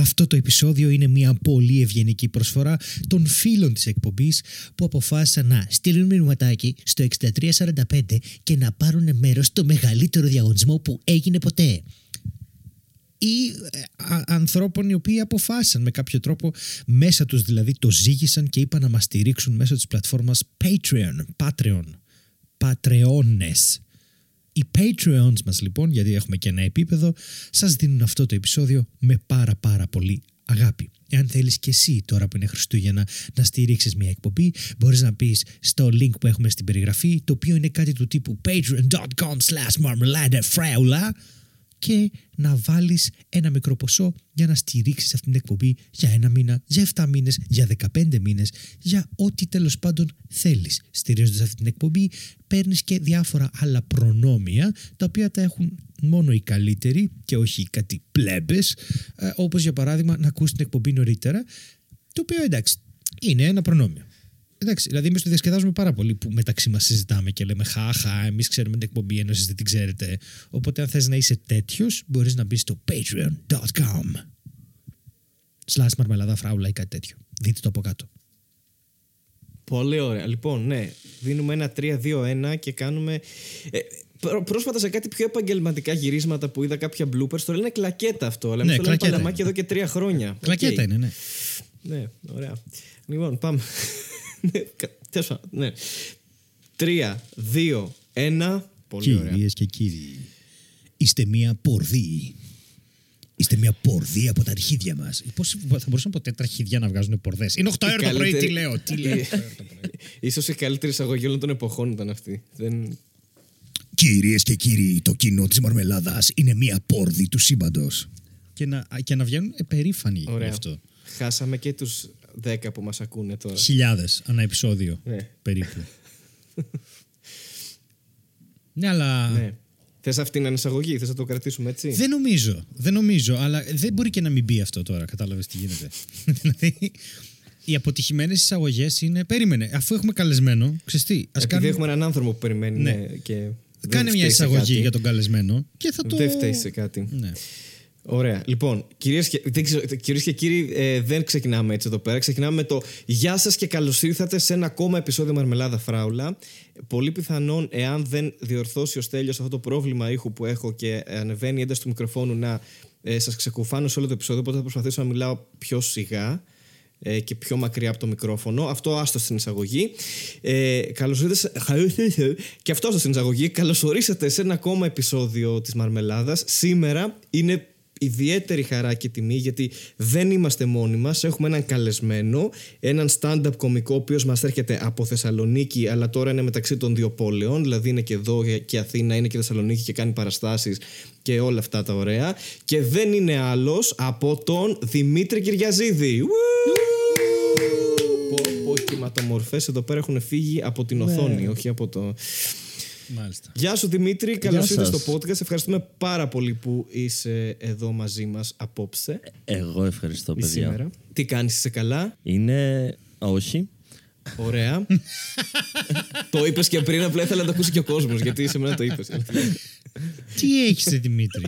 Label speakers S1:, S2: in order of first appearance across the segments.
S1: Αυτό το επεισόδιο είναι μια πολύ ευγενική προσφορά των φίλων της εκπομπής που αποφάσισαν να στείλουν μηνυματάκι στο 6345 και να πάρουν μέρος στο μεγαλύτερο διαγωνισμό που έγινε ποτέ. Ή ε, α, ανθρώπων οι οποίοι αποφάσισαν με κάποιο τρόπο μέσα τους δηλαδή το ζήγησαν και είπαν να μας στηρίξουν μέσω της πλατφόρμας Patreon, Patreon, Patreones. Οι Patreons μας λοιπόν, γιατί έχουμε και ένα επίπεδο, σας δίνουν αυτό το επεισόδιο με πάρα πάρα πολύ αγάπη. Εάν θέλεις και εσύ τώρα που είναι Χριστούγεννα να στηρίξεις μια εκπομπή, μπορείς να πεις στο link που έχουμε στην περιγραφή, το οποίο είναι κάτι του τύπου patreon.com slash marmeladefraula και να βάλεις ένα μικρό ποσό για να στηρίξεις αυτήν την εκπομπή για ένα μήνα, για 7 μήνες, για 15 μήνες, για ό,τι τέλος πάντων θέλεις. Στηρίζοντας αυτή την εκπομπή παίρνεις και διάφορα άλλα προνόμια τα οποία τα έχουν μόνο οι καλύτεροι και όχι κάτι πλέμπες ε, όπως για παράδειγμα να ακούσει την εκπομπή νωρίτερα το οποίο εντάξει είναι ένα προνόμιο. Εντάξει, δηλαδή εμείς το διασκεδάζουμε πάρα πολύ που μεταξύ μας συζητάμε και λέμε Χαχά, εμείς ξέρουμε την εκπομπή ενώ εσεί δεν την ξέρετε. Οπότε, αν θες να είσαι τέτοιος, μπορείς να μπεις στο patreon.com. Slash μαρμελάδα φράουλα ή κάτι τέτοιο. Δείτε το από κάτω.
S2: Πολύ ωραία. Λοιπόν, ναι, δίνουμε ένα 3-2-1 και κάνουμε. Ε, πρό- πρόσφατα σε κάτι πιο επαγγελματικά γυρίσματα που είδα κάποια bloopers, το λένε κλακέτα αυτό. Αλλά
S1: Ναι,
S2: εμείς το λέμε
S1: κλακέτα
S2: παλαμάκι εδώ και τρία χρόνια.
S1: Κλακέτα
S2: Οκ.
S1: είναι, ναι.
S2: Ναι, ωραία. Λοιπόν, πάμε. Ναι, κα- τέλος πάντων, ναι. Τρία, δύο, ένα. Πολύ ωραία.
S1: Κυρίες και κύριοι, είστε μία πορδί. Είστε μία πορδί από τα αρχίδια μας. Πώς θα μπορούσαν ποτέ τα αρχίδια να βγάζουν πορδές; Είναι 8 ώρα το πρωί,
S2: καλύτερη-
S1: τι λέω. Τι λέω;
S2: Ίσως η καλύτερη εισαγωγή όλων των εποχών ήταν αυτή. Δεν...
S1: Κυρίες και κύριοι, το κοινό της Μαρμελάδας είναι μία πόρδη του σύμπαντος. Και να, και να βγαίνουν περήφανοι γι'
S2: Ωραία.
S1: αυτό.
S2: Χάσαμε και τους 10 που μας ακούνε τώρα.
S1: Χιλιάδες ανά επεισόδιο
S2: Ναι.
S1: περίπου. ναι, αλλά.
S2: Ναι. Θες αυτή να είναι εισαγωγή, θες να το κρατήσουμε έτσι;
S1: Δεν νομίζω. Δεν νομίζω, αλλά δεν μπορεί και να μην μπει αυτό τώρα. Κατάλαβες τι γίνεται. δηλαδή, οι αποτυχημένες εισαγωγές είναι. Περίμενε, αφού έχουμε καλεσμένο, ξέρεις τι, ας
S2: Επειδή
S1: κάνουμε.
S2: έχουμε έναν άνθρωπο που περιμένει
S1: Ναι.
S2: ναι, και δεν
S1: Κάνε μια
S2: φταίει σε
S1: εισαγωγή
S2: κάτι.
S1: για τον καλεσμένο και θα το.
S2: Δεν φταίει σε κάτι.
S1: Ναι.
S2: Ωραία. Λοιπόν, κυρίες και, δεν ξέρω, κυρίες και κύριοι, ε, δεν ξεκινάμε έτσι εδώ πέρα. Ξεκινάμε με το Γεια σας και καλώς ήρθατε σε ένα ακόμα επεισόδιο Μαρμελάδα Φράουλα. Πολύ πιθανόν, εάν δεν διορθώσει ο Στέλιος αυτό το πρόβλημα ήχου που έχω και ανεβαίνει η ένταση του μικροφόνου να ε, σας ξεκουφάνω σε όλο το επεισόδιο, οπότε θα προσπαθήσω να μιλάω πιο σιγά ε, και πιο μακριά από το μικρόφωνο. Αυτό άστο στην εισαγωγή. Ε, καλώς ήρθατε. Και αυτό άστο στην εισαγωγή. Καλώς ορίσατε σε ένα ακόμα επεισόδιο της Μαρμελάδας. Σήμερα είναι ιδιαίτερη χαρά και τιμή γιατί δεν είμαστε μόνοι μας. Έχουμε έναν καλεσμένο, έναν stand-up κωμικό ο οποίος μας έρχεται από Θεσσαλονίκη αλλά τώρα είναι μεταξύ των δύο πόλεων. Δηλαδή είναι και εδώ και Αθήνα, είναι και Θεσσαλονίκη και κάνει παραστάσεις και όλα αυτά τα ωραία. Και δεν είναι άλλος από τον Δημήτρη Κυριαζίδη. Πω, πω, οι κυματομορφές εδώ πέρα έχουν φύγει από την οθόνη, όχι από το...
S1: Μάλιστα.
S2: Γεια σου Δημήτρη, καλώς
S3: σας.
S2: ήρθες στο podcast. Ευχαριστούμε πάρα πολύ που είσαι εδώ μαζί μας απόψε
S3: Εγώ ευχαριστώ,
S2: ή
S3: παιδιά.
S2: σήμερα. Τι κάνεις, είσαι καλά,
S3: Είναι. Όχι.
S2: ωραία. το είπες και πριν, απλά ήθελα να το ακούσει και ο κόσμος, γιατί σε μένα το είπες.
S1: Τι έχεις, Δημήτρη;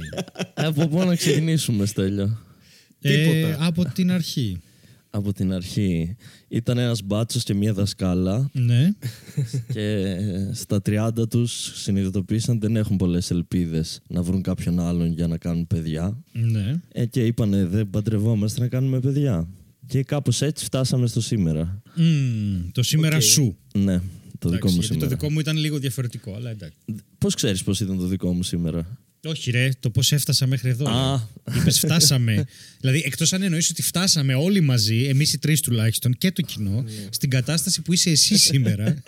S3: Από πού να ξεκινήσουμε, Στέλιο;
S1: ε,
S2: Τίποτα.
S1: από την αρχή.
S3: Από την αρχή. Ήταν ένας μπάτσος και μία δασκάλα
S1: Ναι.
S3: και στα 30 τους συνειδητοποίησαν δεν έχουν πολλές ελπίδες να βρουν κάποιον άλλον για να κάνουν παιδιά.
S1: Ναι.
S3: Ε, και είπανε δεν παντρευόμαστε να κάνουμε παιδιά. Και κάπως έτσι φτάσαμε στο σήμερα.
S1: Μμμ, το σήμερα
S2: Οκ.
S1: σου.
S3: Ναι, το δικό
S1: Εντάξει,
S3: μου
S1: γιατί
S3: σήμερα.
S1: το δικό μου ήταν λίγο διαφορετικό, αλλά εντάξει.
S3: Πώς ξέρεις πώς ήταν το δικό μου σήμερα;
S1: Όχι, ρε, το πώς έφτασα μέχρι εδώ.
S3: Α.
S1: Είπες φτάσαμε. δηλαδή, εκτός αν εννοείς ότι φτάσαμε όλοι μαζί, εμείς οι τρεις τουλάχιστον και το κοινό, στην κατάσταση που είσαι εσύ σήμερα.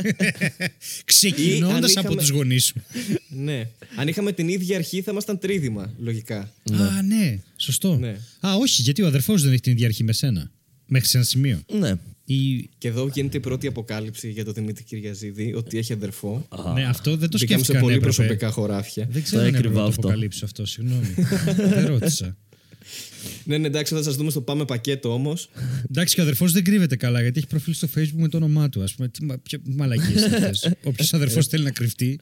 S1: Ξεκινώντας
S2: αν
S1: από
S2: είχαμε-
S1: τους γονείς σου.
S2: ναι. Αν είχαμε την ίδια αρχή θα ήμασταν τρίδημα, λογικά.
S1: Α, ναι, σωστό.
S2: Ναι.
S1: Α, όχι, γιατί ο αδερφός δεν έχει την ίδια αρχή με σένα. Μέχρι σε ένα σημείο.
S3: Ναι.
S1: Ή...
S2: Και εδώ γίνεται η πρώτη αποκάλυψη για τον Δημήτρη Κυριαζίδη, ότι έχει αδερφό.
S1: Ναι, αυτό δεν το
S2: Μπήκαμε
S1: σκέφτηκα.
S2: σε
S1: αν
S2: πολύ
S1: έπρεπε.
S2: προσωπικά χωράφια.
S1: Δεν ξέρω
S3: Το
S1: αν έπρεπε
S3: έκρυβα
S1: να το
S3: αυτό.
S1: αποκαλύψω αυτό, συγγνώμη. δεν ρώτησα.
S2: ναι, ναι, εντάξει, θα σας δούμε στο πάμε πακέτο όμως.
S1: Εντάξει, και ο αδερφός δεν κρύβεται καλά γιατί έχει προφίλ στο Facebook με το όνομά του. Α πούμε, τι μα- ποια μαλακίες αυτές. Όποιος αδερφός θέλει να κρυφτεί.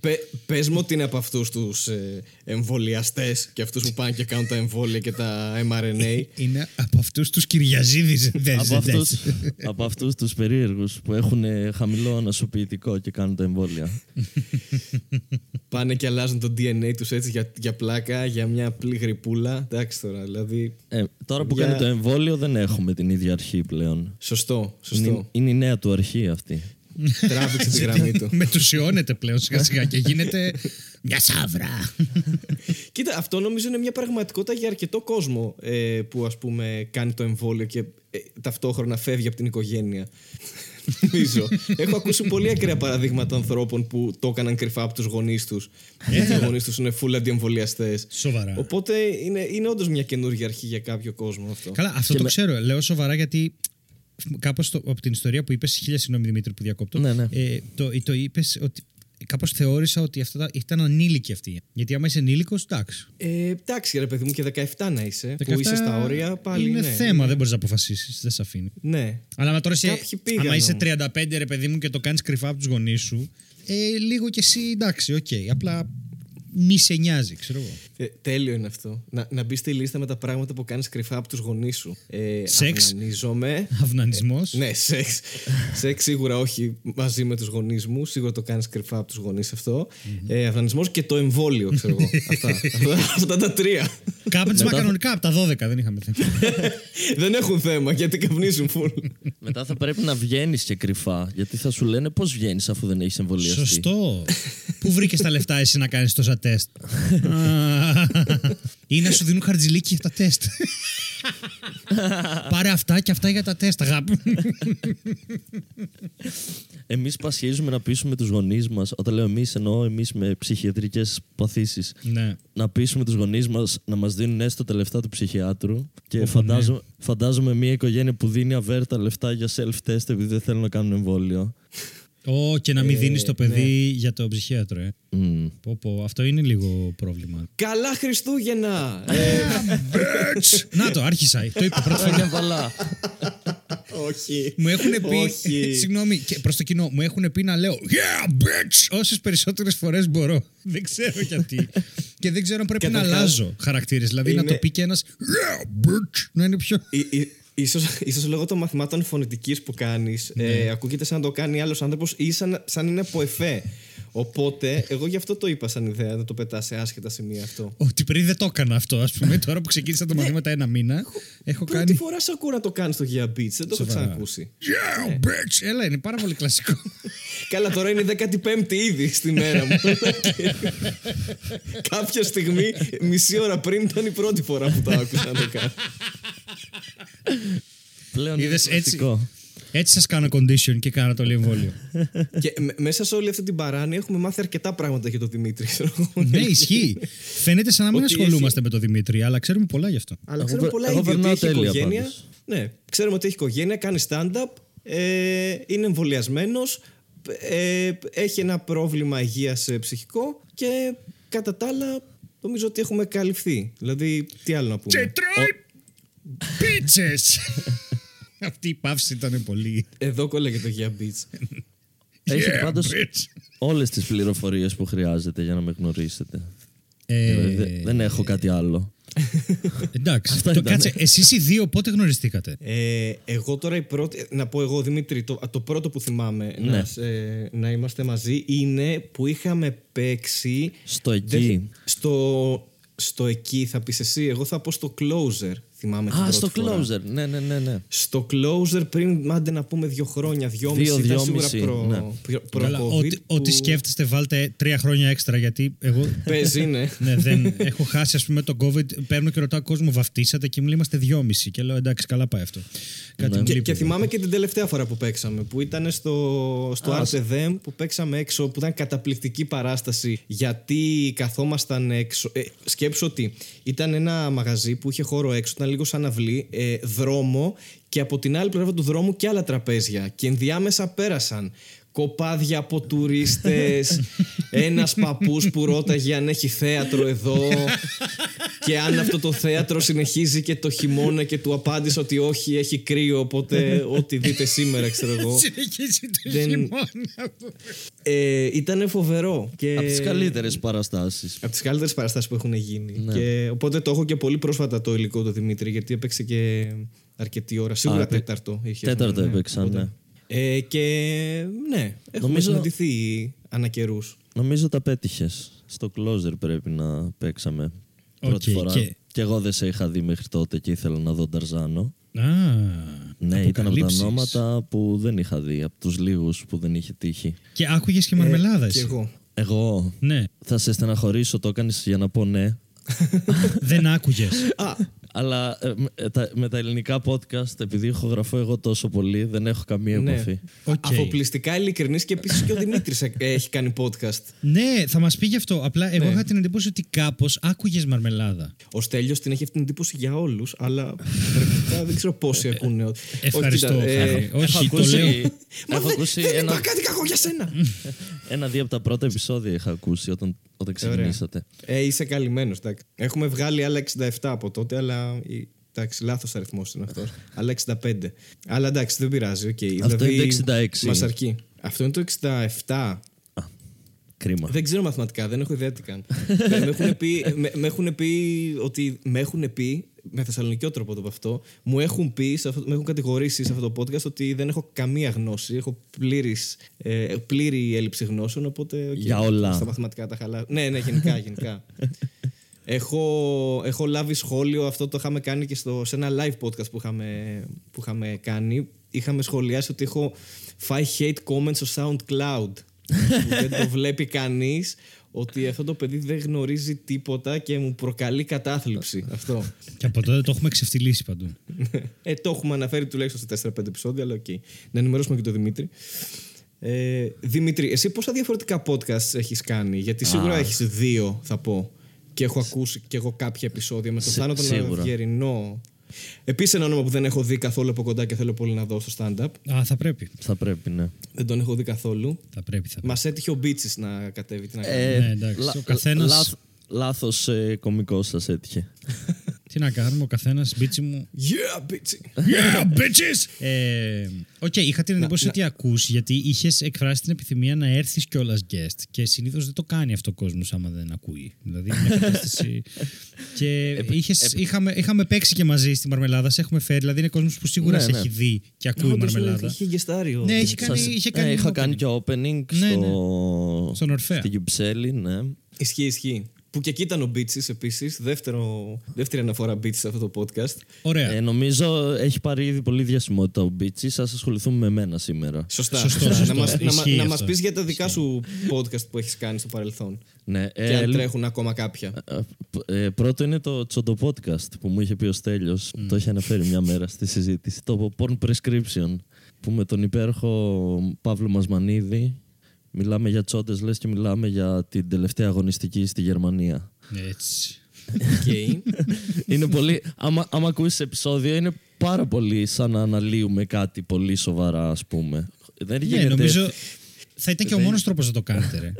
S2: Πε μου ότι είναι από αυτούς τους ε, εμβολιαστές και αυτούς που πάνε και κάνουν τα εμβόλια και τα mRNA.
S1: Είναι από αυτούς τους Κυριαζίδης.
S3: από αυτούς, από αυτούς τους περίεργους που έχουν ε, χαμηλό ανασωπητικό και κάνουν τα εμβόλια.
S2: πάνε και αλλάζουν το DNA τους έτσι για, για πλάκα, για μια απλή γρυπούλα. Εντάξει τώρα, δηλαδή.
S3: Ε, τώρα που
S2: Για-
S3: κάνει το εμβόλιο δεν έχουμε την ίδια αρχή πλέον.
S2: Σωστό,
S3: Είναι,
S2: σωστό.
S3: είναι η νέα του αρχή αυτή.
S2: Τράβηξε τη γραμμή του.
S1: Μετουσιώνεται πλέον σιγά σιγά και γίνεται μια σαύρα.
S2: Κοίτα, αυτό νομίζω είναι μια πραγματικότητα για αρκετό κόσμο ε, που ας πούμε κάνει το εμβόλιο και ε, ταυτόχρονα φεύγει από την οικογένεια. Νομίζω. Έχω ακούσει πολύ ακραία παραδείγματα ανθρώπων που το έκαναν κρυφά από τους γονείς τους. Γιατί οι γονείς τους είναι full αντιεμβολιαστές.
S1: Σοβαρά.
S2: Οπότε είναι, είναι όντως μια καινούργια αρχή για κάποιο κόσμο αυτό.
S1: Καλά, αυτό το ξέρω. Λέω σοβαρά γιατί κάπως το, από την ιστορία που είπες, χίλια συγγνώμη Δημήτρη που διακόπτω,
S3: Ναι, ναι.
S1: Ε, το, το είπες ότι κάπως θεώρησα ότι αυτά τα- ήταν ανήλικοι αυτοί. Γιατί άμα είσαι ενήλικος, εντάξει.
S2: Ε, εντάξει, ρε παιδί μου, και 17 να είσαι.
S1: 17
S2: Που είσαι στα όρια, πάλι
S1: είναι
S2: ναι.
S1: θέμα, δεν μπορείς να αποφασίσεις, δεν σε αφήνει.
S2: Ναι.
S1: Αλλά άμα τώρα είσαι,
S2: Κάποιοι πήγαν
S1: άμα είσαι
S2: όμως.
S1: 35 ρε παιδί μου και το κάνεις κρυφά από τους γονείς σου, ε, λίγο κι εσύ εντάξει, οκ. Απλά μη σε νοιάζει, ξέρω εγώ.
S2: Ε, τέλειο είναι αυτό. Να, να μπει στη λίστα με τα πράγματα που κάνεις κρυφά από τους γονείς σου. Ε,
S1: Σεξ.
S2: Αυνανίζομαι.
S1: Αυνανισμός.
S2: Ναι, σεξ. σεξ σίγουρα όχι μαζί με τους γονείς μου. Σίγουρα το κάνεις κρυφά από τους γονείς αυτό. Ε, αυνανισμός και το εμβόλιο, ξέρω εγώ. αυτά, αυτά, αυτά τα τρία.
S1: Κάπνισμα
S3: Μετά θα-
S1: κανονικά, από τα 12 δεν είχαμε θέμα.
S2: Δεν έχουν θέμα γιατί καπνίζουν φουλ.
S3: Μετά θα πρέπει να βγαίνεις και κρυφά. Γιατί θα σου λένε πώς βγαίνεις αφού δεν έχεις εμβολιαστεί.
S1: Σωστό. Πού βρήκες τα λεφτά εσύ να κάνεις τόσα τεστ. Α, Ή να σου δίνουν χαρτζηλίκι για τα τεστ. Πάρε αυτά και αυτά για τα τεστ, αγάπη.
S3: Εμείς πασχίζουμε να πείσουμε τους γονείς μας. Όταν λέω εμείς, εννοώ εμείς με ψυχιατρικές παθήσεις.
S1: ναι.
S3: Να πείσουμε τους γονείς μας να μας δίνουν έστω τα λεφτά του ψυχιάτρου. Και
S1: Όπο,
S3: φαντάζομαι, φαντάζομαι μια οικογένεια που δίνει αβέρτα λεφτά για self-test επειδή δεν θέλουν να κάνουν εμβόλιο.
S1: Ω, και να μην δίνεις το παιδί για το ψυχίατρο, ε.
S3: Μμ.
S1: Πω, πω, αυτό είναι λίγο πρόβλημα.
S2: Καλά Χριστούγεννα! Ε,
S1: να το, άρχισα. Το είπα πρώτη φορά.
S3: Χρόνια πολλά.
S2: όχι.
S1: Μου έχουν πει.
S2: Όχι.
S1: Συγγνώμη, και προς το κοινό, μου έχουν πει να λέω Yeah, bitch! Όσες περισσότερες φορές μπορώ. δεν ξέρω γιατί. και δεν ξέρω αν πρέπει να
S2: Καταρχάς,
S1: αλλάζω χαρακτήρες. Δηλαδή να
S2: είναι-
S1: το πει και ένας Yeah, bitch! Να είναι πιο.
S2: Ί- ί- Ίσως, ίσως λόγω των μαθημάτων φωνητικής που κάνεις
S1: Ναι.
S2: ε, ακούγεται σαν να το κάνει άλλος άνθρωπος ή σαν, σαν είναι από εφέ. Οπότε, εγώ γι' αυτό το είπα σαν ιδέα, να το πετάς σε άσχετα σημεία αυτό.
S1: Ότι πριν δεν το έκανα αυτό, ας πούμε. Τώρα που ξεκίνησα τα μαθήματα ένα μήνα, έχω
S2: Πρώτη
S1: κάνει.
S2: φορά σε ακούω να το κάνει στο Gia Beats, δεν το έχω
S1: Σοβαρά.
S2: ξανακούσει.
S1: Yeah, bitch! Έλα, είναι πάρα πολύ κλασικό.
S2: Καλά, τώρα είναι η 15η ήδη στη μέρα μου. Και Κάποια στιγμή, μισή ώρα πριν, ήταν η πρώτη φορά που το άκουσα να το κάνω.
S3: Πλέον είναι
S1: Είδες, έτσι,
S3: κλασικό.
S1: Έτσι σας κάνω condition και κάνω το εμβόλιο.
S2: Και με- μέσα σε όλη αυτή την παράνοια έχουμε μάθει αρκετά πράγματα για τον Δημήτρη. ξέρω εγώ.
S1: ναι, ισχύει. Φαίνεται σαν να μην
S2: Ότι
S1: ασχολούμαστε με το Δημήτρη, αλλά ξέρουμε πολλά γι' αυτό.
S2: Αλλά
S3: Εγώ
S2: ξέρουμε
S3: βε-
S2: πολλά
S3: εγώ
S2: ήδη ότι
S3: περνάω
S2: έχει
S3: τέλεια
S2: οικογένεια.
S3: πάντως.
S2: Ναι, ξέρουμε ότι έχει οικογένεια, κάνει stand-up, ε, είναι εμβολιασμένος, ε, έχει ένα πρόβλημα υγείας ψυχικό και κατά τα άλλα νομίζω ότι έχουμε καλυφθεί. Δηλαδή, τι άλλο να πούμε;
S1: Και τρώει πίτσες! Αυτή η παύση ήταν πολύ.
S2: Εδώ κόλλαγε το για beats.
S3: Έχει
S1: Yeah,
S3: πάντως
S1: bitch.
S3: όλες τις πληροφορίες που χρειάζεται για να με γνωρίσετε.
S1: Ε,
S3: Δηλαδή, δε- δεν έχω κάτι άλλο.
S1: εντάξει.
S3: Αυτά
S1: το,
S3: ήταν.
S1: κάτσε, εσείς οι δύο πότε γνωριστήκατε;
S2: Ε, εγώ τώρα η πρώτη. Να πω εγώ, Δημήτρη, το, το πρώτο που θυμάμαι
S3: Ναι.
S2: να, σε- να είμαστε μαζί είναι που είχαμε παίξει.
S3: Στο εκεί.
S2: Δεν- στο, στο εκεί θα πεις εσύ. Εγώ θα πω στο closer. Θυμάμαι την
S3: Α,
S2: πρώτη
S3: στο
S2: φορά.
S3: closer. Ναι, ναι, ναι. ναι.
S2: Στο closer πριν, άντε να πούμε δύο χρόνια, δυόμιση.
S3: Δύο,
S2: ήταν σίγουρα
S3: δυόμιση,
S2: προ,
S3: ναι.
S2: προ, προ
S1: Καλά,
S2: COVID
S1: ό,τι,
S2: που
S1: ό,τι σκέφτεστε βάλτε τρία χρόνια έξτρα γιατί εγώ
S2: Παίζει, ναι.
S1: ναι, δεν, έχω χάσει ας πούμε το COVID παίρνω και ρωτάω κόσμο βαφτίσατε και μου λέει είμαστε δυόμιση και λέω εντάξει καλά πάει αυτό κάτι
S3: Ναι.
S1: μου
S2: Και,
S1: λείπει
S2: και
S1: εδώ.
S2: θυμάμαι και την τελευταία φορά που παίξαμε, που ήταν στο, στο
S3: Α,
S2: RTDM, που παίξαμε έξω, που ήταν καταπληκτική παράσταση, γιατί καθόμασταν έξω. Ε, σκέψω ότι ήταν ένα μαγαζί που είχε χώρο έξω, ήταν λίγο σαν αυλή, ε, δρόμο και από την άλλη πλευρά του δρόμου και άλλα τραπέζια. Και ενδιάμεσα πέρασαν κοπάδια από τουρίστες, ένας παππούς που ρώταγε αν έχει θέατρο εδώ και αν αυτό το θέατρο συνεχίζει και το χειμώνα και του απάντησε ότι όχι, έχει κρύο, οπότε ό,τι δείτε σήμερα, ξέρω εγώ.
S1: Συνεχίζει το
S2: Δεν-
S1: χειμώνα.
S2: Ε, ήταν φοβερό. Και...
S3: Από τις καλύτερες παραστάσεις.
S2: Από τις καλύτερες παραστάσεις που έχουν γίνει.
S3: Ναι.
S2: Και, οπότε το έχω και πολύ πρόσφατα το υλικό του Δημήτρη, γιατί έπαιξε και αρκετή ώρα. Σίγουρα
S3: Α, έπαι-
S2: τέταρτο είχε.
S3: Τέταρτο
S2: ναι,
S3: έπαιξα,
S2: οπότε.
S3: ναι.
S2: Ε, και ναι, έχουμε
S3: Νομίζω-
S2: συναντηθεί ανά καιρούς.
S3: Νομίζω τα πέτυχες. Στο Closer πρέπει να παίξαμε. Πρώτη
S1: Οκ,
S3: φορά.
S1: και-
S3: Και... εγώ δεν σε είχα δει μέχρι τότε και ήθελα να δω Ταρζάνο.
S1: Α,
S3: Ναι, ήταν από τα
S1: αποκαλύψεις.
S3: ονόματα που δεν είχα δει. Από τους λίγους που δεν είχε τύχει.
S1: Και άκουγες και μαρμελάδα
S2: Ε, Και
S1: εσύ.
S2: εγώ.
S3: Εγώ
S1: Ναι,
S3: θα σε στεναχωρήσω, το έκανες για να πω ναι.
S1: δεν άκουγες.
S2: Α,
S3: Αλλά ε, με, τα, με τα ελληνικά podcast, επειδή ηχογραφώ εγώ τόσο πολύ, δεν έχω καμία
S2: ναι.
S3: επαφή.
S1: Οκ.
S2: Αφοπλιστικά ειλικρινής και επίσης και ο Δημήτρης έχει κάνει podcast.
S1: Ναι, θα μας πει γι' αυτό. Απλά εγώ
S2: Ναι.
S1: είχα την εντύπωση ότι κάπως άκουγες μαρμελάδα.
S2: Ο Στέλιος την έχει αυτή την εντύπωση για όλους, αλλά πρακτικά δεν ξέρω πόσοι ακούνε. Όχι,
S1: Ευχαριστώ.
S2: κοίτα, ε,
S1: Χάρη.
S3: έχω
S1: Όχι, το
S3: ακούσει,
S1: λέω.
S2: Μα
S3: έχω
S2: δεν,
S3: ακούσει
S2: δεν
S3: ένα,
S2: είπα κάτι κακό για σένα.
S3: ένα-δύο από τα πρώτα επεισόδια είχα ακούσει όταν, όταν ξεκινήσατε.
S2: Ε, είσαι καλυμμένος. Έχουμε βγάλει άλλα 67 από τότε, αλλά. η- Εντάξει, λάθος αριθμός είναι αυτός. Αλλά 65. Αλλά εντάξει, δεν πειράζει. Okay.
S3: Αυτό είναι το 66.
S2: Μας αρκεί. Αυτό είναι το 67.
S3: Κρίμα.
S2: Δεν ξέρω μαθηματικά, δεν έχω ιδέα τι κάνω. με, με, έχουν πει, με, με έχουν πει ότι. Με έχουν πει, με θεσσαλονικιό τρόπο το πω αυτό, μου έχουν πει, σε αυτό, με έχουν κατηγορήσει σε αυτό το podcast ότι δεν έχω καμία γνώση. Έχω πλήρης, ε, πλήρη έλλειψη γνώσεων. Οπότε. οκ,
S3: Για όλα.
S2: Στα μαθηματικά τα χαλάω. Ναι, ναι, γενικά. γενικά. έχω, έχω λάβει σχόλιο, αυτό το είχαμε κάνει και στο, σε ένα live podcast που είχαμε, που είχαμε κάνει. Είχαμε σχολιάσει ότι έχω φάει hate comments στο SoundCloud που δεν το βλέπει κανείς ότι αυτό το παιδί δεν γνωρίζει τίποτα και μου προκαλεί κατάθλιψη αυτό.
S1: Και από τότε το έχουμε ξεφτυλίσει παντού.
S2: ε, το έχουμε αναφέρει τουλάχιστον σε 4-5 επεισόδια, αλλά οκ. Να ενημερώσουμε και τον Δημήτρη. Ε, Δημήτρη, εσύ πόσα διαφορετικά podcasts έχεις κάνει, γιατί σίγουρα
S3: Α.
S2: έχεις δύο, θα πω. Και έχω ακούσει και εγώ κάποια επεισόδια με τον
S3: Σι-
S2: Θάνο τον
S3: σίγουρα.
S2: Αυγερινό. Επίσης ένα όνομα που δεν έχω δει καθόλου από κοντά και θέλω πολύ να δω στο stand-up.
S1: Α, θα πρέπει.
S3: Θα πρέπει, ναι.
S2: Δεν τον έχω δει καθόλου.
S1: Θα πρέπει, θα πρέπει.
S2: Μας έτυχε ο Μπίτσης να κατέβει. Τι να κάνει.
S3: Ε,
S1: Ναι, εντάξει. Ο καθένας-
S3: λάθ- λάθος ε, κωμικός σας έτυχε.
S1: Τι να κάνουμε, ο καθένας μπίτσι μου.
S2: Yeah, Μπίτσι!
S1: Yeah, bitches! Ε, Οκ, είχα την εντύπωση
S2: να-
S1: ότι ακούς γιατί είχες εκφράσει την επιθυμία να έρθεις κιόλας guest. Και συνήθως δεν το κάνει αυτό ο κόσμος άμα δεν ακούει. Δηλαδή, μια κατάσταση. και είχες, είχαμε, είχαμε παίξει και μαζί στη Μαρμελάδα, σε έχουμε φέρει. Δηλαδή, είναι κόσμος που σίγουρα
S3: Ναι,
S1: σε
S3: ναι.
S1: έχει δει και ακούει
S2: Όντως,
S1: Μαρμελάδα.
S2: Είχε γεστάριο.
S1: Ναι, είχε κάνει.
S3: Σας-
S1: είχε
S3: ε,
S1: κάνει
S3: είχα
S1: opening.
S3: κάνει και opening
S1: Ναι,
S3: στο...
S1: Στον Ορφέα.
S3: Στην Κυψέλη, ναι.
S2: Ισχύει, ισχύει. Που και εκεί ήταν ο Μπίτσις επίσης. Δεύτερη αναφορά Μπίτσις σε αυτό το podcast.
S1: Ωραία.
S3: Ε, νομίζω έχει πάρει ήδη πολύ διασημότητα ο Μπίτσις. Σα ασχοληθούμε με μένα σήμερα.
S2: Σωστά.
S1: Σωστό,
S2: Να
S1: σωστό.
S2: μας, να, μα-
S1: Ισχύει
S2: να
S1: αυτό.
S2: μας πεις για τα δικά σου podcast που έχεις κάνει στο παρελθόν.
S3: Ναι,
S2: και
S3: ε,
S2: αν
S3: λ-
S2: τρέχουν ακόμα κάποια.
S3: ε, π- ε, πρώτο είναι το Τσοντο Podcast που μου είχε πει ο Στέλιος. Το είχε αναφέρει μια μέρα στη συζήτηση. Το Porn Prescription που με τον υπέροχο Παύλο Μασμανίδη μιλάμε για τσόντες λες και μιλάμε για την τελευταία αγωνιστική στη Γερμανία.
S1: Έτσι.
S2: Okay.
S3: είναι πολύ. Άμα, άμα ακούσεις επεισόδιο, είναι πάρα πολύ σαν να αναλύουμε κάτι πολύ σοβαρά, ας πούμε. Δεν
S1: Ναι,
S3: γίνεται.
S1: νομίζω θα ήταν και ο μόνος τρόπος να το κάνετε. Ρε.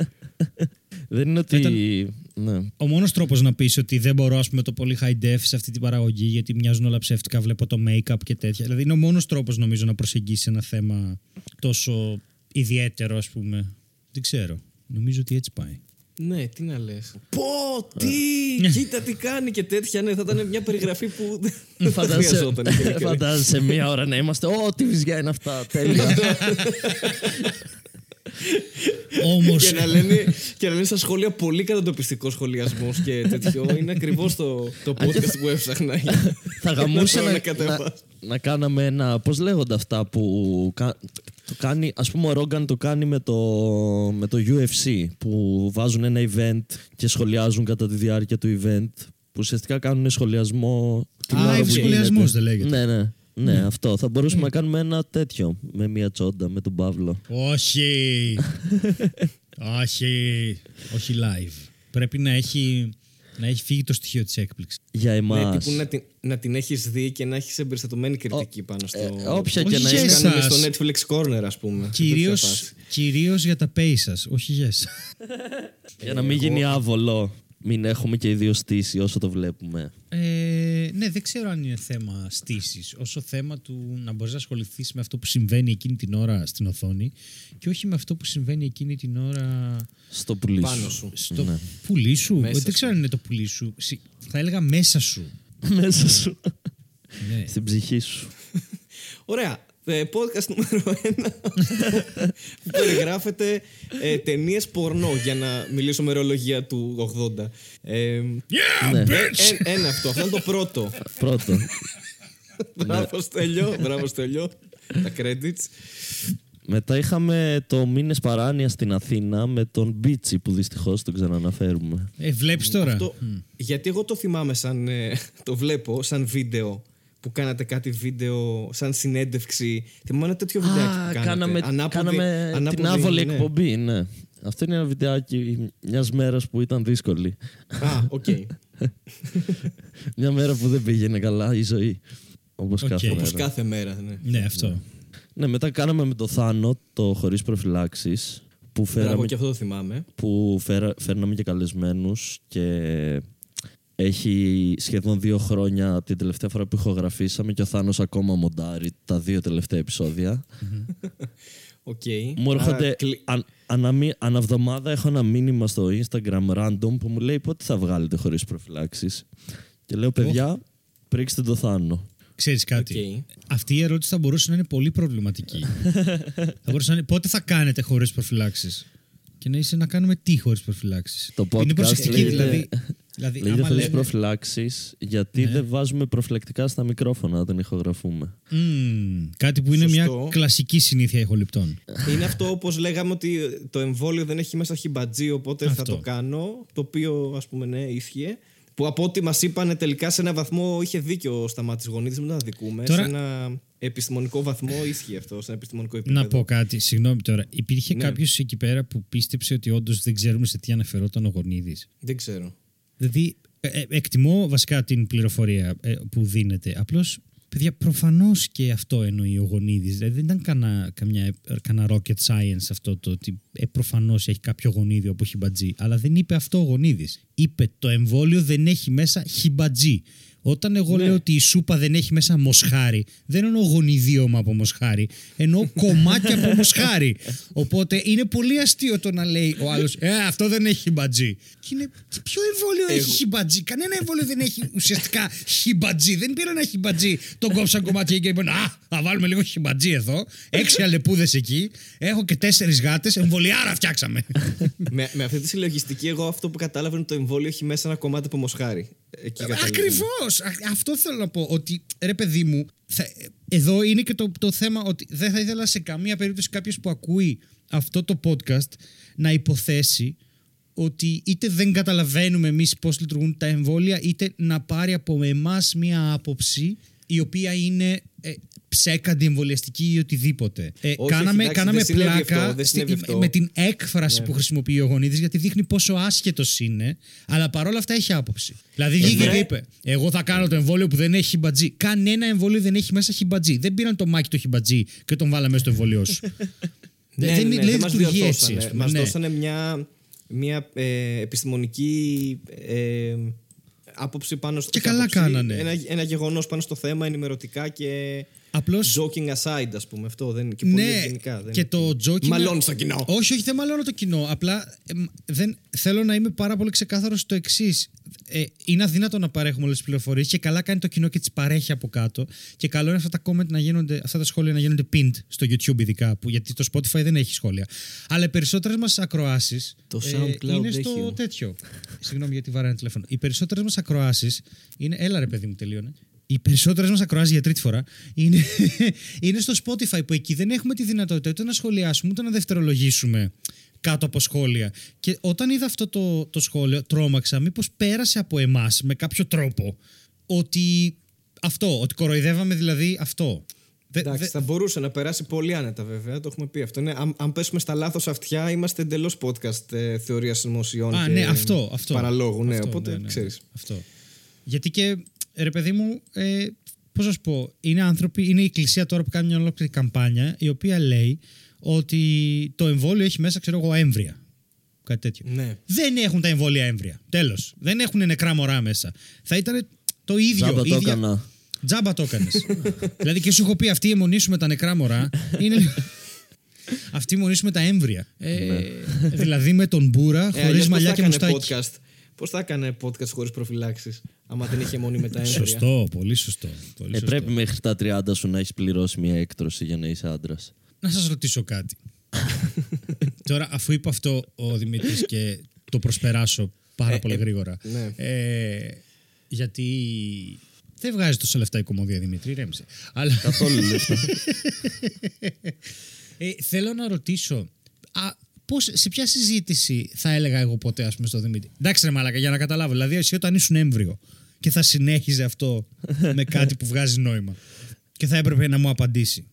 S3: Δεν είναι ότι.
S1: ήταν-
S3: Ναι.
S1: Ο μόνος τρόπος να πεις ότι δεν μπορώ ας πούμε, το πολύ high def σε αυτή την παραγωγή γιατί μοιάζουν όλα ψεύτικα, βλέπω το make-up και τέτοια. Δηλαδή είναι ο μόνος τρόπος νομίζω να προσεγγίσεις ένα θέμα τόσο ιδιαίτερο, ας πούμε. Δεν ξέρω. Νομίζω ότι έτσι πάει.
S2: ναι, τι να λες. Πω, τι, κοίτα τι κάνει και τέτοια. Ναι, θα ήταν μια περιγραφή που δεν θα
S3: Φαντάζεσαι,
S2: χρειαζόταν. η γενική.
S3: φαντάζεσαι μία ώρα να είμαστε. Ω, τι βυζιά είναι αυτά. Τέλεια.
S1: Όμως.
S2: και, να λένε, και να λένε στα σχόλια πολύ κατατοπιστικό σχολιασμός και τέτοιο. Είναι ακριβώς το, το podcast που έψαχνα. για-
S3: Θα γαμούσε
S2: να
S3: να, να,
S2: κατεβάσω.
S3: να κάναμε ένα. Πώς λέγονται αυτά που. κα- το κάνει, ας πούμε ο Ρόγκαν το κάνει με το, με το UFC που βάζουν ένα event και σχολιάζουν κατά τη διάρκεια του event που ουσιαστικά κάνουν σχολιασμό την
S1: Α,
S3: ώρα που
S1: σχολιασμός
S3: γίνεται.
S1: δεν λέγεται.
S3: Ναι, ναι. Ναι, αυτό. Θα μπορούσαμε να κάνουμε ένα τέτοιο με μια τσόντα με τον Παύλο.
S1: Όχι. όχι. Όχι live. Πρέπει να έχει Να έχει φύγει το στοιχείο της έκπληξης.
S3: Για
S2: Ναι,
S3: εμάς.
S2: τύπου να την, να την έχεις δει και να έχεις εμπεριστατωμένη κριτική πάνω στο.
S3: ε, όποια
S1: και
S2: Όπως
S1: να είναι.
S2: κάνουμε
S1: εσάς.
S2: στο Netflix Corner, ας πούμε.
S1: Κυρίω
S2: Τέτοια φάση.
S1: κυρίως για τα pay σα, όχι για εσάς.
S3: Για να μην γίνει άβολο. Μην έχουμε και οι δύο στήσει όσο το βλέπουμε.
S1: Ε, ναι, δεν ξέρω αν είναι θέμα στήσης. Όσο θέμα του να μπορείς να ασχοληθείς με αυτό που συμβαίνει εκείνη την ώρα στην οθόνη και όχι με αυτό που συμβαίνει εκείνη την ώρα
S3: Στο πουλί
S2: Πάνω σου.
S1: στο
S3: Ναι.
S1: πουλί σου.
S2: Μέσα
S1: δεν
S2: σου.
S1: ξέρω αν είναι το πουλί σου. Συ- Θα έλεγα μέσα σου.
S3: Μέσα σου.
S1: Ναι.
S3: Στην ψυχή σου.
S2: Ωραία. Ε, podcast νούμερο ένα που περιγράφεται ε, ταινίες πορνό για να μιλήσω με ορολογία του 80. Ε,
S1: Yeah,
S3: Ναι.
S1: bitch!
S2: ε, ένα αυτό. Αυτό είναι το πρώτο.
S3: Πρώτο.
S2: Μπράβο, Στέλιο. Μπράβο, Στέλιο. Τα credits.
S3: Μετά είχαμε το Μήνες Παράνοια στην Αθήνα με τον Μπίτσι που δυστυχώς τον ξαναναφέρουμε.
S1: Ε, βλέπεις τώρα.
S2: Αυτό, γιατί εγώ το θυμάμαι σαν. ε, το βλέπω σαν βίντεο που κάνατε κάτι βίντεο σαν συνέντευξη. Θυμάμαι ένα τέτοιο βιντεάκι που κάνατε.
S3: κάναμε,
S2: Ανάποδη-
S3: κάναμε την
S2: ανάποδη,
S3: άβολη
S2: ναι.
S3: εκπομπή, ναι. Αυτό είναι ένα βιντεάκι μιας μέρας που ήταν δύσκολη.
S2: Α, οκ.
S3: μια μέρα που δεν πήγαινε καλά η ζωή. Όπως
S1: Οκ.
S3: κάθε
S2: Όπως
S3: μέρα.
S2: κάθε μέρα, ναι.
S1: Ναι, αυτό.
S3: Ναι, μετά κάναμε με το Θάνο το χωρίς προφυλάξεις. Που,
S2: Μπράβο,
S3: φέραμε,
S2: και αυτό το θυμάμαι.
S3: που φέρα, φέρναμε και καλεσμένους και έχει σχεδόν δύο χρόνια την τελευταία φορά που ηχογραφήσαμε και ο Θάνος ακόμα μοντάρει τα δύο τελευταία επεισόδια.
S2: Οκ.
S3: Μου
S2: Άρα,
S3: έρχονται.
S2: κλει-
S3: Αν, αναμι- ανά βδομάδα έχω ένα μήνυμα στο Instagram random που μου λέει πότε θα βγάλετε χωρίς προφυλάξεις; Και λέω, παιδιά, πρίξτε το Θάνο.
S1: Ξέρεις κάτι.
S2: Οκ.
S1: Αυτή η ερώτηση θα μπορούσε να είναι πολύ προβληματική. θα μπορούσε να είναι πότε θα κάνετε χωρίς προφυλάξεις; Και να είσαι να κάνουμε τι χωρίς προφυλάξεις.
S3: Το
S1: είναι
S3: podcast
S1: προσεκτική,
S3: λέγεται-
S1: δηλαδή. Δηλαδή
S3: Λέγεται
S1: άμα
S3: χωρί
S1: λέμε-
S3: προφυλάξεις, γιατί
S1: Ναι.
S3: δεν βάζουμε προφυλακτικά στα μικρόφωνα όταν ηχογραφούμε.
S1: Μμμ, κάτι που είναι μια
S2: Σωστό.
S1: κλασική συνήθεια ηχοληπτών.
S2: Είναι αυτό όπως λέγαμε ότι το εμβόλιο δεν έχει μέσα χιμπατζή, οπότε θα
S1: Αυτό.
S2: το κάνω. Το οποίο ας πούμε ναι, ίσχυε. Που από ό,τι μας είπαν τελικά σε ένα βαθμό είχε δίκιο ο Σταμάτη Γονίδη, μην τον αδικούμε.
S1: Τώρα-
S2: Σε ένα επιστημονικό βαθμό ίσχυε αυτό, σε ένα επιστημονικό επίπεδο.
S1: Να πω κάτι, συγγνώμη τώρα. Υπήρχε
S2: Ναι.
S1: κάποιος εκεί πέρα που πίστεψε ότι όντως δεν ξέρουμε σε τι αναφερόταν ο Γονίδης;
S2: Δεν ξέρω.
S1: Δηλαδή, ε, ε, εκτιμώ βασικά την πληροφορία ε, που δίνεται. Απλώς, παιδιά, προφανώς και αυτό εννοεί ο Γονίδης. Δηλαδή, δεν ήταν κανένα, καμιά, ε, κανένα rocket science αυτό το ότι ε, προφανώς έχει κάποιο γονίδιο που έχει μπατζή. Αλλά δεν είπε αυτό ο Γονίδης. Είπε το εμβόλιο δεν έχει μέσα χιμπατζή. Όταν εγώ
S2: Ναι.
S1: λέω ότι η σούπα δεν έχει μέσα μοσχάρι, δεν εννοώ γονιδίωμα από μοσχάρι, εννοώ κομμάτια από μοσχάρι. Οπότε είναι πολύ αστείο το να λέει ο άλλος, Ε, αυτό δεν έχει χιμπατζή. Και είναι, ποιο εμβόλιο έχει χιμπατζή; Κανένα εμβόλιο δεν έχει ουσιαστικά χιμπατζή. Δεν πήραν ένα χιμπατζή, τον κόψαν κομμάτια και είπαν, Α, θα βάλουμε λίγο χιμπατζή εδώ. Έξι αλεπούδες εκεί. Έχω και τέσσερις γάτες. Εμβολιάρα φτιάξαμε.
S2: με, με αυτή τη συλλογιστική, εγώ αυτό που κατάλαβα είναι ότι το εμβόλιο έχει μέσα ένα κομμάτι από μοσχάρι. Εκεί καταλήγουμε.
S1: Ακριβώς! Αυτό θέλω να πω. Ότι ρε παιδί μου, θα- εδώ είναι και το, το θέμα ότι δεν θα ήθελα σε καμία περίπτωση κάποιος που ακούει αυτό το podcast να υποθέσει ότι είτε δεν καταλαβαίνουμε εμείς πώς λειτουργούν τα εμβόλια, είτε να πάρει από εμάς μία άποψη η οποία είναι ε, ψέκαντη, εμβολιαστική ή οτιδήποτε. Ε,
S2: Όχι,
S1: κάναμε
S2: εντάξει,
S1: κάναμε
S2: δεν συνέβη
S1: πλάκα
S2: αυτό, δεν
S1: στη-
S2: συνέβη αυτό.
S1: με την έκφραση
S2: Ναι.
S1: που χρησιμοποιεί ο Γονίδης γιατί δείχνει πόσο άσχετος είναι, αλλά παρόλα αυτά έχει άποψη. Δηλαδή βγήκε
S2: βρε.
S1: και είπε: Εγώ θα κάνω το εμβόλιο που δεν έχει χιμπατζή. Κανένα εμβόλιο δεν έχει μέσα χιμπατζή. Δεν πήραν το μάκι το χιμπατζή και τον βάλαμε μέσα στο εμβόλιο σου.
S2: Ναι,
S1: δεν
S2: ναι,
S1: είναι-
S2: ναι,
S1: δεν
S2: μας
S1: λειτουργεί
S2: διορθώσανε.
S1: έτσι, ας πούμε,
S2: Μας
S1: ναι.
S2: δώσανε μια, μια ε, επιστημονική ε, άποψη πάνω στο
S1: Και
S2: όχι
S1: καλά
S2: άποψη,
S1: κάνανε.
S2: Ένα, ένα γεγονός πάνω στο θέμα ενημερωτικά και
S1: Απλώς
S2: joking aside, ας πούμε. Αυτό δεν είναι και πολύ
S1: ναι,
S2: ευγενικά. Δεν
S1: και
S2: είναι.
S1: το joking.
S2: Μαλώνει στο κοινό.
S1: Όχι, όχι, δεν μαλώνω το κοινό. Απλά εμ, δεν, θέλω να είμαι πάρα πολύ ξεκάθαρος στο εξής. Ε, είναι αδύνατο να παρέχουμε όλες τις πληροφορίες και καλά κάνει το κοινό και τις παρέχει από κάτω. Και καλό είναι αυτά τα comment να γίνονται, αυτά τα σχόλια να γίνονται pinned στο YouTube ειδικά, που, γιατί το Spotify δεν έχει σχόλια. Αλλά οι περισσότερες μας ακροάσεις.
S2: Το SoundCloud
S1: είναι
S2: έχει
S1: στο
S2: όμως.
S1: τέτοιο. Συγγνώμη γιατί βαράνε τηλέφωνο. Οι περισσότερες μας ακροάσεις είναι. Έλα ρε παιδί μου, τελείωνε. Οι περισσότερες μας ακροάσεις για τρίτη φορά είναι, είναι στο Spotify που εκεί δεν έχουμε τη δυνατότητα ούτε να σχολιάσουμε ούτε να δευτερολογήσουμε κάτω από σχόλια. Και όταν είδα αυτό το, το σχόλιο, τρόμαξα μήπως πέρασε από εμάς με κάποιο τρόπο ότι αυτό, ότι κοροϊδεύαμε δηλαδή αυτό. Δε-
S2: Εντάξει,
S1: δε-
S2: θα μπορούσε να περάσει πολύ άνετα βέβαια, το έχουμε πει αυτό. Ναι, αν, αν πέσουμε στα λάθος αυτιά, είμαστε εντελώς podcast ε, θεωρίας συνωμοσιών.
S1: Α,
S2: και
S1: ναι, αυτό. αυτό
S2: Παραλόγου, ναι,
S1: Αυτό,
S2: οπότε
S1: ναι, ναι, ναι.
S2: ξέρεις.
S1: Αυτό. Γιατί και, ρε παιδί μου, ε, πώς να σου πω, είναι άνθρωποι, είναι η Εκκλησία τώρα που κάνει μια ολόκληρη καμπάνια η οποία λέει ότι το εμβόλιο έχει μέσα, ξέρω εγώ, έμβρια. Κάτι τέτοιο.
S2: Ναι.
S1: Δεν έχουν τα εμβόλια έμβρια. Τέλος. Δεν έχουν νεκρά μωρά μέσα. Θα ήταν το ίδιο.
S3: Τζάμπα το
S1: ίδια-
S3: έκανα.
S1: Τζάμπα το έκανες. δηλαδή και σου έχω πει αυτή η αιμονή σου με τα νεκρά μωρά είναι. λίγο- αυτή η αιμονή σου με τα έμβρια. Ε, δηλαδή με τον Μπούρα
S2: Ε,
S1: χωρίς μαλλιά και μουστάκι.
S2: podcast; Πώς θα έκανε podcast χωρίς προφυλάξεις, άμα δεν είχε μόνη με τα έμβρια.
S1: Σωστό, πολύ σωστό. Πολύ
S3: Ε,
S1: σωστό.
S3: πρέπει μέχρι τα 30 σου να έχεις πληρώσει μια έκτρωση για να είσαι άντρας.
S1: Να σας ρωτήσω κάτι. Τώρα, αφού είπα αυτό ο Δημήτρης και το προσπεράσω πάρα
S2: Ε,
S1: πολύ
S2: ε,
S1: γρήγορα.
S2: ναι.
S1: Ε, γιατί δεν βγάζει τόσα λεφτά η κομμωδία, Δημήτρη, ρέμισε. Αλλά
S3: Καθόλου λεφτά.
S1: ε, θέλω να ρωτήσω, α, πώς, σε ποια συζήτηση θα έλεγα εγώ ποτέ, ας πούμε, στο Δημήτρη; Εντάξει, ρε Μαλάκα, για να καταλάβω. Δηλαδή, εσύ όταν ήσουν έμβριο και θα συνέχιζε αυτό με κάτι που βγάζει νόημα και θα έπρεπε να μου απαντήσει.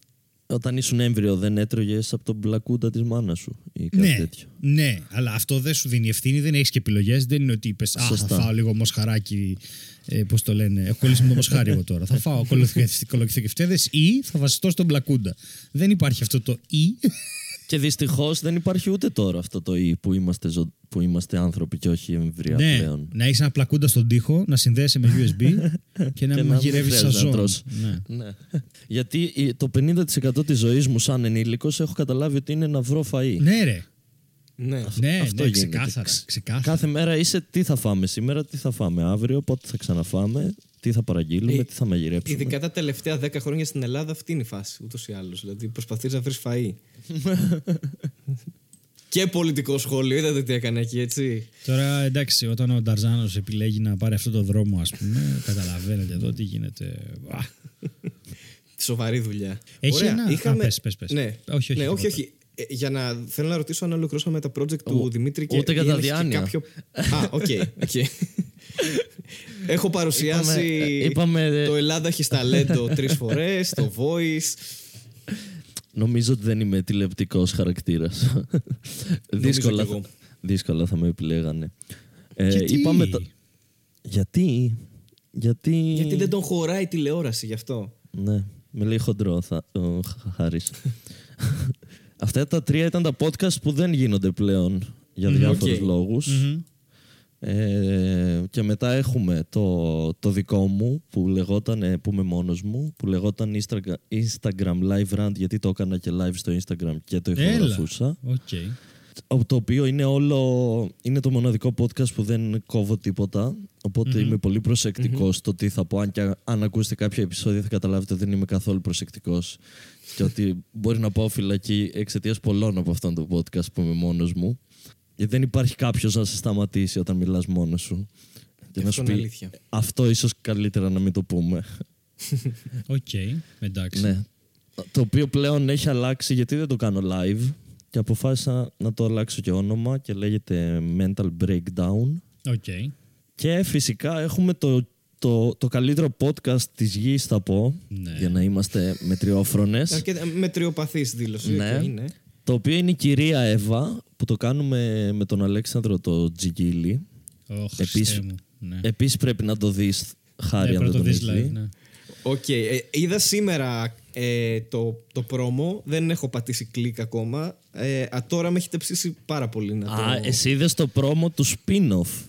S3: Όταν ήσουν έμβριο, δεν έτρωγες από τον μπλακούντα της μάνας σου ή κάτι
S1: Ναι,
S3: τέτοιο;
S1: ναι, αλλά αυτό δεν σου δίνει ευθύνη, δεν έχεις και επιλογές. Δεν είναι ότι είπες Α, θα
S3: Σωστά.
S1: φάω λίγο μοσχαράκι. Ε, Πώς το λένε, έχω κολλήσει με το μοσχάρι εγώ τώρα. θα φάω κολοκυθικευτέδε ή θα βασιστώ στον μπλακούντα. Δεν υπάρχει αυτό το ή.
S3: Και δυστυχώς δεν υπάρχει ούτε τώρα αυτό το ή που είμαστε, ζω- που είμαστε άνθρωποι και όχι εμβρία
S1: ναι,
S3: πλέον.
S1: να έχεις ένα πλακούντα στον τοίχο, να συνδέεσαι με USB και να
S3: Και να
S1: μαγειρεύει
S3: μην χρειάζεται να
S1: σαζόν.
S3: τρως.
S1: Ναι.
S3: Ναι. Γιατί η- το 50% της ζωής μου σαν ενήλικος έχω καταλάβει ότι είναι να βρω φαΐ.
S1: ναι, ρε.
S2: Ναι.
S1: Ναι,
S3: Αυτό
S1: ναι,
S3: γίνεται.
S1: ξεκάθαρα.
S3: Ξ-
S1: ξεκάθαρα.
S3: Κάθε μέρα είσαι τι θα φάμε σήμερα, τι θα φάμε αύριο, πότε θα ξαναφάμε, τι θα παραγγείλουμε,
S2: Ε,
S3: τι θα μαγειρέψουμε.
S2: Ειδικά τα τελευταία 10 χρόνια στην Ελλάδα αυτή είναι η φάση ούτως ή άλλως. Δηλαδή προσπαθείς να βρεις φαΐ. και πολιτικό σχόλιο, είδατε τι έκανε εκεί, έτσι.
S1: Τώρα εντάξει, όταν ο Νταρζάνος επιλέγει να πάρει αυτό το δρόμο, ας πούμε, καταλαβαίνετε εδώ τι γίνεται. Α,
S2: Σοβαρή δουλειά.
S1: Έχει
S2: Ωραία,
S1: ένα-
S2: Είχαμε...
S1: Α, πες, πες, πες.
S2: Ναι,
S1: Όχι, όχι,
S2: ναι, όχι,
S1: τίποτα.
S2: όχι. Ε, για να θέλω να ρωτήσω αν ολοκληρώσαμε τα project του
S3: Ο-
S2: Δημήτρη και
S3: ούτε
S2: ή
S3: κατά
S2: αν έχει και
S3: διάνοια.
S2: κάποιο. Α, οκ. οκ. Έχω παρουσιάσει
S3: Είπαμε- ε, είπαμε-
S2: το Ελλάδα έχει ταλέντο τρεις φορές, το voice.
S3: Νομίζω ότι δεν είμαι τηλεοπτικός χαρακτήρας. δύσκολα,
S2: κι εγώ.
S3: θα, δύσκολα θα με επιλέγανε. Ε,
S1: Γιατί;
S3: είπαμε τα- Γιατί... Γιατί...
S2: Γιατί δεν τον χωράει η τηλεόραση γι' αυτό;
S3: Ναι, με λέει χοντρό θα, ο Χ- Χάρης. Αυτά τα τρία ήταν τα podcast που δεν γίνονται πλέον για διάφορους
S2: οκ.
S3: λόγους. Ε, και μετά έχουμε το, το δικό μου που λεγόταν, ε, που είμαι μόνος μου, που λεγόταν Instagram, Instagram Live Rant γιατί το έκανα και live στο Instagram και το
S1: Έλα.
S3: ηχογραφούσα.
S1: Οκ.
S3: Το οποίο είναι όλο, είναι το μοναδικό podcast που δεν κόβω τίποτα. Οπότε είμαι πολύ προσεκτικός στο τι θα πω. Αν, και αν ακούσετε κάποιο επεισόδιο θα καταλάβετε ότι δεν είμαι καθόλου προσεκτικός. Και ότι μπορεί να πάω φυλακή εξαιτίας πολλών από αυτόν το podcast που είμαι μόνος μου. Γιατί δεν υπάρχει κάποιος να σε σταματήσει όταν μιλάς μόνος σου. Και να
S2: αυτό
S3: σου
S2: είναι
S3: πει,
S2: αλήθεια.
S3: αυτό ίσως καλύτερα να μην το πούμε.
S1: Οκ. Εντάξει.
S3: Ναι. Το οποίο πλέον έχει αλλάξει γιατί δεν το κάνω live και αποφάσισα να το αλλάξω και όνομα και λέγεται Mental Breakdown.
S1: Οκ.
S3: Και φυσικά έχουμε το, το, το καλύτερο podcast της γης θα πω
S1: Ναι.
S3: για να είμαστε μετριόφρονες.
S2: Αρκετά μετριοπαθής δήλωση.
S3: Ναι.
S2: οκ, ναι.
S3: Το οποίο είναι η κυρία Εύα που το κάνουμε με τον Αλέξανδρο το Τζιγίλη.
S1: Ω, Χριστέ
S3: Επίσης-
S1: μου. Ναι.
S3: Επίσης πρέπει να το δεις Χάρη
S1: Ναι,
S3: αν
S1: πρέπει
S3: δεν
S1: να το
S3: τον
S1: δεις
S3: έχεις
S1: live,
S3: δει.
S1: ναι.
S2: Οκ. ε, είδα σήμερα ε, το, το promo. Δεν έχω πατήσει κλικ ακόμα. Ε, α, τώρα με έχετε ψήσει πάρα πολύ να
S3: Α,
S2: το...
S3: εσύ είδες το promo του spin-off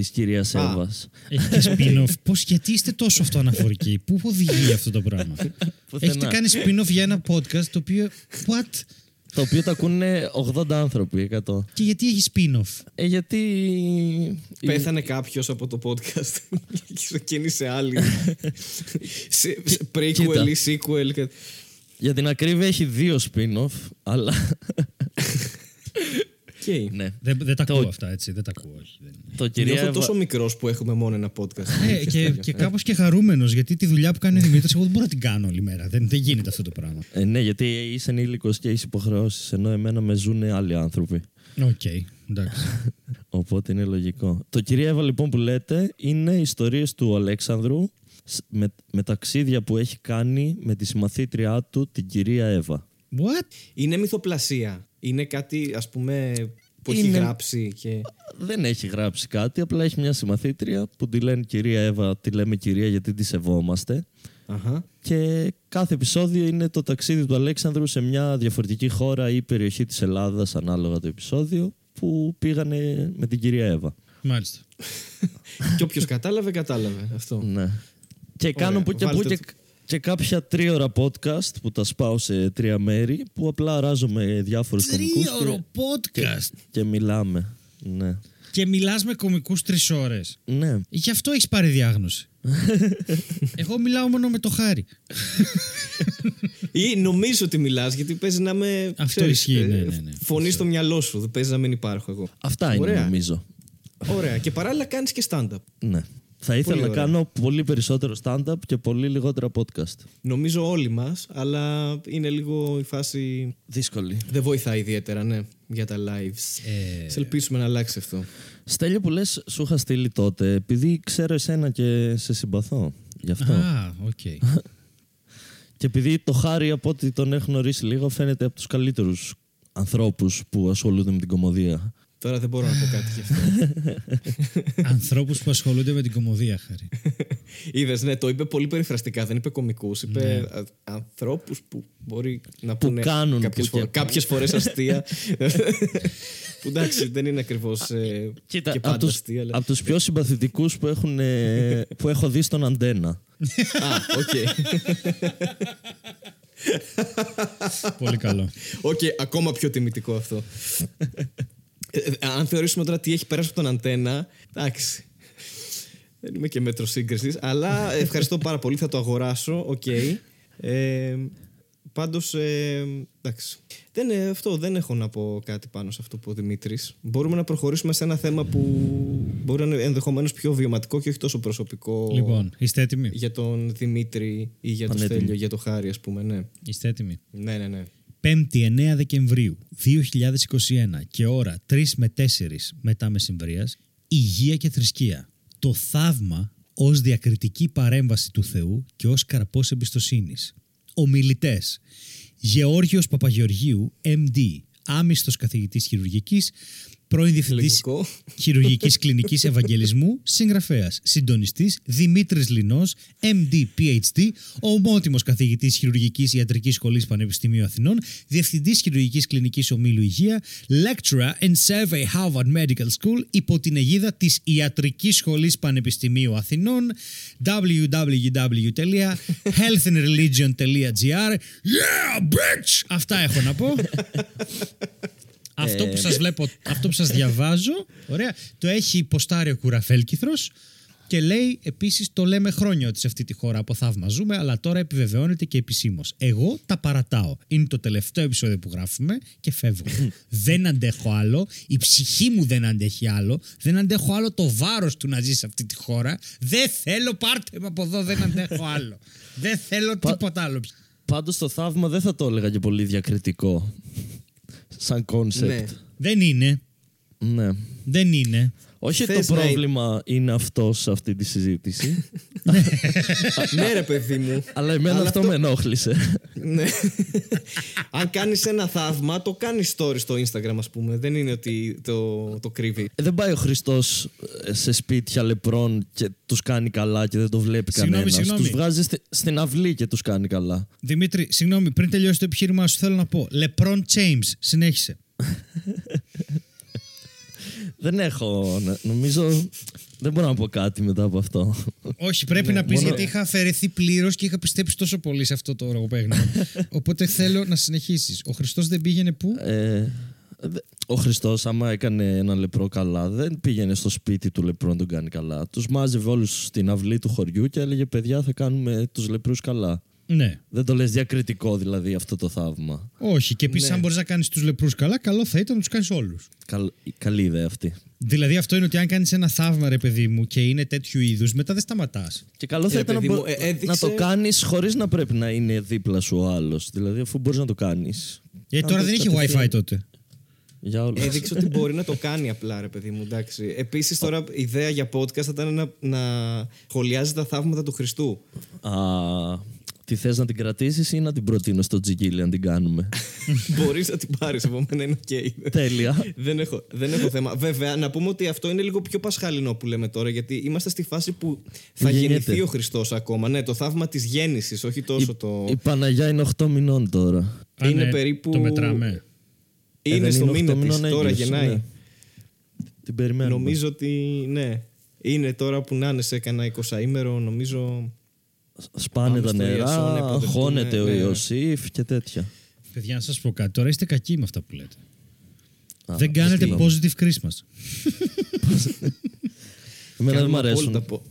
S3: της κυρίας
S2: Α.
S3: Εύας.
S1: Έχει και spin-off. Πώς, γιατί είστε τόσο αυτοαναφορικοί, Πού οδηγεί αυτό το πράγμα;
S3: Πουθενά.
S1: Έχετε κάνει spin-off για ένα podcast το οποίο. What?
S3: Το οποίο το ακούνε 80 άνθρωποι, 100.
S1: Και γιατί έχει spin-off;
S3: Ε, γιατί.
S2: Πέθανε κάποιος από το podcast και ξεκίνησε άλλη. σε, σε prequel
S3: Κοίτα.
S2: ή sequel. και-
S3: Για την ακρίβεια έχει δύο spin-off, αλλά.
S2: Οκ.
S3: ναι.
S1: Δεν, δεν τα
S3: Το-
S1: ακούω αυτά, έτσι. Δεν τα ακούω. Όχι, δεν...
S3: Το κυρία
S2: Νιώθω
S3: Εύα-
S2: τόσο μικρός που έχουμε μόνο ένα podcast.
S1: Ε, και, και κάπως και χαρούμενος γιατί τη δουλειά που κάνει ο Δημήτρης εγώ δεν μπορώ να την κάνω όλη μέρα. Δεν, δεν γίνεται αυτό το πράγμα.
S3: Ε, ναι, γιατί είσαι ενήλικος και έχεις υποχρεώσεις, ενώ εμένα με ζουν άλλοι άνθρωποι.
S1: Οκ, εντάξει.
S3: Οπότε είναι λογικό. Το κυρία Εύα λοιπόν που λέτε είναι ιστορίες του Αλέξανδρου σ- με, με ταξίδια που έχει κάνει με τη συμμαθήτριά του, την κυρία Εύα.
S1: What?
S2: Είναι μυθοπλασία. Είναι κάτι, ας πούμε, που έχει
S3: Είναι-
S2: γράψει και...
S3: Δεν έχει γράψει κάτι, απλά έχει μια συμμαθήτρια που τη λένε κυρία Εύα, τη λέμε κυρία γιατί τη σεβόμαστε.
S2: Αχα.
S3: Και κάθε επεισόδιο είναι το ταξίδι του Αλέξανδρου σε μια διαφορετική χώρα ή περιοχή της Ελλάδας, ανάλογα το επεισόδιο, που πήγανε με την κυρία Εύα.
S1: Μάλιστα.
S2: και όποιος κατάλαβε, κατάλαβε αυτό.
S3: Ναι. Και κάνω που και που
S2: βάλτε
S3: και,
S2: το.
S3: Και κάποια τρίωρα podcast που τα σπάω σε τρία μέρη που απλά αράζω με διάφορους κομικούς
S1: Τρίωρο
S3: και,
S1: podcast.
S3: και μιλάμε. Ναι.
S1: Και μιλάς με κομικούς τρεις ώρες.
S3: Ναι.
S1: Γι' αυτό έχεις πάρει διάγνωση. Εγώ μιλάω μόνο με το χάρι.
S2: Ή νομίζω ότι μιλάς, γιατί παίζει να με...
S1: Αυτό ισχύει, ναι, ναι, ναι.
S2: Φωνή στο μυαλό σου, δεν παίζει να μην υπάρχω εγώ.
S3: Αυτά είναι
S2: Ωραία.
S3: νομίζω.
S2: Ωραία. και παράλληλα κάνεις και stand-up.
S3: Ναι. Θα ήθελα να
S2: ωραία.
S3: κάνω πολύ περισσότερο stand-up και πολύ λιγότερα podcast.
S2: Νομίζω όλοι μας, αλλά είναι λίγο η φάση...
S3: Δύσκολη.
S2: Δεν βοηθάει ιδιαίτερα, ναι, για τα lives.
S1: Ε,
S2: Σε ελπίσουμε να αλλάξει αυτό.
S3: Στέλιο που λες σου είχα στείλει τότε επειδή ξέρω εσένα και σε συμπαθώ. Γι' αυτό.
S1: Α, οκ.
S3: Και επειδή το Χάρη από ό,τι τον έχω γνωρίσει λίγο φαίνεται από τους καλύτερους ανθρώπους που ασχολούνται με την κωμωδία.
S2: Τώρα δεν μπορώ να πω κάτι γι' αυτό.
S1: Ανθρώπους που ασχολούνται με την κωμωδία, Χάρη.
S2: Είδες, ναι, το είπε πολύ περιφραστικά. Δεν είπε κωμικούς. Είπε
S1: Ναι.
S2: ανθρώπους που μπορεί να
S3: Που
S2: πούνε
S3: κάνουν,
S2: κάποιες,
S3: που και-
S2: φο- κάποιες φορές αστεία. που εντάξει, δεν είναι ακριβώς ε,
S3: Κοίτα,
S2: και
S3: από
S2: πάντα
S3: τους,
S2: αστεία. Αλλά...
S3: απ' τους πιο συμπαθητικούς που, έχουν, ε, που έχω δει στον Αντένα.
S2: Α, οκ.
S1: Πολύ καλό.
S2: Οκ, ακόμα πιο τιμητικό αυτό. Ε, ε, αν θεωρήσουμε τώρα τι έχει περάσει από τον αντένα, εντάξει. Δεν είμαι και μέτρο σύγκρισης, αλλά ευχαριστώ πάρα πολύ. Θα το αγοράσω. Οκ. Ε, Πάντως, ε, εντάξει. Δεν, ε, αυτό δεν έχω να πω κάτι πάνω σε αυτό που ο Δημήτρης. Μπορούμε να προχωρήσουμε σε ένα θέμα που μπορεί να είναι ενδεχομένως πιο βιωματικό και όχι τόσο προσωπικό.
S1: Λοιπόν, είστε έτοιμοι;
S2: Για τον Δημήτρη ή για τον
S3: Πανέτοιμοι.
S2: Στέλιο, για το Χάρη, ας πούμε, ναι.
S1: Είστε έτοιμοι;
S2: Ναι, ναι, ναι.
S1: 5η 9 Δεκεμβρίου 2021 και ώρα 3 με 4 μετά μεσημβρίας Υγεία και θρησκεία. Το θαύμα ως διακριτική παρέμβαση του Θεού και ως καρπός εμπιστοσύνης. Ομιλητές. Γεώργιος Παπαγεωργίου, MD, άμυστος καθηγητής χειρουργικής, πρώην διευθυντής
S2: Λογικό.
S1: χειρουργικής κλινικής Ευαγγελισμού, συγγραφέας, συντονιστής Δημήτρης Λινός, MD, PhD, ομότιμος καθηγητής χειρουργικής ιατρικής σχολής Πανεπιστημίου Αθηνών, διευθυντής χειρουργικής κλινικής ομίλου Υγεία, lecturer in Survey Harvard Medical School υπό την αιγίδα της Ιατρικής Σχολής Πανεπιστημίου Αθηνών, www.healthandreligion.gr Yeah, bitch! Αυτά έχω να πω. Αυτό που σας βλέπω, αυτό που σας διαβάζω, ωραία, το έχει ποστάρει ο Κουραφέλκυθρος και λέει επίσης το λέμε χρόνια ότι σε αυτή τη χώρα από θαύμα ζούμε, αλλά τώρα επιβεβαιώνεται και επισήμως. Εγώ τα παρατάω. Είναι το τελευταίο επεισόδιο που γράφουμε και φεύγω. δεν αντέχω άλλο, η ψυχή μου δεν αντέχει άλλο, δεν αντέχω άλλο το βάρος του να ζεις σε αυτή τη χώρα. Δεν θέλω, πάρτε με από εδώ, δεν αντέχω άλλο. δεν θέλω τίποτα άλλο.
S3: Πάντως το θαύμα δεν θα το έλεγα και πολύ διακριτικό. Σαν concept.
S2: Ναι.
S1: Δεν είναι.
S3: ναι.
S1: Δεν είναι.
S3: Όχι
S2: Θες
S3: το
S2: να-
S3: πρόβλημα είναι αυτός σε αυτή τη συζήτηση.
S2: ναι, ρε παιδί μου.
S3: αλλά εμένα
S2: Αλλά
S3: αυτό,
S2: αυτό-
S3: με ενόχλησε.
S2: ναι. Αν κάνεις ένα θαύμα, το κάνει story στο Instagram, ας πούμε. Δεν είναι ότι το, το κρύβει.
S3: Ε, δεν πάει ο Χριστός σε σπίτια λεπρών και τους κάνει καλά και δεν το βλέπει
S1: Συγγνώμη,
S3: κανένας.
S1: συγγνώμη.
S3: Του βγάζει στη- στην αυλή και τους κάνει καλά.
S1: Δημήτρη, συγγνώμη, πριν τελειώσει το επιχείρημά σου, θέλω να πω. Λεπρόν James, συνέχισε.
S3: Δεν έχω. ναι, Νομίζω. Δεν μπορώ να πω κάτι μετά από αυτό.
S1: Όχι, πρέπει να πεις
S3: μόνο-
S1: γιατί είχα αφαιρεθεί πλήρως και είχα πιστέψει τόσο πολύ σε αυτό το λογοπαίγνιο. Οπότε θέλω να συνεχίσεις. Ο Χριστός δεν πήγαινε πού;
S3: Ε, δε- ο Χριστός, άμα έκανε ένα λεπρό καλά, δεν πήγαινε στο σπίτι του λεπρού να τον κάνει καλά. Τους μάζευε όλους στην αυλή του χωριού και έλεγε: Παιδιά, θα κάνουμε τους λεπρούς καλά.
S1: Ναι.
S3: Δεν το λες διακριτικό δηλαδή αυτό το θαύμα.
S1: Όχι. Και επίσης,
S2: Ναι.
S1: αν μπορείς να κάνεις τους λεπρούς καλά, καλό θα ήταν να τους κάνεις όλους.
S3: Καλ- καλή ιδέα αυτή.
S1: Δηλαδή, αυτό είναι ότι αν κάνεις ένα θαύμα, ρε παιδί μου, και είναι τέτοιου είδους, μετά δεν σταματάς.
S3: Και καλό θα
S2: Ε,
S3: ήταν να,
S2: παιδί
S3: μπο-
S2: μου, ε, έδειξε-
S3: να το κάνεις χωρίς να πρέπει να είναι δίπλα σου ο άλλος. Δηλαδή, αφού μπορείς να το κάνεις.
S1: Γιατί τώρα δεν είχε WiFi τότε.
S3: Για όλους.
S2: Έδειξε ότι μπορεί να το κάνει απλά, ρε παιδί μου. Εντάξει. Επίσης, τώρα η ιδέα για podcast θα ήταν να, να σχολιάζει τα θαύματα του Χριστού.
S3: Α, τι θες να την κρατήσεις ή να την προτείνω στο Τζικίλι αν την κάνουμε;
S2: μπορείς να την πάρεις, από μένα είναι οκ.
S3: Τέλεια.
S2: δεν, έχω, δεν έχω θέμα. Βέβαια, να πούμε ότι αυτό είναι λίγο πιο πασχαλινό που λέμε τώρα, γιατί είμαστε στη φάση που θα
S3: Γεννιέται.
S2: γεννηθεί ο Χριστός ακόμα. Ναι, το θαύμα της γέννησης, όχι τόσο το.
S3: Η Παναγιά είναι 8 μηνών τώρα.
S1: Α,
S2: είναι
S1: ναι,
S2: περίπου-
S1: Το μετράμε.
S3: Ε,
S2: είναι
S3: δεν
S2: στο
S3: είναι
S2: μήνα
S3: οκτώ
S2: της.
S3: μηνών
S2: Τώρα
S3: έγκυος,
S2: γεννάει.
S3: ναι. Την περιμένουμε.
S2: Νομίζω ότι ναι. Είναι τώρα που να είναι σε κανένα 20 ημέρο, νομίζω.
S3: Σπάνε
S2: Πάμε
S3: τα
S2: στο
S3: νερά,
S2: Ιασόν, να υποδεχτούμε,
S3: χώνεται ο
S2: ναι.
S3: Ιωσήφ και τέτοια.
S1: Παιδιά, να σας πω κάτι. Τώρα είστε κακοί με αυτά που λέτε.
S3: Α,
S1: δεν κάνετε
S3: γιατί;
S1: positive Christmas.
S3: Εμένα δεν μου
S2: Κάνουμε
S3: αρέσουν
S2: απόλυτα πο-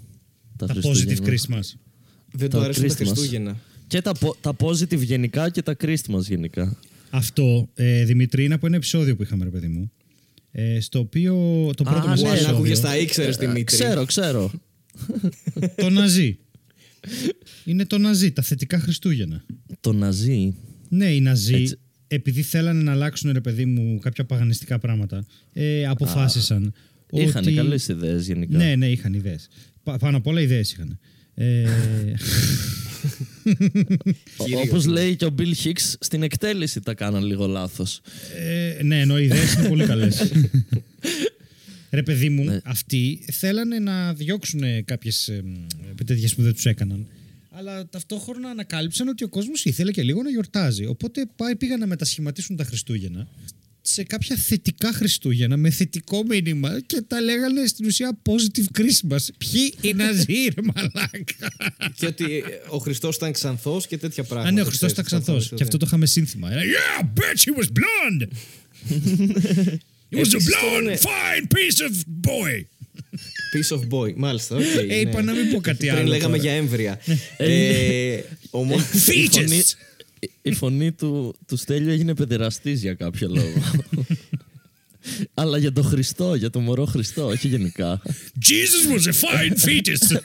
S3: τα
S1: Τα positive
S3: Χριστούγεννα.
S1: Christmas.
S2: Δεν
S3: Τα
S2: του αρέσουν τα
S3: Christmas.
S2: Χριστούγεννα.
S3: Και τα, πο- τα positive γενικά και τα Christmas γενικά.
S1: Αυτό, ε, Δημητρή, είναι από ένα επεισόδιο που είχαμε, ρε παιδί μου. Ε, στο οποίο το πρώτο
S3: Α,
S1: μας
S3: ναι,
S2: Αν
S1: επεισόδιο,
S2: άκουγε τα ήξερες Δημήτρη.
S3: Ξέρω, ξέρω.
S1: το Ναζί. Είναι το Ναζί, τα θετικά Χριστούγεννα.
S3: Το Ναζί.
S1: Ναι, οι Ναζί,
S3: Έτσι.
S1: επειδή θέλανε να αλλάξουν, ρε παιδί μου, κάποια παγανιστικά πράγματα, ε, αποφάσισαν.
S3: Είχαν
S1: ότι...
S3: καλές ιδέες γενικά.
S1: Ναι, ναι, είχαν ιδέες. Πάνω απ' όλα ιδέες είχαν. Ε,
S3: Όπως λέει και ο Bill Hicks, στην εκτέλεση τα κάναν λίγο λάθος.
S1: ε, ναι, ενώ οι ιδέες είναι πολύ καλές. Ρε παιδί μου,
S3: Ναι.
S1: αυτοί θέλανε να διώξουν κάποιες τέτοιες που δεν τους έκαναν. Αλλά ταυτόχρονα ανακάλυψαν ότι ο κόσμος ήθελε και λίγο να γιορτάζει. Οπότε πάει, πήγαν να μετασχηματίσουν τα Χριστούγεννα σε κάποια θετικά Χριστούγεννα με θετικό μήνυμα και τα λέγανε στην ουσία positive Christmas. Ποιοι είναι Ναζί, ρε μαλάκα.
S2: Και ότι ε, ο Χριστός ήταν ξανθός και τέτοια πράγματα.
S1: Α, ναι, ο Χριστός
S2: ξέρεις,
S1: ήταν ξανθός.
S2: αυτό,
S1: Και αυτό το είχαμε σύνθημα. Ένα, Yeah, bitch, he was blonde. he was a
S2: Επίσης,
S1: blonde,
S2: τώρα, ναι.
S1: fine piece of boy.
S2: Piece of boy, μάλιστα. οκ,
S1: Ε, είπα
S2: ναι.
S1: να μην πω κάτι
S2: Πριν
S1: άλλο
S2: λέγαμε
S1: τώρα.
S2: για έμβρυα. ε, ο μό-
S3: Η φωνή,
S1: Fetus.
S3: η φωνή του, του Στέλιου έγινε παιδεραστής για κάποιο λόγο. Αλλά για τον Χριστό, για τον μωρό Χριστό, όχι γενικά.
S1: Jesus was a fine fetus.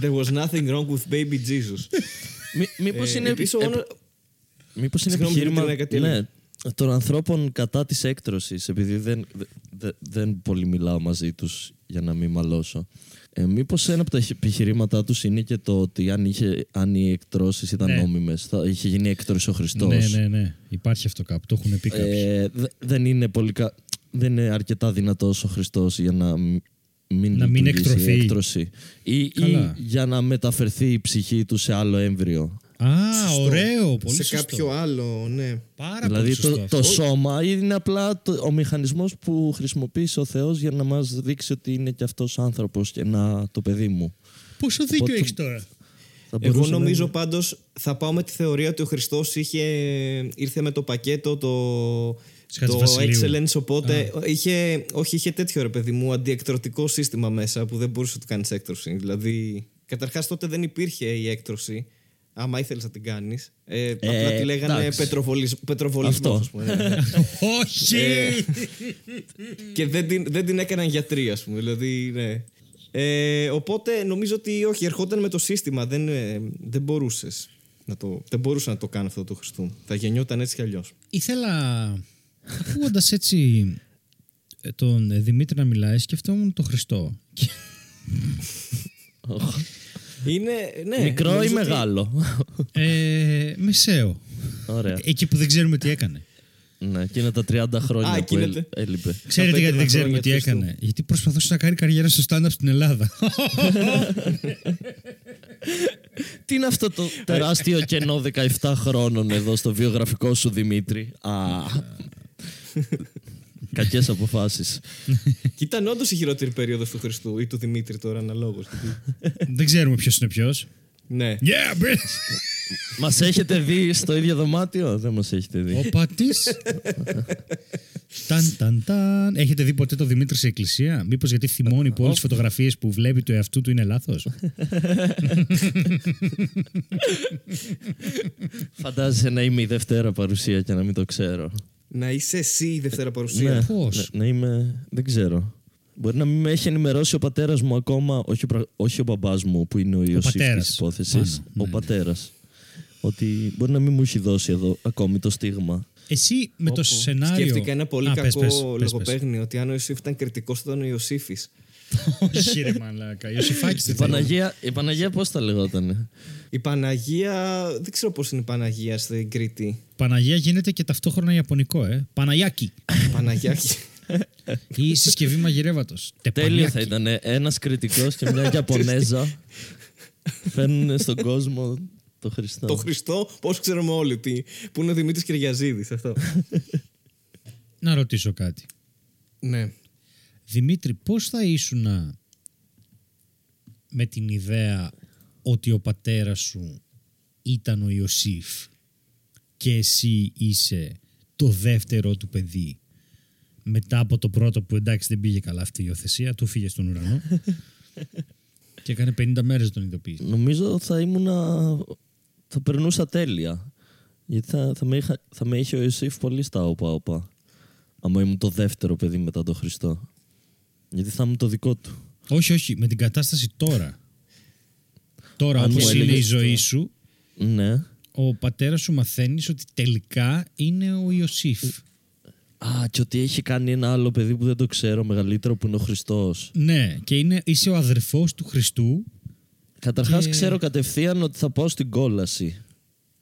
S2: There was nothing wrong with baby Jesus.
S3: Μή, μήπως
S2: Ε,
S3: είναι,
S2: επίσης,
S3: επ-
S2: μόνο-
S3: μήπως είναι
S2: Συγγνώμη,
S3: επιχείρημα
S2: Δημήτρη, κάτι
S3: ναι,
S2: έλεγες.
S3: των ανθρώπων κατά της έκτρωσης, επειδή δεν, δε- δε- δεν πολύ μιλάω μαζί τους για να μην μαλώσω. Ε, μήπως ένα από τα επιχειρήματά τους είναι και το ότι αν, είχε, αν οι εκτρώσεις ήταν
S1: Ναι.
S3: νόμιμες, θα είχε γίνει έκτρωση ο Χριστός.
S1: ναι, ναι, ναι. Υπάρχει αυτό κάπου. Το έχουν πει κάποιοι.
S3: Ε, δε- δεν, είναι πολύ κα- δεν είναι αρκετά δυνατός ο Χριστός για να μ- μην,
S1: Να μην
S3: λειτουργήσει η
S1: εκτρωθεί.
S3: έκτρωση. Ή, ή
S1: Καλά.
S3: για να μεταφερθεί η ψυχή του σε άλλο έμβριο.
S1: Α,
S2: Σωστό.
S1: ωραίο. Πολύ
S2: σε
S1: σωστό.
S2: κάποιο άλλο, ναι.
S1: Πάρα
S3: δηλαδή
S1: πολύ σωστό
S3: το,
S1: αυτό.
S3: το σώμα είναι απλά το, ο μηχανισμός που χρησιμοποίησε ο Θεός για να μας δείξει ότι είναι και αυτός άνθρωπος και να το παιδί μου.
S1: Πόσο δίκιο
S3: Οπότε-
S1: έχεις τώρα;
S3: Θα
S2: Εγώ
S3: μπορούσε να
S2: νομίζω
S3: είναι-
S2: πάντως θα πάω με τη θεωρία ότι ο Χριστός είχε, ήρθε με το πακέτο το,
S1: Της
S2: το
S1: Βασιλείου.
S2: excellence οπότε είχε, όχι είχε τέτοιο ρε παιδί μου αντιεκτρωτικό σύστημα μέσα που δεν μπορούσε να του κάνεις έκτρωση δηλαδή καταρχάς τότε δεν υπήρχε η έκτρωση άμα ήθελες να την κάνεις ε, απλά τη λέγανε
S3: εντάξει.
S2: πετροβολισ, πετροβολισμός
S3: Αυτό.
S2: ας πούμε, ναι, ναι.
S1: Όχι!
S2: Ε, και δεν την, δεν την έκαναν γιατροί, ας πούμε. Δηλαδή, ναι. Ε, οπότε νομίζω ότι όχι, ερχόταν με το σύστημα. Δεν, ε, δεν μπορούσες να το, δεν μπορούσε να το κάνει αυτό το Χριστού. Θα γεννιόταν έτσι κι αλλιώς.
S1: Ήθελα, ακούγοντας έτσι ε, τον ε, Δημήτρη να μιλάει, σκεφτόμουν τον Χριστό.
S2: Είναι, ναι,
S3: Μικρό ή
S2: νομίζω ότι-
S3: μεγάλο;
S1: Ε, μεσαίο.
S3: Ωραία.
S1: Εκεί που δεν ξέρουμε τι έκανε.
S3: ναι, εκείνα τα 30 χρόνια
S2: Α,
S3: που
S2: εκείνα
S3: έλ-
S2: τα-
S3: έλειπε.
S1: Ξέρετε
S2: πέντε
S1: γιατί δεν
S2: χρόνια
S1: ξέρουμε
S2: του
S1: τι
S2: Χριστού.
S1: έκανε. Γιατί προσπαθούσε να κάνει καριέρα στο stand-up στην Ελλάδα.
S3: Τι είναι αυτό το τεράστιο κενό 17 χρόνων εδώ στο βιογραφικό σου Δημήτρη; Α, Κακές αποφάσεις.
S2: Και ήταν όντως η χειρότερη περίοδος του Χριστού ή του Δημήτρη τώρα αναλόγως.
S1: δεν ξέρουμε ποιος είναι ποιος.
S2: ναι.
S1: Yeah, bitch!
S3: Μας έχετε δει στο ίδιο δωμάτιο; Δεν μας έχετε δει.
S1: Ο πατής. ταν, ταν, ταν. Έχετε δει ποτέ το Δημήτρη σε εκκλησία, Μήπως γιατί θυμώνει που όλες τις φωτογραφίες που βλέπει του εαυτού του είναι λάθος;
S3: Φαντάζεσαι να είμαι η Δευτέρα παρουσία και να μην το ξέρω.
S2: Να είσαι εσύ η Δευτέρα παρουσία.
S3: Ναι,
S1: Πώς;
S3: ναι, να είμαι... Δεν ξέρω. Μπορεί να μην με έχει ενημερώσει ο πατέρας μου ακόμα, όχι ο, πρα- όχι ο μπαμπάς μου που είναι ο Ιωσήφ
S1: πατέρας.
S3: της υπόθεσης.
S1: Πάνω,
S3: ο
S1: ναι.
S3: πατέρας. Ότι μπορεί να μην μου έχει δώσει εδώ ακόμη το στίγμα.
S1: Εσύ με το
S2: Πω, πω.
S1: σενάριο.
S2: Σκέφτηκα ένα πολύ
S1: Α,
S2: κακό
S1: πες, πες, πες, πες.
S2: λογοπαίγνιο ότι αν ο Ιωσήφ ήταν κριτικός, θα ήταν ο Ιωσήφης.
S1: Όχι, ρε μαλάκα. Ιωσήφάκης
S3: Η
S1: δεν θέλω.
S3: Παναγία, η Παναγία πώς θα λεγότανε;
S2: Η Παναγία. Δεν ξέρω πώς είναι η Παναγία στην Κρήτη.
S1: Παναγία γίνεται και ταυτόχρονα Ιαπωνικό, ε. Παναγιάκι.
S2: Παναγιάκη.
S1: Ή η συσκευή μαγειρεύατος.
S3: Τέλειο θα ήταν. Ένας κριτικός και μια Ιαπωνέζα φέρνουν στον κόσμο το Χριστό.
S2: το Χριστό, πώς ξέρουμε όλοι τι, που είναι ο Δημήτρης Κυριαζίδης αυτό.
S1: Να ρωτήσω κάτι.
S2: ναι.
S1: Δημήτρη, πώς θα ήσουν με την ιδέα ότι ο πατέρας σου ήταν ο Ιωσήφ και εσύ είσαι το δεύτερο του παιδί μετά από το πρώτο που εντάξει δεν πήγε καλά αυτή η υιοθεσία, του φύγε στον ουρανό και έκανε 50 μέρες τον ειδοποίηση.
S3: Νομίζω θα ήμουνα... θα περνούσα τέλεια. Γιατί θα, θα, με, είχα, θα με είχε ο Ιωσήφ πολύ στα όπα όπα. Άμα ήμουν το δεύτερο παιδί μετά τον Χριστό. Γιατί θα ήμουν το δικό του.
S1: Όχι, όχι, με την κατάσταση τώρα. Τώρα
S3: Αν μου
S1: όπως είναι η
S3: έλεγες
S1: ζωή
S3: το-
S1: σου,
S3: Ναι.
S1: ο πατέρας σου μαθαίνεις ότι τελικά είναι ο Ιωσήφ.
S3: Α, και ότι έχει κάνει ένα άλλο παιδί που δεν το ξέρω, μεγαλύτερο που είναι ο Χριστός.
S1: Ναι, και είναι, είσαι ο αδερφός του Χριστού.
S3: Καταρχάς
S1: Και-
S3: ξέρω κατευθείαν ότι θα πάω στην κόλαση.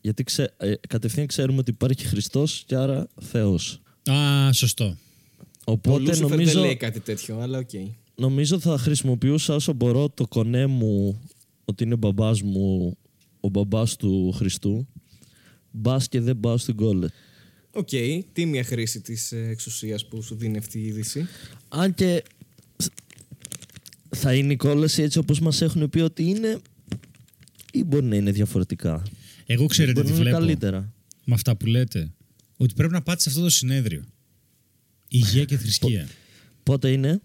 S3: Γιατί ξε, ε, κατευθείαν ξέρουμε ότι υπάρχει Χριστός και άρα Θεός.
S1: Α, σωστό.
S2: Ο
S3: Οπότε
S2: Lucifer δεν
S3: νομίζω,
S2: λέει κάτι τέτοιο, αλλά οκ.
S3: νομίζω θα χρησιμοποιούσα όσο μπορώ το κονέ μου ότι είναι μπαμπάς μου, ο μπαμπάς του Χριστού. Μπας και δεν πάω στην κόλαση.
S2: Οκ, τίμια χρήση της εξουσίας που σου δίνει αυτή η είδηση.
S3: Αν και σ- θα είναι η κόλαση έτσι όπως μας έχουν πει ότι είναι ή μπορεί να είναι διαφορετικά;
S1: Εγώ ξέρετε
S3: μπορεί
S1: τι
S3: να είναι
S1: βλέπω
S3: καλύτερα.
S1: με αυτά που λέτε. Ότι πρέπει να πάτε σε αυτό το συνέδριο. Υγεία και θρησκεία.
S3: Πότε είναι;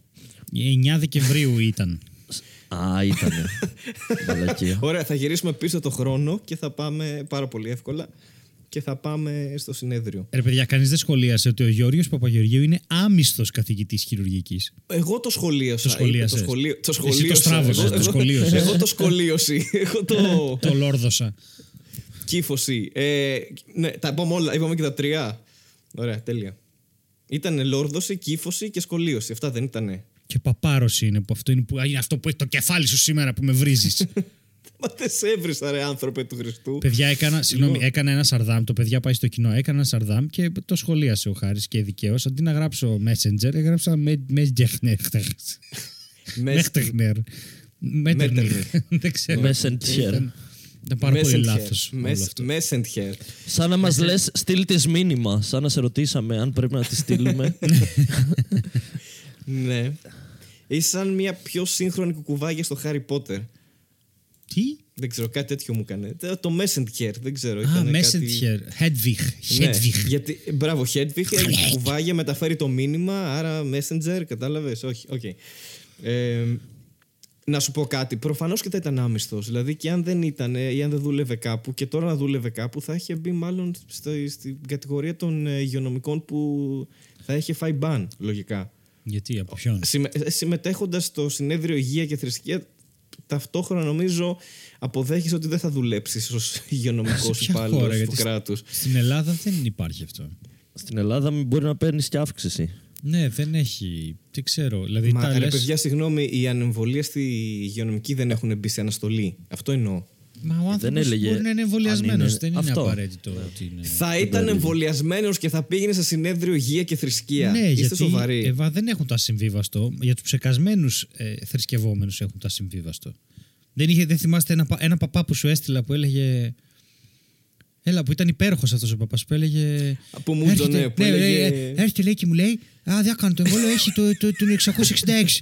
S1: 9 Δεκεμβρίου ήταν.
S3: Α, ήτανε. Μαλακία.
S2: Ωραία, θα γυρίσουμε πίσω το χρόνο και θα πάμε πάρα πολύ εύκολα και θα πάμε στο συνέδριο.
S1: Ρε παιδιά, κανείς δεν σχολίασε ότι ο Γιώργος Παπαγεωργίου είναι άμυστος καθηγητής χειρουργικής.
S2: Εγώ το σχολίασα.
S1: Το σχολίασες.
S2: Το, σχολείο, το
S1: Εσύ το
S2: σχολίωσα.
S1: στράβωσες,
S2: Εγώ-
S1: το σχολίωσες.
S2: Εγώ το σχολίωση. Εγώ το
S1: Το λόρδωσα.
S2: κύφωση. Ε, ναι, τα είπαμε όλα. Είπαμε και τα τρία. Ωραία, τέλεια. Ήταν λόρδωση, κύφωση και σχολίωση. Αυτά δεν ήτανε.
S1: Και παπάρωση είναι που αυτό είναι, που, είναι αυτό που έχει το κεφάλι σου σήμερα που με βρίζεις.
S2: Μα δεν σε έβρισα, ρε άνθρωπε του Χριστού.
S1: παιδιά, έκανα, συγγνώμη,
S2: Λοιπόν.
S1: έκανα ένα σαρδάμ. Το παιδιά πάει στο κοινό. Έκανα ένα σαρδάμ και το σχολίασε ο Χάρης και δικαίω. Αντί να γράψω Messenger, έγραψα Messenger. Μέχτεχνερ. Μέτερνερ. Δεν ξέρω.
S3: Messenger.
S1: Ήταν- Ήταν πάρα πολύ
S2: Messenger.
S1: λάθος όλο
S2: Mess-
S1: αυτό.
S2: Messenger.
S3: Σαν να μας λες στείλ της μήνυμα. Σαν να σε ρωτήσαμε αν πρέπει να τη στείλουμε.
S2: Ναι. Είσαι σαν μια πιο σύγχρονη κουκουβάγια στο Harry Potter.
S1: Τι;
S2: Δεν ξέρω, κάτι τέτοιο μου έκανε. Ε, Το Messenger, δεν ξέρω.
S1: Α,
S2: ήτανε κάτι-
S1: Messenger. Hedwig.
S2: Ναι,
S1: Hedwig.
S2: γιατί, μπράβο, Hedwig, η κουβάγια μεταφέρει το μήνυμα, άρα Messenger, κατάλαβες, όχι, οκ. Ε, να σου πω κάτι, προφανώς και θα ήταν άμυστος, δηλαδή και αν δεν ήταν ή αν δεν δούλευε κάπου και τώρα να δούλευε κάπου θα είχε μπει μάλλον στο, στην κατηγορία των ε, υγειονομικών που θα είχε φάει μπαν, λογικά.
S1: Γιατί, από ποιον;
S2: Συμμε, συμμετέχοντας στο συνέδριο Υγεία και Θρησκεία, ταυτόχρονα νομίζω αποδέχεσαι ότι δεν θα δουλέψεις ως υγειονομικός
S1: Σε ποια χώρα,
S2: υπάλληλος του
S1: γιατί
S2: κράτους.
S1: Στην Ελλάδα δεν υπάρχει αυτό.
S3: Στην Ελλάδα μην μπορεί να παίρνεις και αύξηση.
S1: Ναι, δεν έχει. Τι ξέρω. Δηλαδή
S2: Μα
S1: τα
S2: ρε
S1: λες-
S2: παιδιά, συγγνώμη, οι ανεμβολίαστοι υγειονομικοί δεν έχουν μπει σε αναστολή. Αυτό εννοώ.
S1: Μα ο άνθρωπος
S3: έλεγε
S1: μπορεί να είναι
S3: αν
S1: εμβολιασμένος.
S3: είναι-
S1: Δεν είναι
S3: αυτό.
S1: απαραίτητο ότι είναι.
S2: Θα ήταν εμβολιασμένος και θα πήγαινε σε συνέδριο υγεία και θρησκεία.
S1: Ναι,
S2: Είστε
S1: γιατί
S2: σοβαροί.
S1: Εβα, δεν έχουν το ασυμβίβαστο. Για τους ψεκασμένους ε, θρησκευόμενους έχουν το ασυμβίβαστο. Δεν, είχε, δεν θυμάστε ένα, πα- ένα παπά που σου έστειλα που έλεγε. Έλα, που ήταν υπέροχος αυτός ο παπάς που έλεγε.
S2: Από Μούντζο, ναι, που έλεγε-
S1: λέει, ε, έρχεται λέει και μου λέει Α, δεν έκανε το εμβόλιο, έχει το, το, το, 666.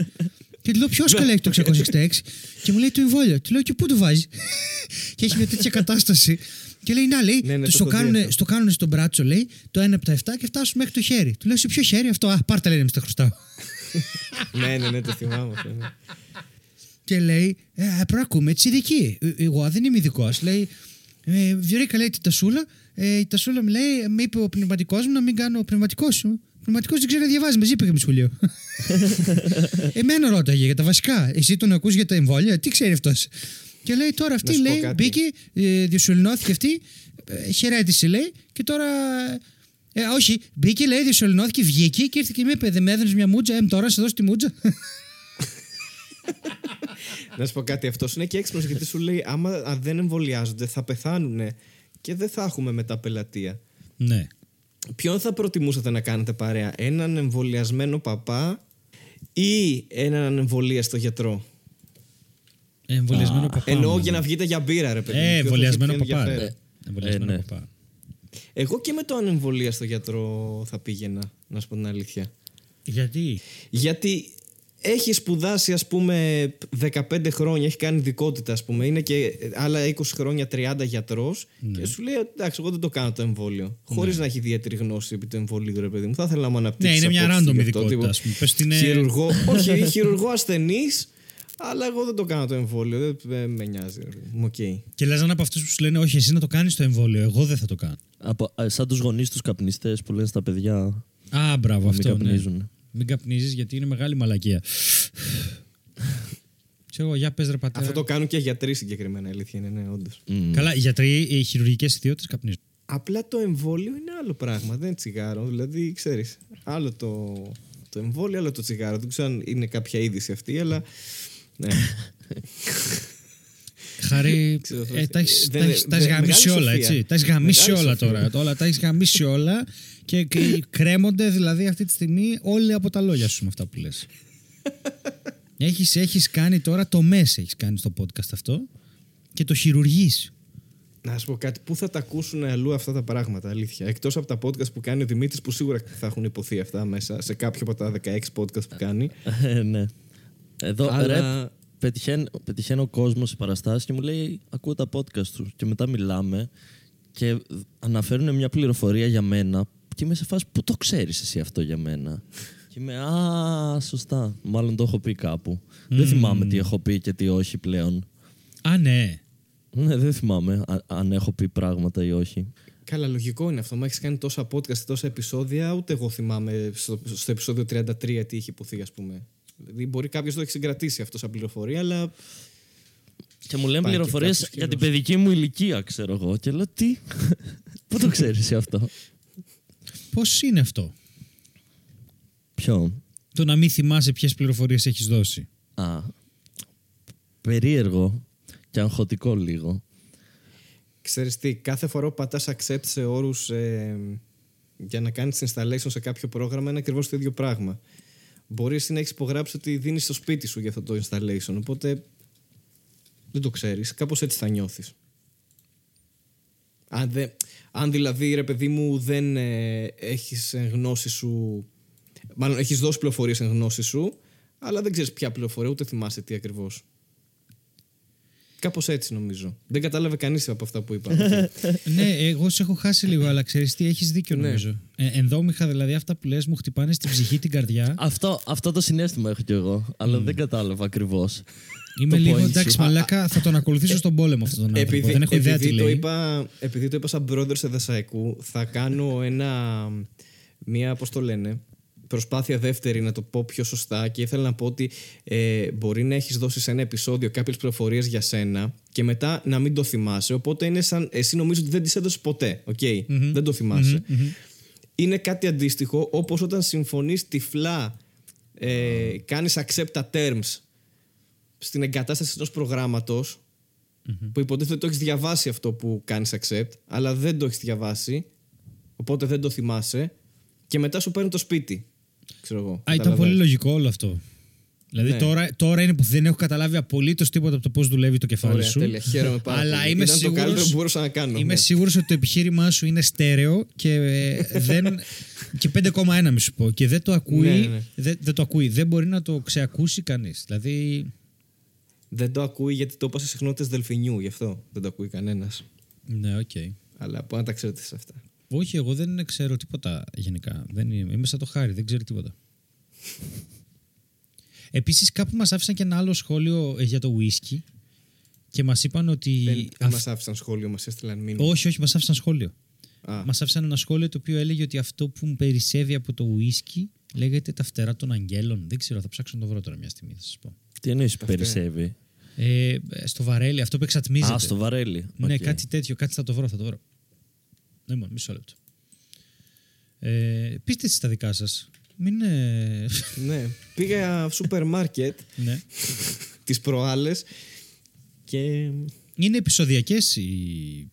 S1: Και του λέω, Ποιος καλά έχει το 666. και μου λέει το εμβόλιο. Του λέω, Και πού το βάζεις; και έχει μια τέτοια κατάσταση. Και λέει, Να, λέει,
S2: Ναι, ναι,
S1: τους
S2: το
S1: το,
S2: έχω δει
S1: κάνουνε,
S2: αυτό.
S1: στο κάνουν στο μπράτσο, λέει, το 1 από τα 7 και φτάσουν μέχρι το χέρι. Του λέω, Σε ποιο χέρι αυτό, Α, πάρτε λέει, να μην στα χρωστάω.
S2: ναι, ναι, ναι, το θυμάμαι αυτό. Ναι.
S1: Και λέει, ε, πρέπει να ακούμε τι ειδικοί. Ε, Εγώ δεν είμαι ειδικός. Λέει, ε, βρήκα λέει την τασούλα. Ε, η τασούλα μου λέει, με είπε ο πνευματικός μου να μην κάνω ο πνευματικός σου. Ο πνευματικός δεν ξέρει να διαβάζει, μαζί πήγαμε σχολείο. Εμένα ρώταγε για τα βασικά. Εσύ τον ακούς για τα εμβόλια, τι ξέρει αυτός; Και λέει τώρα αυτή
S2: Να σου πω
S1: λέει,
S2: κάτι.
S1: μπήκε, ε, διοσωληνώθηκε αυτή, ε, χαιρέτησε λέει και τώρα. Ε, όχι, μπήκε, λέει, διοσωληνώθηκε, βγήκε και ήρθε και με είπε: Δεν με έδινες μια μούτζα, εμ τώρα σε δώσω τη μούτζα.
S2: Να σου πω κάτι, αυτός είναι και έξυπνος γιατί σου λέει: Άμα αν δεν εμβολιάζονται, θα πεθάνουν και δεν θα έχουμε μετά πελατεία.
S1: ναι.
S2: Ποιον θα προτιμούσατε να κάνετε παρέα, έναν εμβολιασμένο παπά ή έναν εμβολίαστο γιατρό;
S1: Ε, Εμβολιασμένο παπά.
S2: Εννοώ
S1: μάλλον.
S2: για να βγείτε για μπύρα, ρε παιδί. μου,
S1: Ε,
S2: ποιος θα
S1: εμβολιασμένο
S2: έχει πιο
S1: παπά.
S2: ενδιαφέρον.
S1: Ε, Εμβολιασμένο
S3: Ε, ναι.
S1: παπά.
S2: Εγώ και με το ανεμβολίαστο γιατρό θα πήγαινα, να σου πω την αλήθεια.
S1: Γιατί;
S2: Γιατί έχει σπουδάσει, ας πούμε, 15 χρόνια, έχει κάνει ειδικότητα, ας πούμε, είναι και άλλα 20 χρόνια 30 γιατρός
S1: Ναι.
S2: και σου λέει, εντάξει, εγώ δεν το κάνω το εμβόλιο. Χωρίς να έχει ιδιαίτερη γνώση επί του εμβολίου, ρε παιδί μου. Θα ήθελα να μου αναπτύξεις.
S1: Ναι, είναι μια
S2: άποψη
S1: random
S2: γι' αυτό,
S1: ειδικότητα,
S2: τύπου,
S1: ας πούμε. Πες ότι είναι-
S2: Χειρουργό, όχι, χειρουργό ασθενής, αλλά εγώ δεν το κάνω το εμβόλιο. Δεν, δεν με νοιάζει. ρε παιδί μου. Οκ.
S1: Και λες να είναι από αυτούς που σου λένε: Όχι, εσύ να το κάνεις το εμβόλιο. Εγώ δεν θα το κάνω.
S3: Από, α, σαν τους γονείς τους καπνιστές που λένε στα παιδιά.
S1: Α, μπράβο,
S3: Να μην
S1: αυτό. Ναι.
S3: Καπνίζουν.
S1: Μην καπνίζεις γιατί είναι μεγάλη μαλακία. Ξέρω εγώ, για πες ρε πατέρα.
S2: Αυτό το κάνουν και γιατροί συγκεκριμένα, η αλήθεια είναι, ναι, όντως.
S3: Μμ.
S1: Καλά, οι γιατροί, οι χειρουργικές ιδιότητες καπνίζουν.
S2: Απλά το εμβόλιο είναι άλλο πράγμα, δεν είναι τσιγάρο. Δηλαδή, ξέρεις, άλλο το, το εμβόλιο, άλλο το τσιγάρο. Δεν ξέρω αν είναι κάποια είδηση αυτή, αλλά. Ναι.
S1: Χαρή,
S2: Ξέρω,
S1: ε, τα έχεις-
S2: δεν-
S1: τα έχεις- τα έχεις
S2: δεν-
S1: γαμίσει
S2: μεγάλη
S1: όλα,
S2: σοφία.
S1: έτσι. Τα έχεις γαμίσει
S2: Μεγάλη
S1: όλα
S2: σοφία.
S1: τώρα. Όλα τα έχεις γαμίσει όλα και, και κρέμονται δηλαδή αυτή τη στιγμή όλοι από τα λόγια σου με αυτά που λες. έχεις, έχεις κάνει τώρα το μέσα έχεις κάνει στο podcast αυτό και το χειρουργείς.
S2: Να σου πω κάτι, πού θα τα ακούσουν αλλού αυτά τα πράγματα, αλήθεια. Εκτός από τα podcast που κάνει ο Δημήτρης, που σίγουρα θα έχουν υποθεί αυτά μέσα σε κάποιο από τα 16 podcast που κάνει.
S3: Ε, ναι. Εδώ
S2: Αλλά-
S3: ρε, πετυχαίνει, πετυχαίνει ο κόσμο σε παραστάσεις και μου λέει: Ακούω τα podcast του. Και μετά μιλάμε και αναφέρουν μια πληροφορία για μένα. Και είμαι σε φάση: Πού το ξέρεις εσύ αυτό για μένα; και είμαι: Α, σωστά. Μάλλον το έχω πει κάπου. Δεν θυμάμαι τι έχω πει και τι όχι πλέον.
S1: Α, ναι.
S3: Ναι, δεν θυμάμαι α- αν έχω πει πράγματα ή όχι.
S2: Καλά, λογικό είναι αυτό. Μα έχεις κάνει τόσα podcast, τόσα επεισόδια, ούτε εγώ θυμάμαι στο, στο επεισόδιο 33 τι είχε υποθεί, ας πούμε. Δηλαδή, μπορεί κάποιος να το έχει συγκρατήσει αυτό σαν πληροφορία, αλλά
S3: Και μου λένε
S2: Πάει και
S3: πληροφορίες
S2: κάποιος
S3: για την
S2: καιρός.
S3: παιδική μου ηλικία, ξέρω εγώ. Και λέω: Τι, Πού το ξέρεις εσύ αυτό;
S1: Πώς είναι αυτό,
S3: Ποιο;
S1: το να μην θυμάσαι ποιες πληροφορίες έχεις δώσει.
S3: Α, περίεργο και αγχωτικό λίγο.
S2: Ξέρεις τι, κάθε φορά που πατάς accept σε όρους ε, για να κάνεις installation σε κάποιο πρόγραμμα είναι ακριβώς το ίδιο πράγμα. Μπορείς εσύ να έχεις υπογράψει ότι δίνεις το σπίτι σου για αυτό το installation, οπότε δεν το ξέρεις, κάπως έτσι θα νιώθεις. Αν, δε- αν δηλαδή, ρε παιδί μου, δεν ε, έχεις εν γνώση σου, μάλλον έχεις δώσει πληροφορίες εν γνώση σου, αλλά δεν ξέρεις ποια πληροφορία, ούτε θυμάσαι τι ακριβώς. Κάπως έτσι νομίζω. Δεν κατάλαβε κανείς από αυτά που είπα.
S1: ναι, εγώ σε έχω χάσει λίγο, αλλά ξέρεις τι, έχεις δίκιο
S2: Ναι.
S1: νομίζω. Ε, ενδόμυχα δηλαδή αυτά που λες μου χτυπάνε στην ψυχή την καρδιά.
S3: Αυτό, αυτό το συναίσθημα έχω κι εγώ, αλλά δεν κατάλαβα ακριβώς.
S1: Είμαι
S3: το
S1: λίγο
S3: point
S1: εντάξει,
S3: σου.
S1: μαλάκα, θα τον ακολουθήσω στον πόλεμο αυτόν τον άνθρωπο.
S2: επειδή,
S1: Δεν έχω ιδέα
S2: επειδή
S1: τι
S2: το
S1: λέει.
S2: είπα, επειδή το είπα σαν πρόεδρο σε Δασαϊκού, θα κάνω ένα, μία, πώς το λένε, προσπάθεια δεύτερη να το πω πιο σωστά και ήθελα να πω ότι ε, μπορεί να έχεις δώσει σε ένα επεισόδιο κάποιες πληροφορίες για σένα και μετά να μην το θυμάσαι, οπότε είναι σαν, εσύ νομίζω ότι δεν τις έδωσες ποτέ, οκ, δεν το θυμασαι Είναι κάτι αντίστοιχο όπως όταν συμφωνείς τυφλά, ε, κάνεις accept the terms στην εγκατάσταση ενός προγράμματος που υποτίθεται ότι το έχεις διαβάσει αυτό που κάνεις accept, αλλά δεν το έχεις διαβάσει, οπότε δεν το θυμάσαι και μετά σου παίρνει το σπίτι. Ξέρω εγώ.
S1: Α, ήταν
S2: καταλαβαίνεις.
S1: πολύ λογικό όλο αυτό. Δηλαδή
S2: Ναι.
S1: τώρα, τώρα είναι που δεν έχω καταλάβει απολύτως τίποτα από το πώς δουλεύει το κεφάλι
S2: Ωραία,
S1: σου.
S2: τέλεια. Χαίρομαι πάρα
S1: Αλλά
S2: πολύ.
S1: είμαι
S2: Ήταν το καλύτερο
S1: σίγουρος,
S2: που μπορούσα να κάνω.
S1: είμαι
S2: ναι.
S1: σίγουρος ότι το επιχείρημά σου είναι στέρεο και, ε, δεν, και 5,1 μη σου πω. Και δεν το ακούει,
S2: Ναι, ναι, ναι.
S1: Δεν, δεν το ακούει. Δεν μπορεί να το ξεακούσει κανείς. Δηλαδή.
S2: Δεν το ακούει γιατί το είπα σε συχνότητες δελφινιού, γι' αυτό δεν το ακούει κανένας.
S1: Ναι, οκ.
S2: Αλλά μπορεί να τα ξέρετε σε αυτά.
S1: Όχι, εγώ δεν ξέρω τίποτα γενικά. Δεν είμαι, είμαι σαν το Χάρη, δεν ξέρω τίποτα. Επίσης κάπου μας άφησαν και ένα άλλο σχόλιο ε, για το ουίσκι και μας είπαν ότι...
S2: Δεν, δεν
S1: αυ-
S2: μας άφησαν σχόλιο, μας έστειλαν μήνυμα.
S1: Όχι, όχι, μας άφησαν σχόλιο.
S2: Α,
S1: Μας άφησαν ένα σχόλιο το οποίο έλεγε ότι αυτό που μου περισσεύει από το ουίσκι λέγεται τα φτερά των αγγέλων. Δεν ξέρω, θα ψάξω να το βρω τώρα μια στιγμή, θα σας πω.
S3: Τι εννοείς περισσεύει;
S1: Ε, στο βαρέλι, αυτό που εξατμίζεται.
S3: Α, στο βαρέλι.
S1: Ναι,
S3: Οκ.
S1: κάτι τέτοιο, κάτι θα το βρω, θα το βρω. Ναι, μόνο, μισό λεπτό. Ε, πείτε εσείς τα δικά σας. Μην... Ε...
S2: ναι. Πήγα σούπερ μάρκετ
S1: ναι.
S2: τις προάλλες και
S1: Είναι επεισοδιακές οι,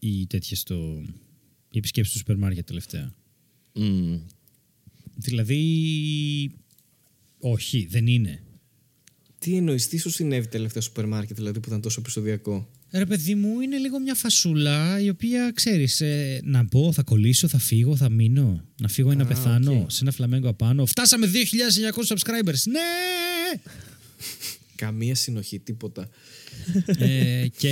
S1: οι τέτοιες το... οι επισκέψεις του σούπερ μάρκετ τελευταία;
S3: Μμ.
S1: Δηλαδή, όχι, δεν είναι;
S2: Τι εννοείς, τι σου συνέβη τελευταία σούπερ μάρκετ δηλαδή που ήταν τόσο επεισοδιακό;
S1: Ρε παιδί μου, είναι λίγο μια φασούλα η οποία ξέρεις, ε, να μπω, θα κολλήσω, θα φύγω, θα μείνω, να φύγω ή να
S2: Α,
S1: πεθάνω
S2: οκ.
S1: σε ένα φλαμέγκο απάνω. Φτάσαμε 2.900 subscribers. Ναι!
S2: Καμία συνοχή, τίποτα.
S1: ε, και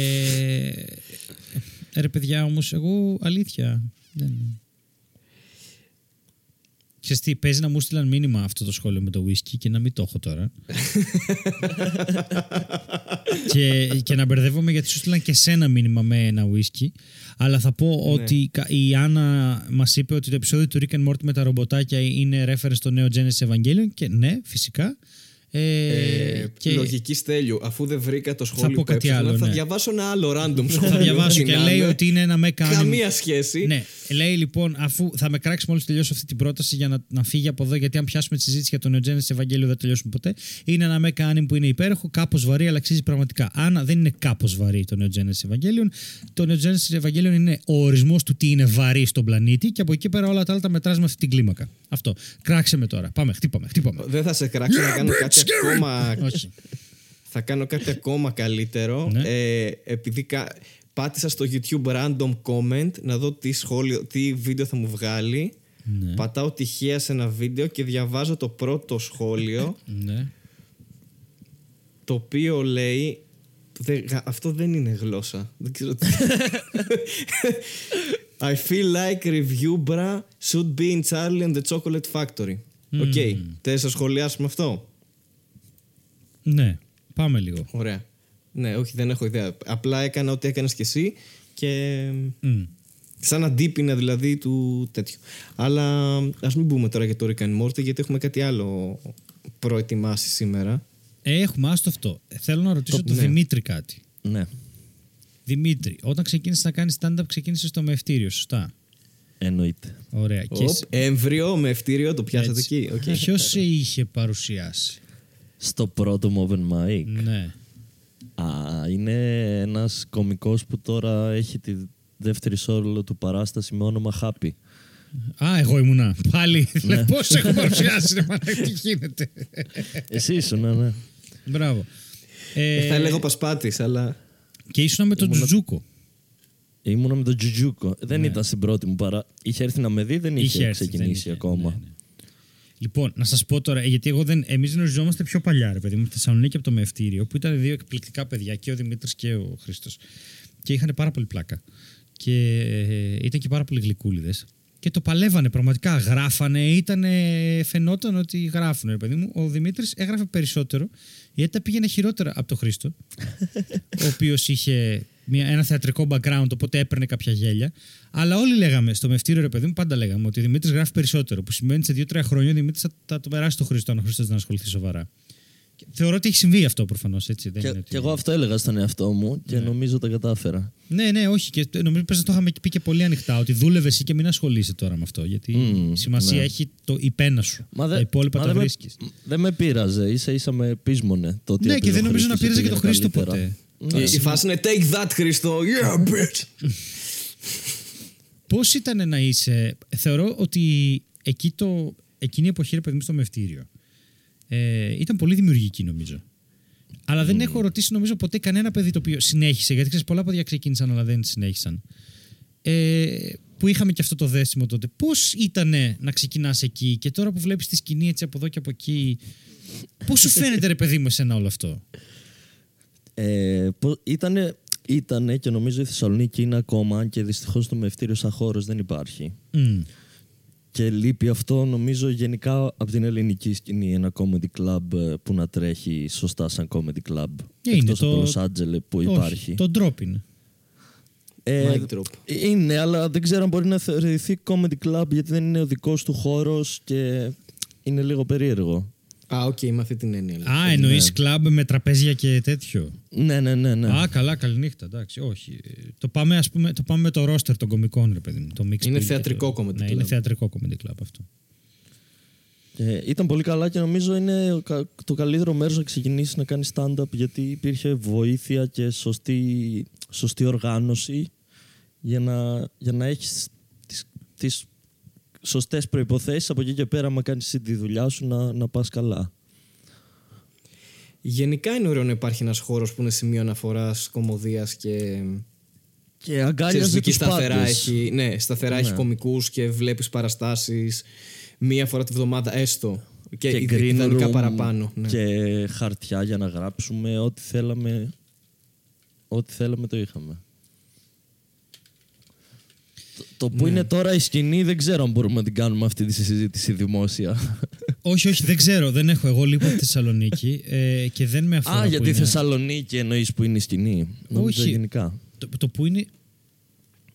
S1: ε, ρε παιδιά όμως εγώ αλήθεια δεν... Ξέρεις τι, παίζει να μου στείλαν μήνυμα αυτό το σχόλιο με το whisky και να μην το έχω τώρα. και, και να μπερδεύομαι γιατί σου στείλαν και σένα μήνυμα με ένα whisky. Αλλά θα πω ότι κα- η Άννα μας είπε ότι το επεισόδιο του Rick and Morty με τα ρομποτάκια είναι reference στο νέο Genesis Evangelion και ναι, φυσικά. Ε,
S2: Ε,
S1: και
S2: Λογική στέλιου. Αφού δεν βρήκα το σχόλιο
S1: πω
S2: που
S1: κάτι
S2: έψαχνα,
S1: άλλο,
S2: θα
S1: ναι.
S2: διαβάσω ένα άλλο random σχόλιο.
S1: θα διαβάσω
S2: ό,τι
S1: και
S2: να
S1: λέει
S2: είναι.
S1: ότι είναι ένα mecha anime.
S2: Καμία σχέση.
S1: Ναι, λέει λοιπόν, αφού θα με κράξει μόλις τελειώσω αυτή την πρόταση για να, να φύγει από εδώ, γιατί αν πιάσουμε τη συζήτηση για τον Neogenesis Ευαγγέλιο δεν τελειώσουμε ποτέ. Είναι ένα mecha anime που είναι υπέροχο, κάπως βαρύ, αλλά αξίζει πραγματικά. Άνα δεν είναι κάπως βαρύ το Neogenesis Evangelion. Το Neogenesis Evangelion είναι ο ορισμός του τι είναι βαρύ στον πλανήτη και από εκεί πέρα όλα τα άλλα τα μετράς με αυτή την κλίμακα. Αυτό. Κράξε με τώρα. Πάμε, χτύπαμε, χτύπαμε.
S2: Δεν θα σε κράξω να κάνω κάτι ακόμα.
S1: Όχι.
S2: θα κάνω κάτι ακόμα καλύτερο.
S1: Ναι.
S2: Ε, επειδή κα- πάτησα στο YouTube random comment να δω τι, σχόλιο, τι βίντεο θα μου βγάλει.
S1: Ναι.
S2: Πατάω τυχαία σε ένα βίντεο και διαβάζω το πρώτο σχόλιο
S1: ναι.
S2: το οποίο λέει «Δε- γα- αυτό δεν είναι γλώσσα δεν ξέρω τι I feel like Reviewbrah should be in Charlie and the Chocolate Factory OK, okay. θες να σχολιάσουμε αυτό;
S1: Ναι. Πάμε λίγο.
S2: Ωραία Ναι, όχι δεν έχω ιδέα Απλά έκανα ό,τι έκανες και εσύ και
S1: Μμ.
S2: σαν αντίπεινα δηλαδή του τέτοιου Αλλά ας μην πούμε τώρα για το Rick and Morty γιατί έχουμε κάτι άλλο προετοιμάσει σήμερα
S1: Ε, Έχουμε, άστο αυτό. Ε, Θέλω να ρωτήσω
S2: Το-
S1: τον
S2: ναι.
S1: Δημήτρη κάτι.
S3: Ναι.
S1: Δημήτρη, όταν ξεκίνησες να κάνεις stand-up, ξεκίνησες στο μαιευτήριο, σωστά;
S3: Εννοείται.
S1: Ωραία. Και
S2: Οπ, έμβρυο μαιευτήριο το πιάσατε εκεί Οκ.
S1: Ποιος σε είχε παρουσιάσει;
S3: Στο πρώτο μου open mic.
S1: ναι.
S3: Α, είναι ένας κωμικός που τώρα έχει τη δεύτερη σόλο του παράσταση με όνομα Happy.
S1: Α, εγώ ήμουνα. Πάλι.
S3: Ναι.
S1: Πώς σ' έχω παρουσιάσει, ρε μάνα, τι γίνεται.
S3: Εσύ ήσουν, ναι, ναι.
S1: Μπράβο.
S2: Ε,
S1: Ε,
S2: θα έλεγα ο Πασπάτης, αλλά
S1: και ήσουν με τον
S3: Ήμουνα-
S1: Τζουτζούκο.
S3: Ήμουνα με τον Τζουτζούκο. Δεν ήταν στην πρώτη μου παρά. Είχε έρθει να με δει, δεν είχε,
S1: έρθει, δεν
S3: ξεκινήσει
S1: είχε,
S3: ακόμα.
S1: ναι, ναι. Λοιπόν, να σας πω τώρα, γιατί εγώ δεν. Εμείς γνωριζόμαστε πιο παλιά, ρε παιδί μου, στη Θεσσαλονίκη από το Μευτήριο, που ήταν δύο εκπληκτικά παιδιά, και ο Δημήτρης και ο Χρήστος. Και είχαν πάρα πολύ πλάκα. Και ε, ήταν και πάρα πολύ γλυκούλιδες. Και το παλεύανε πραγματικά. Γράφανε, ήτανε, φαινόταν ότι γράφουν, ρε παιδί μου. Ο Δημήτρης έγραφε περισσότερο, γιατί τα πήγαινε χειρότερα από τον Χρήστο, ο οποίος είχε μια, ένα θεατρικό background, οπότε έπαιρνε κάποια γέλια. Αλλά όλοι λέγαμε στο μευτήριο, ρε παιδί μου, πάντα λέγαμε ότι ο Δημήτρης γράφει περισσότερο. Που σημαίνει σε δύο-τρία χρόνια ο Δημήτρης θα, θα το περάσει το Χρήστο, αν ο Χρήστο δεν ασχοληθεί σοβαρά. Και θεωρώ ότι έχει συμβεί αυτό προφανώς, έτσι. Δεν
S3: Και,
S1: είναι ότι...
S3: και εγώ αυτό έλεγα στον εαυτό μου και νομίζω τα κατάφερα.
S1: Ναι, ναι, όχι. Και νομίζω πες να το είχαμε πει και πολύ ανοιχτά. Ότι δούλευε εσύ και μην ασχολείσαι τώρα με αυτό. Γιατί
S3: Μμμ,
S1: σημασία
S3: ναι.
S1: έχει το η πένα σου.
S3: Μα
S1: τα υπόλοιπα
S3: μα
S1: τα
S3: δεν με-
S1: βρίσκεις.
S3: Δεν με πήραζε, ίσα ίσα με πείσμονε. Το ότι
S1: Ναι,
S3: έπαιζε
S1: και
S3: ο
S1: δεν νομίζω να
S3: Χρήστος
S1: πήραζε και το
S3: πήγαινε
S1: Χρήστο
S3: καλύτερα.
S1: ποτέ.
S3: Ναι.
S2: η φάση είναι take that, Χριστό. Yeah, bitch.
S1: Πώς ήταν να είσαι. Θεωρώ ότι εκεί το, εκείνη η εποχή, ρε παιδί μου, στο μευτήριο ε, ήταν πολύ δημιουργική, νομίζω. Αλλά δεν έχω ρωτήσει, νομίζω, ποτέ κανένα παιδί το οποίο συνέχισε. Γιατί ξέρεις, πολλά παιδιά ξεκίνησαν, αλλά δεν συνέχισαν. Ε, που είχαμε και αυτό το δέσιμο τότε. Πώς ήταν να ξεκινάς εκεί και τώρα που βλέπεις τη σκηνή έτσι από εδώ και από εκεί. Πώς σου φαίνεται, ρε παιδί μου, εσένα όλο αυτό;
S3: Ε, πο- ήτανε, ήτανε και νομίζω η Θεσσαλονίκη είναι ακόμα και δυστυχώς το μευτήριο σαν χώρος δεν υπάρχει.
S1: Μμ.
S3: Και λείπει αυτό νομίζω γενικά από την ελληνική σκηνή ένα comedy club ε, που να τρέχει σωστά σαν comedy club.
S1: Ε, είναι
S3: Εκτός
S1: το-
S3: από Los Angeles που υπάρχει.
S1: Όχι, το drop είναι.
S3: Ε,
S2: Mic drop.
S3: είναι, αλλά δεν ξέρω αν μπορεί να θεωρηθεί comedy club γιατί δεν είναι ο δικός του χώρος και είναι λίγο περίεργο.
S2: Α, οκ, με αυτή την έννοια. λέω.
S1: Α, εννοείς κλαμπ με τραπέζια και τέτοιο.
S3: Ναι, ναι, ναι. ναι.
S1: Α, καλά, καληνύχτα. Εντάξει, όχι. Το πάμε, ας πούμε, το πάμε με το ρόστερ των κομικών, ρε παιδί μου. Το mix
S2: Είναι
S1: pig
S2: θεατρικό
S1: και το-
S2: comedy
S1: Ναι,
S2: club.
S1: είναι θεατρικό comedy club αυτό.
S3: Και ήταν πολύ καλά και νομίζω είναι ο κα- το καλύτερο μέρος να ξεκινήσεις να κάνεις stand-up γιατί υπήρχε βοήθεια και σωστή, σωστή οργάνωση για να, για να έχεις τις, τις σωστές προϋποθέσεις από εκεί και πέρα μα κάνεις εσύ τη δουλειά σου να, να πας καλά.
S2: Γενικά είναι ωραίο να υπάρχει ένας χώρος που είναι σημείο αναφοράς, κομμωδίας και.
S3: Και
S2: Ξέρεις,
S3: αγκάλιαζε
S2: εκεί
S3: τους
S2: σταθερά
S3: πάντες.
S2: έχει, ναι, σταθερά έχει κομικούς και βλέπεις παραστάσεις μία φορά τη βδομάδα έστω. Και,
S3: και
S2: ιδε-
S3: green
S2: ιδανικά
S3: room
S2: παραπάνω. Ναι.
S3: και χαρτιά για να γράψουμε ό,τι θέλαμε ό,τι θέλαμε το είχαμε το, το που
S2: Ναι.
S3: είναι τώρα η σκηνή δεν ξέρω αν μπορούμε να την κάνουμε αυτή τη συζήτηση δημόσια
S1: όχι, όχι, δεν ξέρω. Δεν έχω. Εγώ λείπω από τη Θεσσαλονίκη ε, και δεν με αφορά.
S3: Α,
S1: που
S3: για τη
S1: είναι-
S3: Θεσσαλονίκη εννοείς που είναι η σκηνή Νόμιζα
S1: Όχι.
S3: γενικά
S1: Το, το που είναι.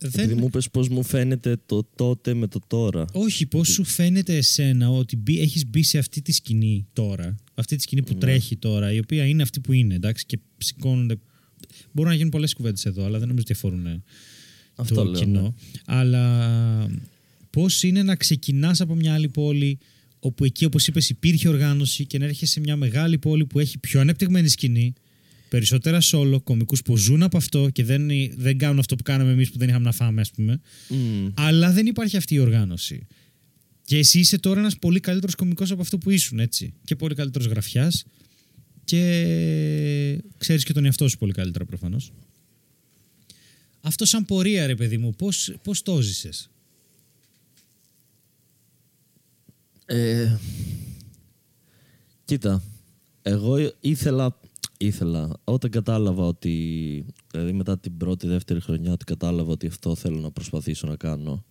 S3: Επειδή
S1: Δεν...
S3: μου είπες πώς μου φαίνεται το τότε με το τώρα
S1: Όχι, πώς σου φαίνεται εσένα ότι μπει, έχεις μπει σε αυτή τη σκηνή τώρα, αυτή τη σκηνή
S3: Ναι.
S1: που τρέχει τώρα, η οποία είναι αυτή που είναι, εντάξει, και σηκώνονται. Μπορούν να γίνουν πολλές κουβέντες εδώ, αλλά δεν νομίζω ότι αφορούν
S3: Αυτό
S1: το
S3: λέω,
S1: κοινό.
S3: ναι.
S1: Αλλά πώς είναι να ξεκινάς από μια άλλη πόλη, όπου εκεί, όπως είπες, υπήρχε οργάνωση και να έρχεσαι σε μια μεγάλη πόλη που έχει πιο ανεπτυγμένη σκηνή, περισσότερα solo, κομικούς που ζουν από αυτό και δεν, δεν κάνουν αυτό που κάναμε εμείς που δεν είχαμε να φάμε, ας πούμε.
S3: Μμ.
S1: Αλλά δεν υπάρχει αυτή η οργάνωση. Και εσύ είσαι τώρα ένας πολύ καλύτερος κωμικό από αυτό που ήσουν, έτσι. Και πολύ καλύτερος γραφιάς. Και ξέρεις και τον εαυτό σου πολύ καλύτερα προφανώς. Αυτό σαν πορεία, ρε παιδί μου, πώς, πώς το ζήσες.
S3: Ε, κοίτα, εγώ ήθελα, ήθελα, όταν κατάλαβα ότι, δηλαδή μετά την πρώτη, δεύτερη χρονιά, ότι κατάλαβα ότι αυτό θέλω να προσπαθήσω να κάνω.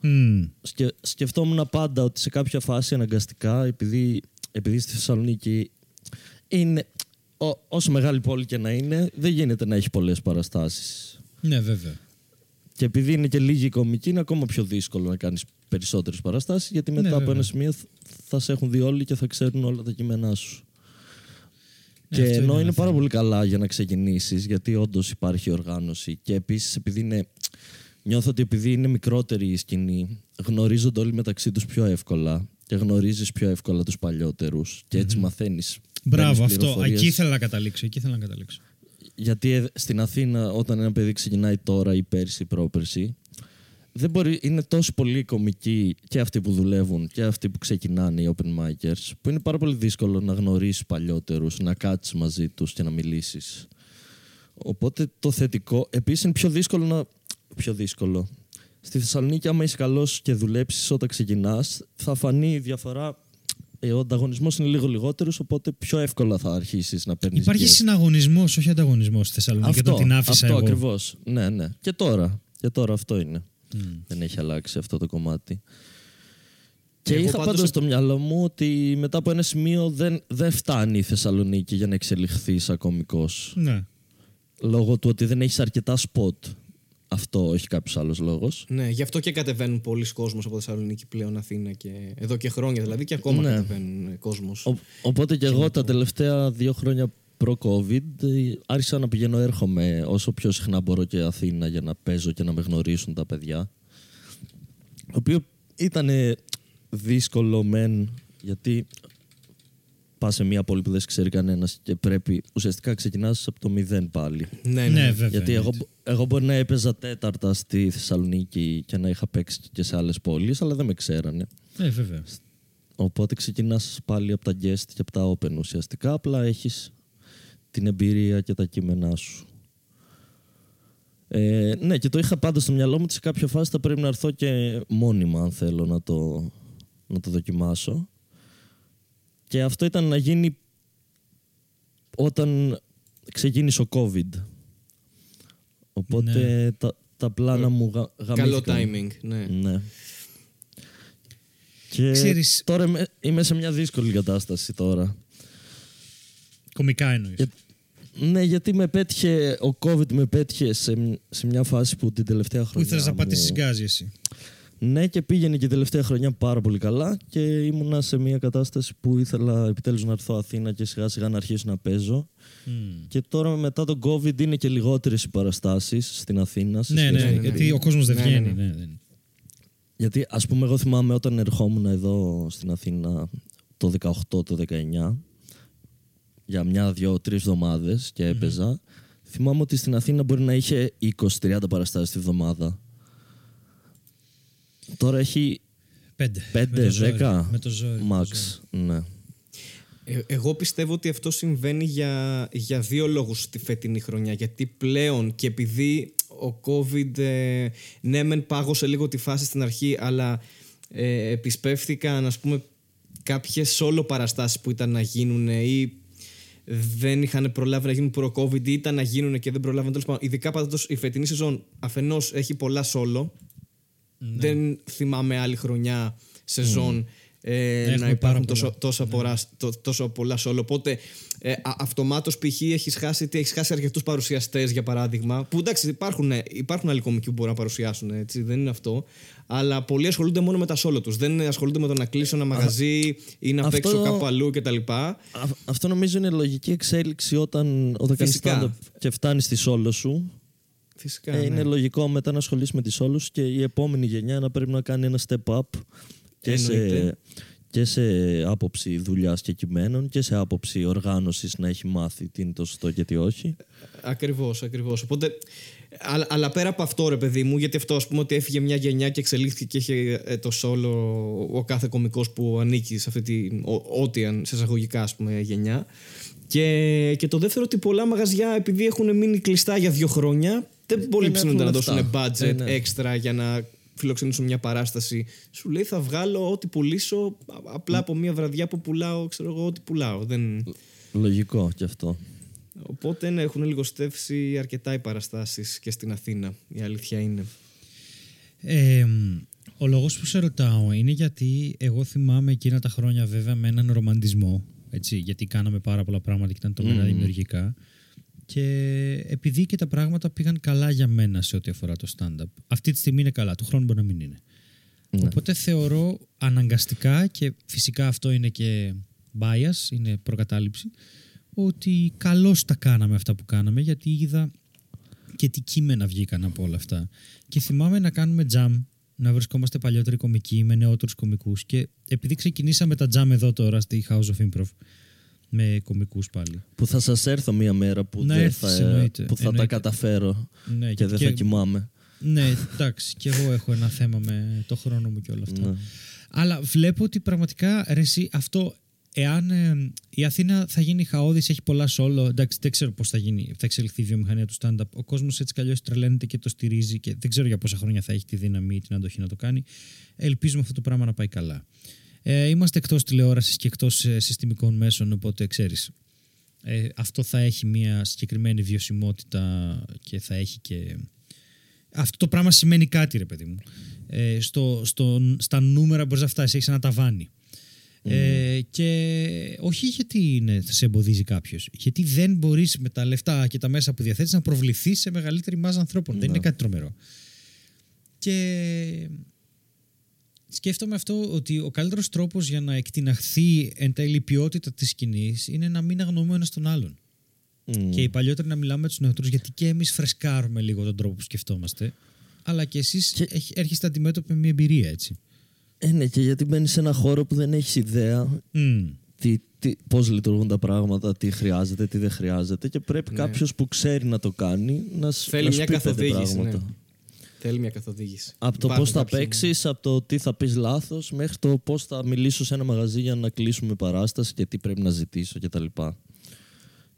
S1: Μμμ.
S3: Σκε, σκεφτόμουν πάντα ότι σε κάποια φάση αναγκαστικά, επειδή, επειδή στη Θεσσαλονίκη είναι, ό, όσο μεγάλη πόλη και να είναι, δεν γίνεται να έχει πολλές παραστάσεις.
S1: Ναι, βέβαια.
S3: Και επειδή είναι και λίγη κομική, είναι ακόμα πιο δύσκολο να κάνεις περισσότερες παραστάσεις, γιατί μετά
S1: Ναι,
S3: από
S1: βέβαια.
S3: ένα σημείο θ- θα σε έχουν δει όλοι και θα ξέρουν όλα τα κείμενά σου.
S1: Ναι,
S3: και
S1: αυτό
S3: ενώ
S1: είναι
S3: είναι,
S1: ένα
S3: πάρα
S1: θέμα.
S3: πολύ καλά για να ξεκινήσεις, γιατί όντως υπάρχει οργάνωση. Και επίσης, επειδή είναι. Νιώθω ότι επειδή είναι μικρότερη η σκηνή, γνωρίζονται όλοι μεταξύ τους πιο εύκολα και γνωρίζεις πιο εύκολα τους παλιότερους. Και έτσι μαθαίνεις.
S1: Μπράβο, αυτό. Εκεί ήθελα να καταλήξω. Εκεί ήθελα να καταλήξω.
S3: Γιατί ε, στην Αθήνα, όταν ένα παιδί ξεκινάει τώρα ή πέρσι ή πρόπερσι, δεν μπορεί, είναι τόσο πολύ κομικοί και αυτοί που δουλεύουν και αυτοί που ξεκινάνε οι open micers, που είναι πάρα πολύ δύσκολο να γνωρίσεις παλιότερους, να κάτσεις μαζί τους και να μιλήσεις. Οπότε το θετικό. Επίσης είναι πιο δύσκολο να. Πιο δύσκολο. Στη Θεσσαλονίκη, άμα είσαι καλός και δουλέψεις όταν ξεκινάς, θα φανεί η διαφορά. Ε, ο ανταγωνισμός είναι λίγο λιγότερος, οπότε πιο εύκολα θα αρχίσεις να παίρνεις.
S1: Υπάρχει συναγωνισμός, όχι ανταγωνισμός στη Θεσσαλονίκη.
S3: Αυτό,
S1: όταν την άφησα
S3: αυτό
S1: εγώ.
S3: ακριβώς. Ναι, ναι. Και τώρα. Και τώρα αυτό είναι.
S1: Μμ.
S3: Δεν έχει αλλάξει αυτό το κομμάτι. Και
S2: Εγώ
S3: είχα
S2: πάντως-
S3: πάντως στο μυαλό μου ότι μετά από ένα σημείο δεν, δεν φτάνει η Θεσσαλονίκη για να εξελιχθείς σαν κωμικός.
S1: Ναι.
S3: Λόγω του ότι δεν έχεις αρκετά σποτ. Αυτό όχι κάποιος άλλος λόγος.
S2: Ναι, γι' αυτό και κατεβαίνουν πολλοί κόσμος από Θεσσαλονίκη πλέον Αθήνα και εδώ και χρόνια δηλαδή και ακόμα
S3: Ναι.
S2: κατεβαίνουν κόσμος.
S3: Οπότε και εγώ τα τελευταία δύο χρόνια προ-COVID ε, άρχισα να πηγαίνω έρχομαι όσο πιο συχνά μπορώ και Αθήνα για να παίζω και να με γνωρίσουν τα παιδιά. Το οποίο ήταν δύσκολο μεν γιατί πας σε μια πόλη που δεν σε ξέρει κανένας και πρέπει ουσιαστικά ξεκινάς από το μηδέν πάλι.
S2: Ναι, ναι.
S1: Ναι, βέβαια.
S3: Γιατί
S1: είναι
S3: εγώ,
S1: έτσι.
S3: εγώ μπορεί να έπαιζα τέταρτα στη Θεσσαλονίκη και να είχα παίξει και σε άλλες πόλεις, αλλά δεν με ξέρανε.
S1: Ναι, βέβαια.
S3: Οπότε ξεκινάς πάλι από τα guest και από τα open ουσιαστικά, απλά έχεις την εμπειρία και τα κείμενά σου. Ε, ναι, και το είχα πάντα στο μυαλό μου ότι σε κάποια φάση θα πρέπει να έρθω και μόνιμα αν θέλω να το, να το δοκιμάσω. Και αυτό ήταν να γίνει όταν ξεκίνησε ο COVID. Οπότε τα, τα πλάνα μου γα,
S2: Καλό
S3: γαμήθηκαν.
S2: timing, ναι.
S3: Ναι. Και
S1: Ξέρεις-
S3: τώρα είμαι, είμαι σε μια δύσκολη κατάσταση τώρα.
S1: Κομικά εννοείς.
S3: Για- Ναι, γιατί με πέτυχε, ο COVID με πέτυχε σε, σε μια φάση που την τελευταία
S1: Που
S3: χρονιά
S1: ήθελε να
S3: μου-
S1: πατήσει γκάζι εσύ.
S3: Ναι, και πήγαινε και η τελευταία χρονιά πάρα πολύ καλά και ήμουνα σε μια κατάσταση που ήθελα επιτέλους να έρθω Αθήνα και σιγά σιγά να αρχίσω να παίζω. Και τώρα μετά τον COVID είναι και λιγότερες οι παραστάσεις στην Αθήνα. σε
S1: Ναι,
S3: σχέση
S1: ναι,
S3: με
S1: γιατί ο κόσμος δεν
S2: Ναι, ναι,
S1: βγαίνει.
S2: ναι.
S1: ναι, δεν-
S3: Γιατί ας πούμε εγώ θυμάμαι όταν ερχόμουν εδώ στην Αθήνα το 18, το 19 για μια, δυο, τρεις εβδομάδες και έπαιζα θυμάμαι ότι στην Αθήνα μπορεί να είχε 20-30 παραστάσεις τη βδομάδα. Τώρα έχει
S1: Πέντε.
S3: 5-10
S1: Με το ζόρι, Με το ζόρι. με το
S3: max.
S1: ζόρι.
S3: Ναι.
S2: Ε, Εγώ πιστεύω ότι αυτό συμβαίνει για, για δύο λόγους τη φετινή χρονιά. Γιατί πλέον και επειδή ο COVID ε, ναι μεν πάγωσε λίγο τη φάση στην αρχή αλλά ε, επισπεύθηκαν ας πούμε κάποιες solo παραστάσεις που ήταν να γίνουν ή δεν είχαν προλάβει να γίνουν προ-COVID ή ήταν να γίνουν και δεν προλάβουν τέλος πάντων. Ειδικά πάντως η φετινή σεζόν αφενός έχει πολλά solo. Δεν θυμάμαι άλλη χρονιά σεζόν ε, να
S1: Έχουμε
S2: υπάρχουν
S1: πάρα
S2: τόσο,
S1: πολλά.
S2: τόσα, πολλά, τό- τόσο πολλά solo. Οπότε ε, αυτομάτως π.χ. έχεις χάσει, τι, έχεις χάσει αρκετούς παρουσιαστές για παράδειγμα. Που εντάξει, υπάρχουν, ε, υπάρχουν άλλοι κομικοί που μπορούν να παρουσιάσουν, έτσι, δεν είναι αυτό. Αλλά πολλοί ασχολούνται μόνο με τα solo τους. Δεν ασχολούνται με το να κλείσω ένα μαγαζί ή να
S3: αυτό-
S2: παίξω κάπου αλλού κτλ.
S3: Α- Αυτό νομίζω είναι λογική εξέλιξη όταν, όταν κάνεις
S2: Φυσικά.
S3: stand-up και φτάνεις στη solo σου.
S2: Φυσικά.
S3: Ε,
S2: ναι.
S3: Είναι λογικό μετά να ασχολείσαι με τις solo σου και η επόμενη γενιά να πρέπει να κάνει ένα step up και σε,
S2: Εννοείται.
S3: και σε άποψη δουλειάς και κειμένων και σε άποψη οργάνωσης να έχει μάθει τι είναι το σωστό και τι όχι.
S2: Ακριβώς, ακριβώς. Οπότε. Αλλά, αλλά πέρα από αυτό, ρε παιδί μου, γιατί αυτό ας πούμε ότι έφυγε μια γενιά και εξελίχθηκε και είχε ε, το σόλο ο κάθε κωμικός που ανήκει σε αυτή τη. ο- ό,τι αν σε εισαγωγικά ας πούμε γενιά. Και, και το δεύτερο ότι πολλά μαγαζιά επειδή έχουν μείνει κλειστά για δύο χρόνια δεν πολύ
S3: δεν
S2: ψήνονται να
S3: έχουν
S2: δώσουν
S3: λεφτά.
S2: budget
S3: Ε, ναι.
S2: έξτρα για να φιλοξενήσουν μια παράσταση. Σου λέει θα βγάλω ό,τι πουλήσω α- απλά από μια βραδιά που πουλάω, ξέρω εγώ, ό,τι πουλάω. Δεν...
S3: Λογικό κι αυτό.
S2: Οπότε ναι, έχουν λιγοστεύσει αρκετά οι παραστάσεις και στην Αθήνα. Η αλήθεια είναι.
S1: Ε, μ, ο λόγος που σε ρωτάω είναι γιατί εγώ θυμάμαι εκείνα τα χρόνια βέβαια με έναν ρομαντισμό έτσι, γιατί κάναμε πάρα πολλά πράγματα και ήταν τρομερά δημιουργικά και επειδή και τα πράγματα πήγαν καλά για μένα σε ό,τι αφορά το stand-up αυτή τη στιγμή είναι καλά, του χρόνου μπορεί να μην είναι οπότε θεωρώ αναγκαστικά και φυσικά αυτό είναι και bias, είναι προκατάληψη ότι καλώς τα κάναμε αυτά που κάναμε γιατί είδα και τι κείμενα βγήκαν από όλα αυτά. Και θυμάμαι να κάνουμε jam, να βρισκόμαστε παλιότεροι κομικοί με νεότερους κομικούς. Και επειδή ξεκινήσαμε τα jam εδώ τώρα στη House of Improv, με κομικούς πάλι.
S3: Που θα σας έρθω μία μέρα που,
S1: Να
S3: δεν
S1: έρθεις,
S3: θα,
S1: εννοείται,
S3: που θα τα
S1: εννοείται.
S3: καταφέρω
S1: Ναι,
S3: και δεν θα κοιμάμαι.
S1: Ναι, εντάξει, και εγώ έχω ένα θέμα με το χρόνο μου και όλα αυτά.
S3: Ναι.
S1: Αλλά βλέπω ότι πραγματικά ρε, εσύ, αυτό, εάν ε, η Αθήνα θα γίνει χαόδης, έχει πολλά solo, εντάξει, δεν ξέρω πώς θα γίνει, θα εξελιχθεί η βιομηχανία του stand-up. Ο κόσμος έτσι κι αλλιώς τρελαίνεται και το στηρίζει και δεν ξέρω για πόσα χρόνια θα έχει τη δύναμη ή την αντοχή να το κάνει. Ελπίζουμε αυτό το πράγμα να πάει καλά. Ε, είμαστε εκτός τηλεόρασης και εκτός συστημικών μέσων, οπότε ξέρεις. Ε, αυτό θα έχει μια συγκεκριμένη βιωσιμότητα και θα έχει και αυτό το πράγμα σημαίνει κάτι, ρε παιδί μου. Ε, στο, στο, στα νούμερα μπορείς να φτάσεις, έχεις ένα ταβάνι. Ε, και όχι γιατί είναι, θα σε εμποδίζει κάποιος. Γιατί δεν μπορείς με τα λεφτά και τα μέσα που διαθέτεις να προβληθεί σε μεγαλύτερη μάζα ανθρώπων. Δεν είναι κάτι τρομερό. Και σκέφτομαι αυτό ότι ο καλύτερος τρόπος για να εκτιναχθεί εν τέλει η ποιότητα της σκηνής είναι να μην αγνοούμε ένας τον άλλον.
S3: Μμ.
S1: Και οι παλιότεροι να μιλάμε με τους νεότερους, γιατί και εμείς φρεσκάρουμε λίγο τον τρόπο που σκεφτόμαστε. Αλλά και εσείς
S3: Και-
S1: έρχεστε αντιμέτωποι με μια εμπειρία, έτσι.
S3: Ε, ναι, και γιατί μπαίνεις σε ένα χώρο που δεν έχεις ιδέα
S1: Μμ.
S3: τι, τι, πώς λειτουργούν τα πράγματα, τι χρειάζεται, τι δεν χρειάζεται και πρέπει
S2: Ναι.
S3: κάποιος που ξέρει να το κάνει να, σ-
S2: Θέλει
S3: να σου
S2: μια
S3: πει πέντε
S2: καθοδήγηση.
S3: πράγματα.
S2: Ναι. Θέλει μια καθοδήγηση.
S3: Από το
S2: Υπάρχουν
S3: πώς θα
S2: κάποιοι-
S3: παίξεις, από το τι θα πεις λάθος, μέχρι το πώς θα μιλήσω σε ένα μαγαζί για να κλείσουμε παράσταση και τι πρέπει να ζητήσω κτλ.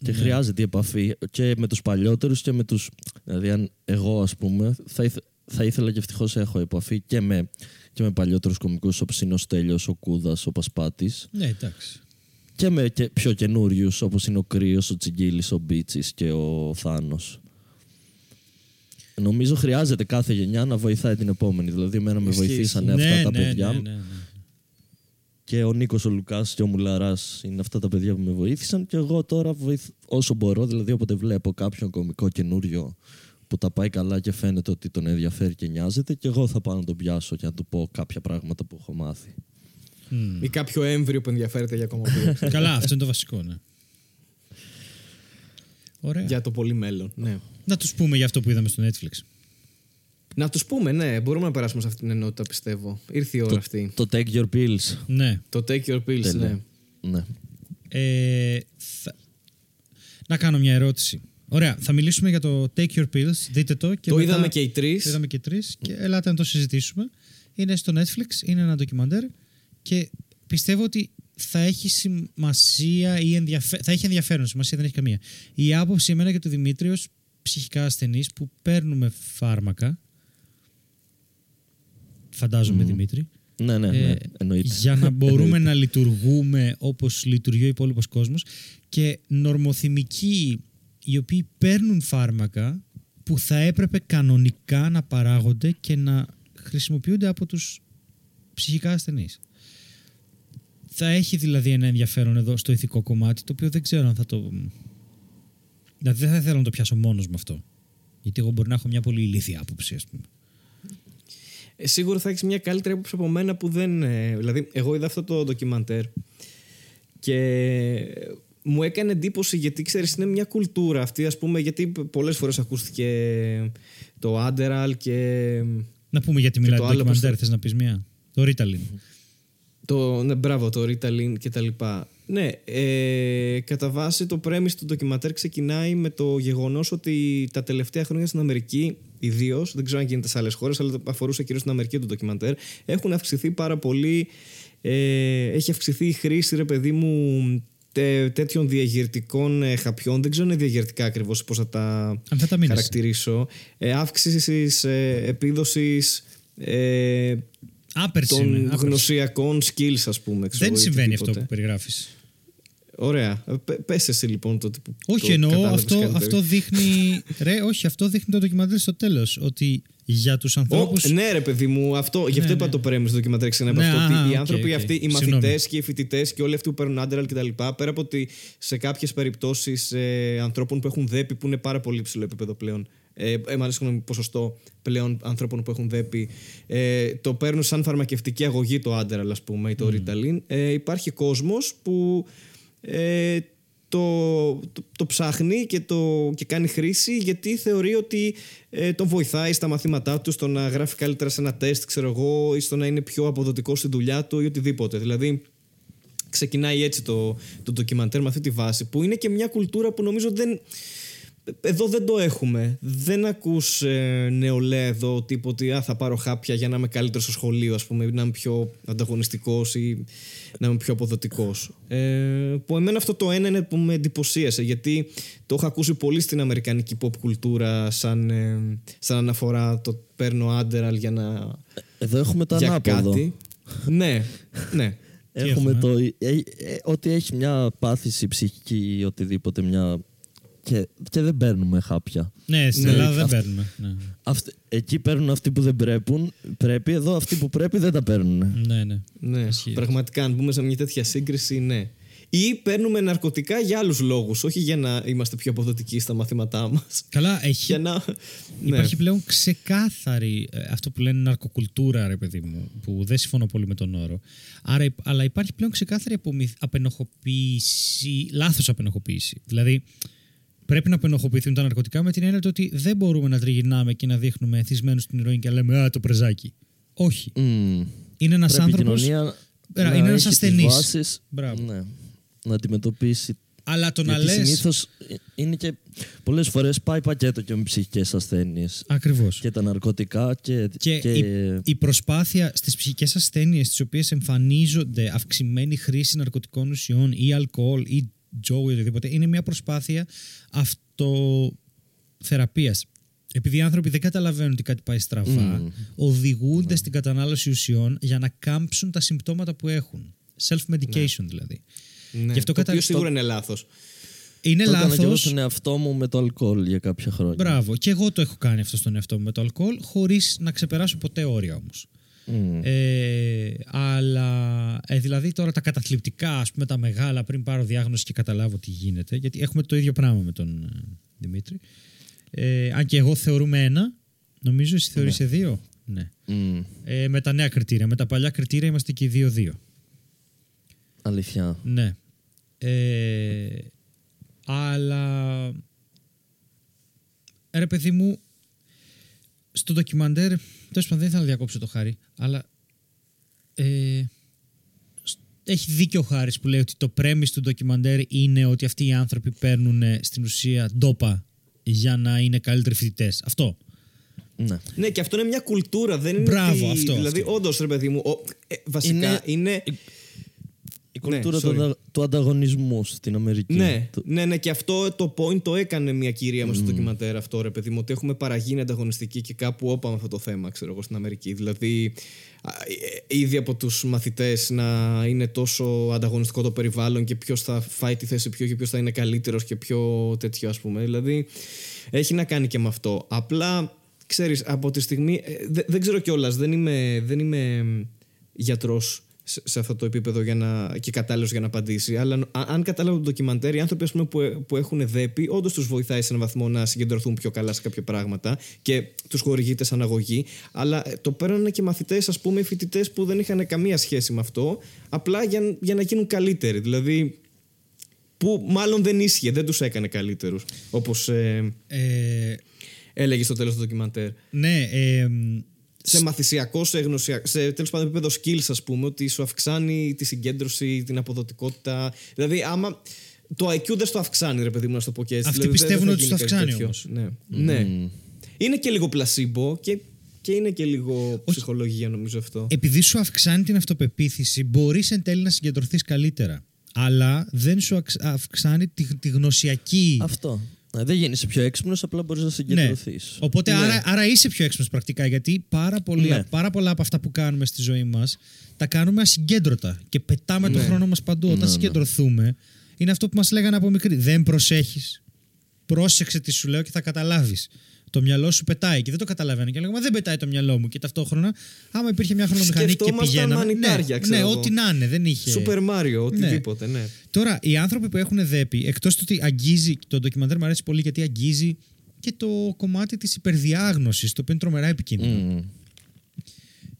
S3: Και
S2: Ναι.
S3: χρειάζεται η επαφή και με τους παλιότερους και με τους... Δηλαδή αν εγώ ας πούμε θα, ήθε- θα ήθελα και ευτυχώς έχω επαφή και με, και με παλιότερους κομικούς όπως είναι ο Στέλιος, ο Κούδας, ο Πασπάτης
S1: Ναι, εντάξει.
S3: και με και πιο καινούριους όπως είναι ο Κρύος, ο Τσιγκίλης, ο Μπίτσης και ο Θάνος. Νομίζω χρειάζεται κάθε γενιά να βοηθάει την επόμενη. Δηλαδή, εμένα με
S2: Ισχύει,
S3: βοηθήσανε
S1: ναι,
S3: αυτά τα
S1: ναι,
S3: παιδιά.
S1: ναι, ναι, ναι.
S3: Και ο Νίκος ο Λουκάς και ο Μουλαράς είναι αυτά τα παιδιά που με βοήθησαν. Και εγώ τώρα βοηθ... όσο μπορώ, δηλαδή όποτε βλέπω κάποιον κομικό καινούριο που τα πάει καλά και φαίνεται ότι τον ενδιαφέρει και νοιάζεται και εγώ θα πάω να τον πιάσω και να του πω κάποια πράγματα που έχω μάθει.
S1: Μμ.
S2: Ή κάποιο έμβριο που ενδιαφέρεται για ακόμα πιο.
S1: Καλά, αυτό είναι το βασικό, ναι. Ωραία.
S2: για το πολύ μέλλον. Ναι.
S1: Να τους πούμε για αυτό που είδαμε στο Netflix.
S2: Να τους πούμε, ναι, μπορούμε να περάσουμε σε αυτή την ενότητα, πιστεύω. Ήρθε η ώρα αυτή.
S3: Το take your pills.
S1: Ναι.
S2: Το take your pills,
S3: Τέλεια.
S2: ναι.
S3: Ναι.
S1: Ε, θα- Να κάνω μια ερώτηση. Ωραία, θα μιλήσουμε για το Take Your Pills. Δείτε το. Και
S2: Το
S1: μετά-
S2: είδαμε και οι τρεις.
S1: Το είδαμε και τρεις και ελάτε να το συζητήσουμε. Είναι στο Netflix, είναι ένα ντοκιμαντέρ και πιστεύω ότι θα έχει σημασία ή ενδιαφέ... θα έχει ενδιαφέρον, σημασία δεν έχει καμία. Η άποψη εμένα και του Δημήτρη ως ψυχικά ασθενείς που παίρνουμε φάρμακα φαντάζομαι
S3: Μμμ.
S1: Δημήτρη
S3: Ναι, ναι, ναι.
S1: ε,
S3: Εννοείται.
S1: για να μπορούμε να λειτουργούμε όπως λειτουργεί ο υπόλοιπος κόσμος και νορμοθυμικοί οι οποίοι παίρνουν φάρμακα που θα έπρεπε κανονικά να παράγονται και να χρησιμοποιούνται από τους ψυχικά ασθενείς. Θα έχει δηλαδή ένα ενδιαφέρον εδώ στο ηθικό κομμάτι το οποίο δεν ξέρω αν θα το... Δηλαδή δεν θα ήθελα να το πιάσω μόνος με αυτό. Γιατί εγώ μπορεί να έχω μια πολύ ηλίθια άποψη ας πούμε.
S2: Ε, σίγουρα θα έχεις μια καλύτερη άποψη από μένα που δεν. ε, δηλαδή, εγώ είδα αυτό το ντοκιμαντέρ και μου έκανε εντύπωση γιατί ξέρεις είναι μια κουλτούρα αυτή ας πούμε γιατί πολλές φορές ακούστηκε το Adderall και
S1: Να πούμε γιατί μιλάει
S2: το
S1: το
S2: άλλο, πώς
S1: ντοκιμαντέρ,
S2: το-
S1: θες να πεις μία; Το Ritalin.
S2: το, ναι, μπράβο, το Ritalin και τα λοιπά. Ναι, ε, κατά βάση το premise του ντοκιματέρ ξεκινάει με το γεγονός ότι τα τελευταία χρόνια στην Αμερική, ιδίως, δεν ξέρω αν γίνεται σε άλλες χώρες, αλλά αφορούσε κυρίως στην Αμερική το ντοκιματέρ, έχουν αυξηθεί πάρα πολύ, ε, έχει αυξηθεί η χρήση, ρε παιδί μου, τέ- τέτοιων διαγερτικών ε, χαπιών. Δεν ξέρω αν είναι διαγερτικά ακριβώς πώς θα τα
S1: Αμφεταμίνες.
S2: χαρακτηρίσω. Ε, αύξησης ε, επίδοσης ε,
S1: Άπερση
S2: των
S1: είναι, άπερση.
S2: γνωσιακών skills, ας πούμε. ξέρω
S1: Δεν
S2: εγώ, ή
S1: συμβαίνει αυτό
S2: οτιδήποτε.
S1: που περιγράφεις.
S2: Ωραία. Ε, πε- Πες εσύ λοιπόν το τύπο.
S1: Όχι,
S2: το
S1: εννοώ
S2: κατάλαβες
S1: αυτό,
S2: καλύτερα.
S1: αυτό δείχνει. Ρε, όχι, αυτό δείχνει το ντοκιμαντέρ στο τέλος. Ότι για τους
S2: Ω,
S1: ανθρώπου.
S2: ναι, ρε παιδί μου, αυτό, γι' αυτό
S1: Ναι,
S2: είπα
S1: ναι.
S2: το premise στο ντοκιμαντέρ ξανά από
S1: Ναι,
S2: αυτό.
S1: α,
S2: ότι οι
S1: οκ,
S2: άνθρωποι
S1: οκ.
S2: αυτοί, οι
S1: Συγγνώμη.
S2: μαθητές και οι φοιτητές και όλοι αυτοί που παίρνουν Adderall κτλ. Πέρα από ότι σε κάποιες περιπτώσεις ε, ανθρώπων που έχουν ΔΕΠΥ που είναι πάρα πολύ υψηλό επίπεδο πλέον. Ε, ε, μάλλον συγγνώμη, ποσοστό πλέον ανθρώπων που έχουν ΔΕΠΥ. Ε, το παίρνουν σαν φαρμακευτική αγωγή το Adderall, ας πούμε, ή το Ritalin. Ε, υπάρχει κόσμος που ε, το, το, το ψάχνει και, το, και κάνει χρήση γιατί θεωρεί ότι ε, τον βοηθάει στα μαθήματά του, στο να γράφει καλύτερα σε ένα τεστ, ξέρω εγώ, ή στο να είναι πιο αποδοτικός στη δουλειά του ή οτιδήποτε. Δηλαδή, ξεκινάει έτσι το, το ντοκιμαντέρ με αυτή τη βάση, που είναι και μια κουλτούρα που νομίζω δεν. Εδώ δεν το έχουμε. Δεν ακούς ε, νεολαία εδώ τύπου ότι α, θα πάρω χάπια για να είμαι καλύτερος στο σχολείο, ας πούμε, ή να είμαι πιο ανταγωνιστικός ή να είμαι πιο αποδοτικός. Ε, που εμένα αυτό το ένα είναι που με εντυπωσίασε, γιατί το έχω ακούσει πολύ στην αμερικανική pop κουλτούρα σαν, ε, σαν αναφορά το παίρνω Adderall για να...
S3: Εδώ έχουμε το
S2: για
S3: ανάποδο.
S2: κάτι. ναι, ναι.
S3: Έχουμε
S1: έχουμε;
S3: το. ε, ε, ότι έχει μια πάθηση ψυχική ή οτιδήποτε, μια. Και, και δεν παίρνουμε χάπια.
S1: Ναι, στην
S2: Ναι,
S1: Ελλάδα δεν
S3: αυτό-
S1: παίρνουμε. Ναι,
S3: Αυτ- εκεί παίρνουν αυτοί που δεν πρέπει, πρέπει, εδώ αυτοί που πρέπει δεν τα παίρνουν.
S1: ναι. ναι.
S2: Ναι,
S1: Ισχύει.
S2: πραγματικά αν μπούμε σε μια τέτοια σύγκριση, ναι. Ή παίρνουμε ναρκωτικά για άλλους λόγους, όχι για να είμαστε πιο αποδοτικοί στα μαθήματά μας.
S1: Καλά, έχει,
S2: Για να... ναι.
S1: υπάρχει πλέον ξεκάθαρη ε, αυτό που λένε ναρκοκουλτούρα, ρε παιδί μου, που δεν συμφωνώ πολύ με τον όρο. Άρα, υπ- αλλά υπάρχει πλέον ξεκάθαρη απομυθ- απενοχοποίηση, λάθος απενοχοποίηση. Δηλαδή, πρέπει να απενοχοποιηθούν τα ναρκωτικά με την έννοια του ότι δεν μπορούμε να τριγυρνάμε και να δείχνουμε εθισμένους στην ηρωίνη και να λέμε Α, το πρεζάκι. Όχι.
S3: Μμμ.
S1: Είναι ένας
S3: Πρέπει η
S1: άνθρωπος...
S3: κοινωνία
S1: Ρα,
S3: να
S1: είναι ένας
S3: έχει τις
S1: ασθενής.
S3: βάσεις,
S1: Μπράβο.
S3: ναι, να αντιμετωπίσει.
S1: Αλλά το να
S3: Γιατί
S1: λες...
S3: συνήθως είναι και πολλές φορές πάει πακέτο και με ψυχικές ασθένειες.
S1: Ακριβώς.
S3: Και τα ναρκωτικά και.
S1: Και,
S3: και-
S1: Η, η προσπάθεια στις ψυχικές ασθένειες στις οποίες εμφανίζονται αυξημένη χρήση ναρκωτικών ουσιών ή αλκοόλ ή τζόου ή οτιδήποτε είναι μια προσπάθεια αυτοθεραπείας. Επειδή οι άνθρωποι δεν καταλαβαίνουν ότι κάτι πάει στραβά,
S3: Μμμ.
S1: οδηγούνται στην κατανάλωση ουσιών για να κάμψουν τα συμπτώματα που έχουν. Self-medication δηλαδή.
S2: Ναι.
S1: Γι' αυτό
S2: το
S1: κατα-
S2: οποίο σίγουρα είναι λάθος.
S1: Είναι
S3: το έκανα και εγώ
S1: λάθος.
S3: στον εαυτό μου με το αλκοόλ για κάποια χρόνια.
S1: Μπράβο. Και εγώ το έχω κάνει αυτό στον εαυτό μου με το αλκοόλ, χωρίς να ξεπεράσω ποτέ όρια όμως.
S3: Μμ.
S1: Ε, αλλά ε, δηλαδή τώρα τα καταθλιπτικά, ας πούμε τα μεγάλα πριν πάρω διάγνωση και καταλάβω τι γίνεται, γιατί έχουμε το ίδιο πράγμα με τον ε, Δημήτρη. Ε, αν και εγώ θεωρούμε ένα, νομίζω εσύ θεωρείς δύο. Ναι.
S3: Μμ,
S1: Ε, με τα νέα κριτήρια. Με τα παλιά κριτήρια είμαστε και οι δύο-δύο.
S3: αλήθεια.
S1: Ναι. Ε, αλλά ρε παιδί μου στο ντοκιμαντέρ τέλος πάντων δεν ήθελα να διακόψω το χάρη αλλά ε, σ- έχει δίκιο ο Χάρης που λέει ότι το premise του ντοκιμαντέρ είναι ότι αυτοί οι άνθρωποι παίρνουν ε, στην ουσία ντόπα για να είναι καλύτεροι φοιτητές. Αυτό.
S3: Ναι.
S2: Ναι, και αυτό είναι μια κουλτούρα. Δεν είναι
S1: Μπράβο,
S2: ότι-
S1: αυτό,
S2: Δηλαδή,
S1: αυτό.
S2: όντως, ρε παιδί μου, ο- ε, βασικά
S3: Είναι-
S2: είναι.
S3: Η κουλτούρα
S2: Ναι,
S3: του,
S2: sorry.
S3: αντα- του ανταγωνισμού στην Αμερική.
S2: Ναι,
S3: Το-
S2: ναι, ναι, και αυτό το point το έκανε μια κυρία μας στο ντοκιμαντέρ αυτό, ρε παιδί μου, ότι έχουμε παραγίνει ανταγωνιστική και κάπου όπαμε αυτό το θέμα, ξέρω εγώ, στην Αμερική. Δηλαδή, α, ε, ήδη από τους μαθητές να είναι τόσο ανταγωνιστικό το περιβάλλον και ποιος θα φάει τη θέση ποιο και ποιος θα είναι καλύτερος και πιο τέτοιο, ας πούμε. Δηλαδή, έχει να κάνει και με αυτό. Απλά, ξέρεις, από τη στιγμή. ε, δε- δεν ξέρω κιόλας, δεν είμαι, δεν είμαι γιατρός σε, σε αυτό το επίπεδο για να, και κατάλληλος για να απαντήσει. Αλλά α- αν κατάλαβα το ντοκιμαντέρ, οι άνθρωποι ας πούμε, που, ε- που έχουν δέπει, όντως τους βοηθάει σε έναν βαθμό να συγκεντρωθούν πιο καλά σε κάποια πράγματα και τους χορηγείται σαν αγωγή. Αλλά ε, το παίρνανε και μαθητές, ας πούμε, φοιτητές που δεν είχαν καμία σχέση με αυτό, απλά για, για να γίνουν καλύτεροι. Δηλαδή, που μάλλον δεν ίσχυε, δεν τους έκανε καλύτερους. Όπως ε,
S1: Ε,
S2: έλεγε στο τέλος του ντοκιμαντέρ.
S1: ναι, ε,
S2: σε μαθησιακό, σε γνωσιακό, σε τέλος πάντων επίπεδο skills, ας πούμε, ότι σου αυξάνει τη συγκέντρωση, την αποδοτικότητα. Δηλαδή, άμα. Το IQ δεν στο αυξάνει, ρε παιδί μου, να σου το πω και έτσι.
S1: Αυτοί
S2: δηλαδή, δεν-
S1: πιστεύουν
S2: δεν
S1: ότι
S2: θα
S1: στο
S2: γίνει κάτι
S1: αυξάνει
S2: τέτοιο. Ναι. ναι. Είναι και λίγο πλασίμπο και, και είναι και λίγο ψυχολογία, νομίζω αυτό.
S1: επειδή σου αυξάνει την αυτοπεποίθηση, μπορείς εν τέλει να συγκεντρωθείς καλύτερα. Αλλά δεν σου αξ- αυξάνει τη, τη γνωσιακή.
S3: Αυτό. Ναι, δεν γίνεσαι πιο έξυπνος, απλά μπορείς να
S1: Ναι.
S3: συγκεντρωθεί.
S1: Οπότε
S2: Ναι.
S1: άρα, άρα είσαι πιο έξυπνος πρακτικά. Γιατί πάρα, πολλοί-
S3: Ναι.
S1: πάρα πολλά από αυτά που κάνουμε στη ζωή μας τα κάνουμε ασυγκέντρωτα και πετάμε τον χρόνο μας παντού. Όταν
S3: Ναι, ναι.
S1: συγκεντρωθούμε, είναι αυτό που μας λέγανε από μικρή. Δεν προσέχεις. Πρόσεξε τι σου λέω και θα καταλάβεις. Το μυαλό σου πετάει και δεν το καταλαβαίνω. Και λέγω, Μα δεν πετάει το μυαλό μου. Και ταυτόχρονα, άμα υπήρχε μια χρονομηχανή και
S2: Σκεφτόμασταν
S1: πηγαίναμε.
S2: μανιτάρια,
S1: ναι,
S2: ξέρω
S1: ναι,
S2: εγώ.
S1: ό,τι να είναι, δεν είχε.
S2: Σούπερ Μάριο, οτιδήποτε, ναι.
S1: Τώρα, οι άνθρωποι που έχουν δέπει, εκτός του ότι αγγίζει. Το ντοκιμαντέρ μου αρέσει πολύ γιατί αγγίζει και το κομμάτι της υπερδιάγνωσης, το οποίο είναι τρομερά επικίνδυνο.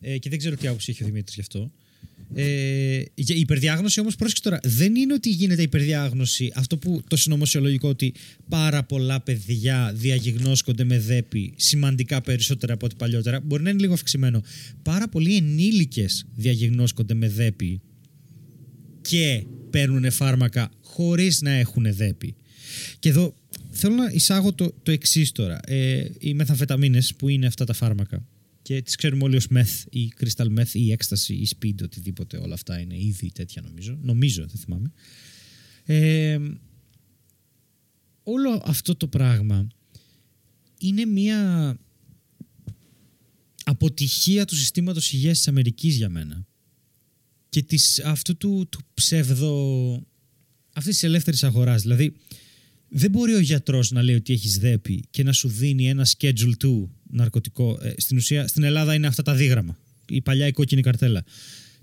S1: Ε, και δεν ξέρω τι άποψη έχει ο Δημήτρης γι' αυτό. Ε, για- η υπερδιάγνωση όμως, πρόσεξε τώρα, δεν είναι ότι γίνεται υπερδιάγνωση αυτό που το συνωμοσιολογικό ότι πάρα πολλά παιδιά διαγιγνώσκονται με δέπη σημαντικά περισσότερα από ό,τι παλιότερα. Μπορεί να είναι λίγο αυξημένο. Πάρα πολλοί ενήλικες διαγιγνώσκονται με δέπη και παίρνουν φάρμακα χωρίς να έχουν δέπη. Και εδώ θέλω να εισάγω το, το εξής τώρα. Ε, οι μεθαμφεταμίνες που είναι αυτά τα φάρμακα και τις ξέρουμε όλοι ως meth ή crystal meth ή έκσταση ή speed, οτιδήποτε όλα αυτά είναι ήδη τέτοια νομίζω. Νομίζω, δεν θυμάμαι. Ε, όλο αυτό το πράγμα είναι μια αποτυχία του συστήματος υγείας της Αμερικής για μένα και της, αυτού του, του ψεύδο αυτής της ελεύθερης αγοράς. Δηλαδή, δεν μπορεί ο γιατρός να λέει ότι έχεις δέπη και να σου δίνει ένα schedule 2 ναρκωτικό. Ε, στην ουσία, στην Ελλάδα είναι αυτά τα δίγραμμα. Η παλιά η κόκκινη καρτέλα.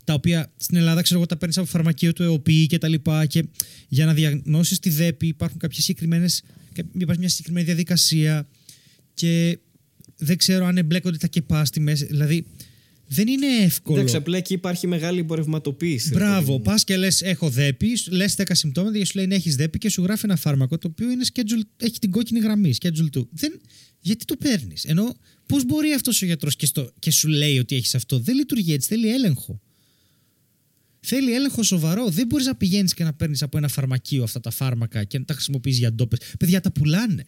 S1: Τα οποία στην Ελλάδα, ξέρω εγώ, τα παίρνεις από φαρμακείο του ΕΟΠΗ και τα λοιπά. Και για να διαγνώσεις τη δέπη υπάρχουν κάποιες συγκεκριμένες, υπάρχει μια συγκεκριμένη διαδικασία και δεν ξέρω αν εμπλέκονται τα κεπά στη μέση. Δηλαδή, δεν είναι εύκολο.
S2: Εντάξει, απλά εκεί υπάρχει μεγάλη εμπορευματοποίηση. ρε παιδί
S1: Μπράβο,
S2: μου.
S1: πας και λες: Έχω δέπη, λες 10 συμπτώματα και σου λέει: Έχεις δέπη και σου γράφει ένα φάρμακο το οποίο είναι schedule, έχει την κόκκινη γραμμή, schedule 2. Δεν, γιατί το παίρνεις; Ενώ πώς μπορεί αυτός ο γιατρός και, στο- και σου λέει ότι έχεις αυτό; Δεν λειτουργεί έτσι, θέλει έλεγχο. Θέλει έλεγχο σοβαρό. Δεν μπορείς να πηγαίνεις και να παίρνεις από ένα φαρμακείο αυτά τα φάρμακα και να τα χρησιμοποιείς για ντόπες. Παιδιά τα πουλάνε.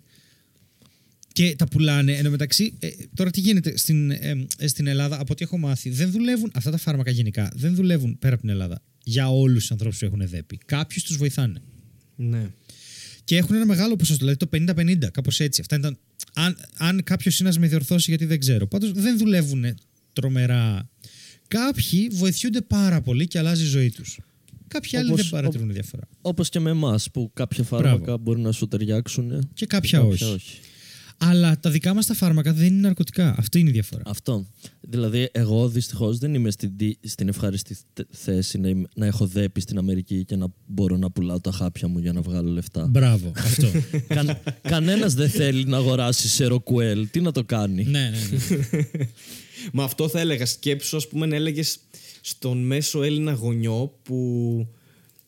S1: Και τα πουλάνε. Εν τω μεταξύ, ε, τώρα τι γίνεται στην, ε, ε, στην Ελλάδα, από ό,τι έχω μάθει, δεν δουλεύουν αυτά τα φάρμακα γενικά. Δεν δουλεύουν πέρα από την Ελλάδα για όλους τους ανθρώπους που έχουν δέπη. Κάποιους τους βοηθάνε.
S2: Ναι.
S1: Και έχουν ένα μεγάλο ποσοστό, δηλαδή το 50-50, κάπως έτσι. Αυτά ήταν. Αν, αν κάποιος είναι να με διορθώσει, γιατί δεν ξέρω. Πάντως δεν δουλεύουν τρομερά. Κάποιοι βοηθιούνται πάρα πολύ και αλλάζει η ζωή τους. Κάποιοι άλλοι
S3: Όπως-
S1: δεν παρατηρούν διαφορά.
S3: Όπως και με εμάς που κάποια φάρμακα μπορεί να σου ταιριάξουν.
S1: Και κάποια, όχι. Αλλά τα δικά μας τα φάρμακα δεν είναι ναρκωτικά. Αυτή είναι η διαφορά.
S3: Αυτό. Δηλαδή, εγώ δυστυχώς δεν είμαι στην, δι- στην ευχάριστη θε- θέση να, είμαι- να έχω δέπει στην Αμερική και να μπορώ να πουλάω τα χάπια μου για να βγάλω λεφτά.
S1: Μπράβο, αυτό.
S3: Κα, Κανένας δεν θέλει να αγοράσει σε ροκουέλ. Τι να το κάνει;
S1: ναι, ναι, ναι.
S2: Μα αυτό θα έλεγα. Σκέψου, ας πούμε, να έλεγες στον μέσο Έλληνα γονιό που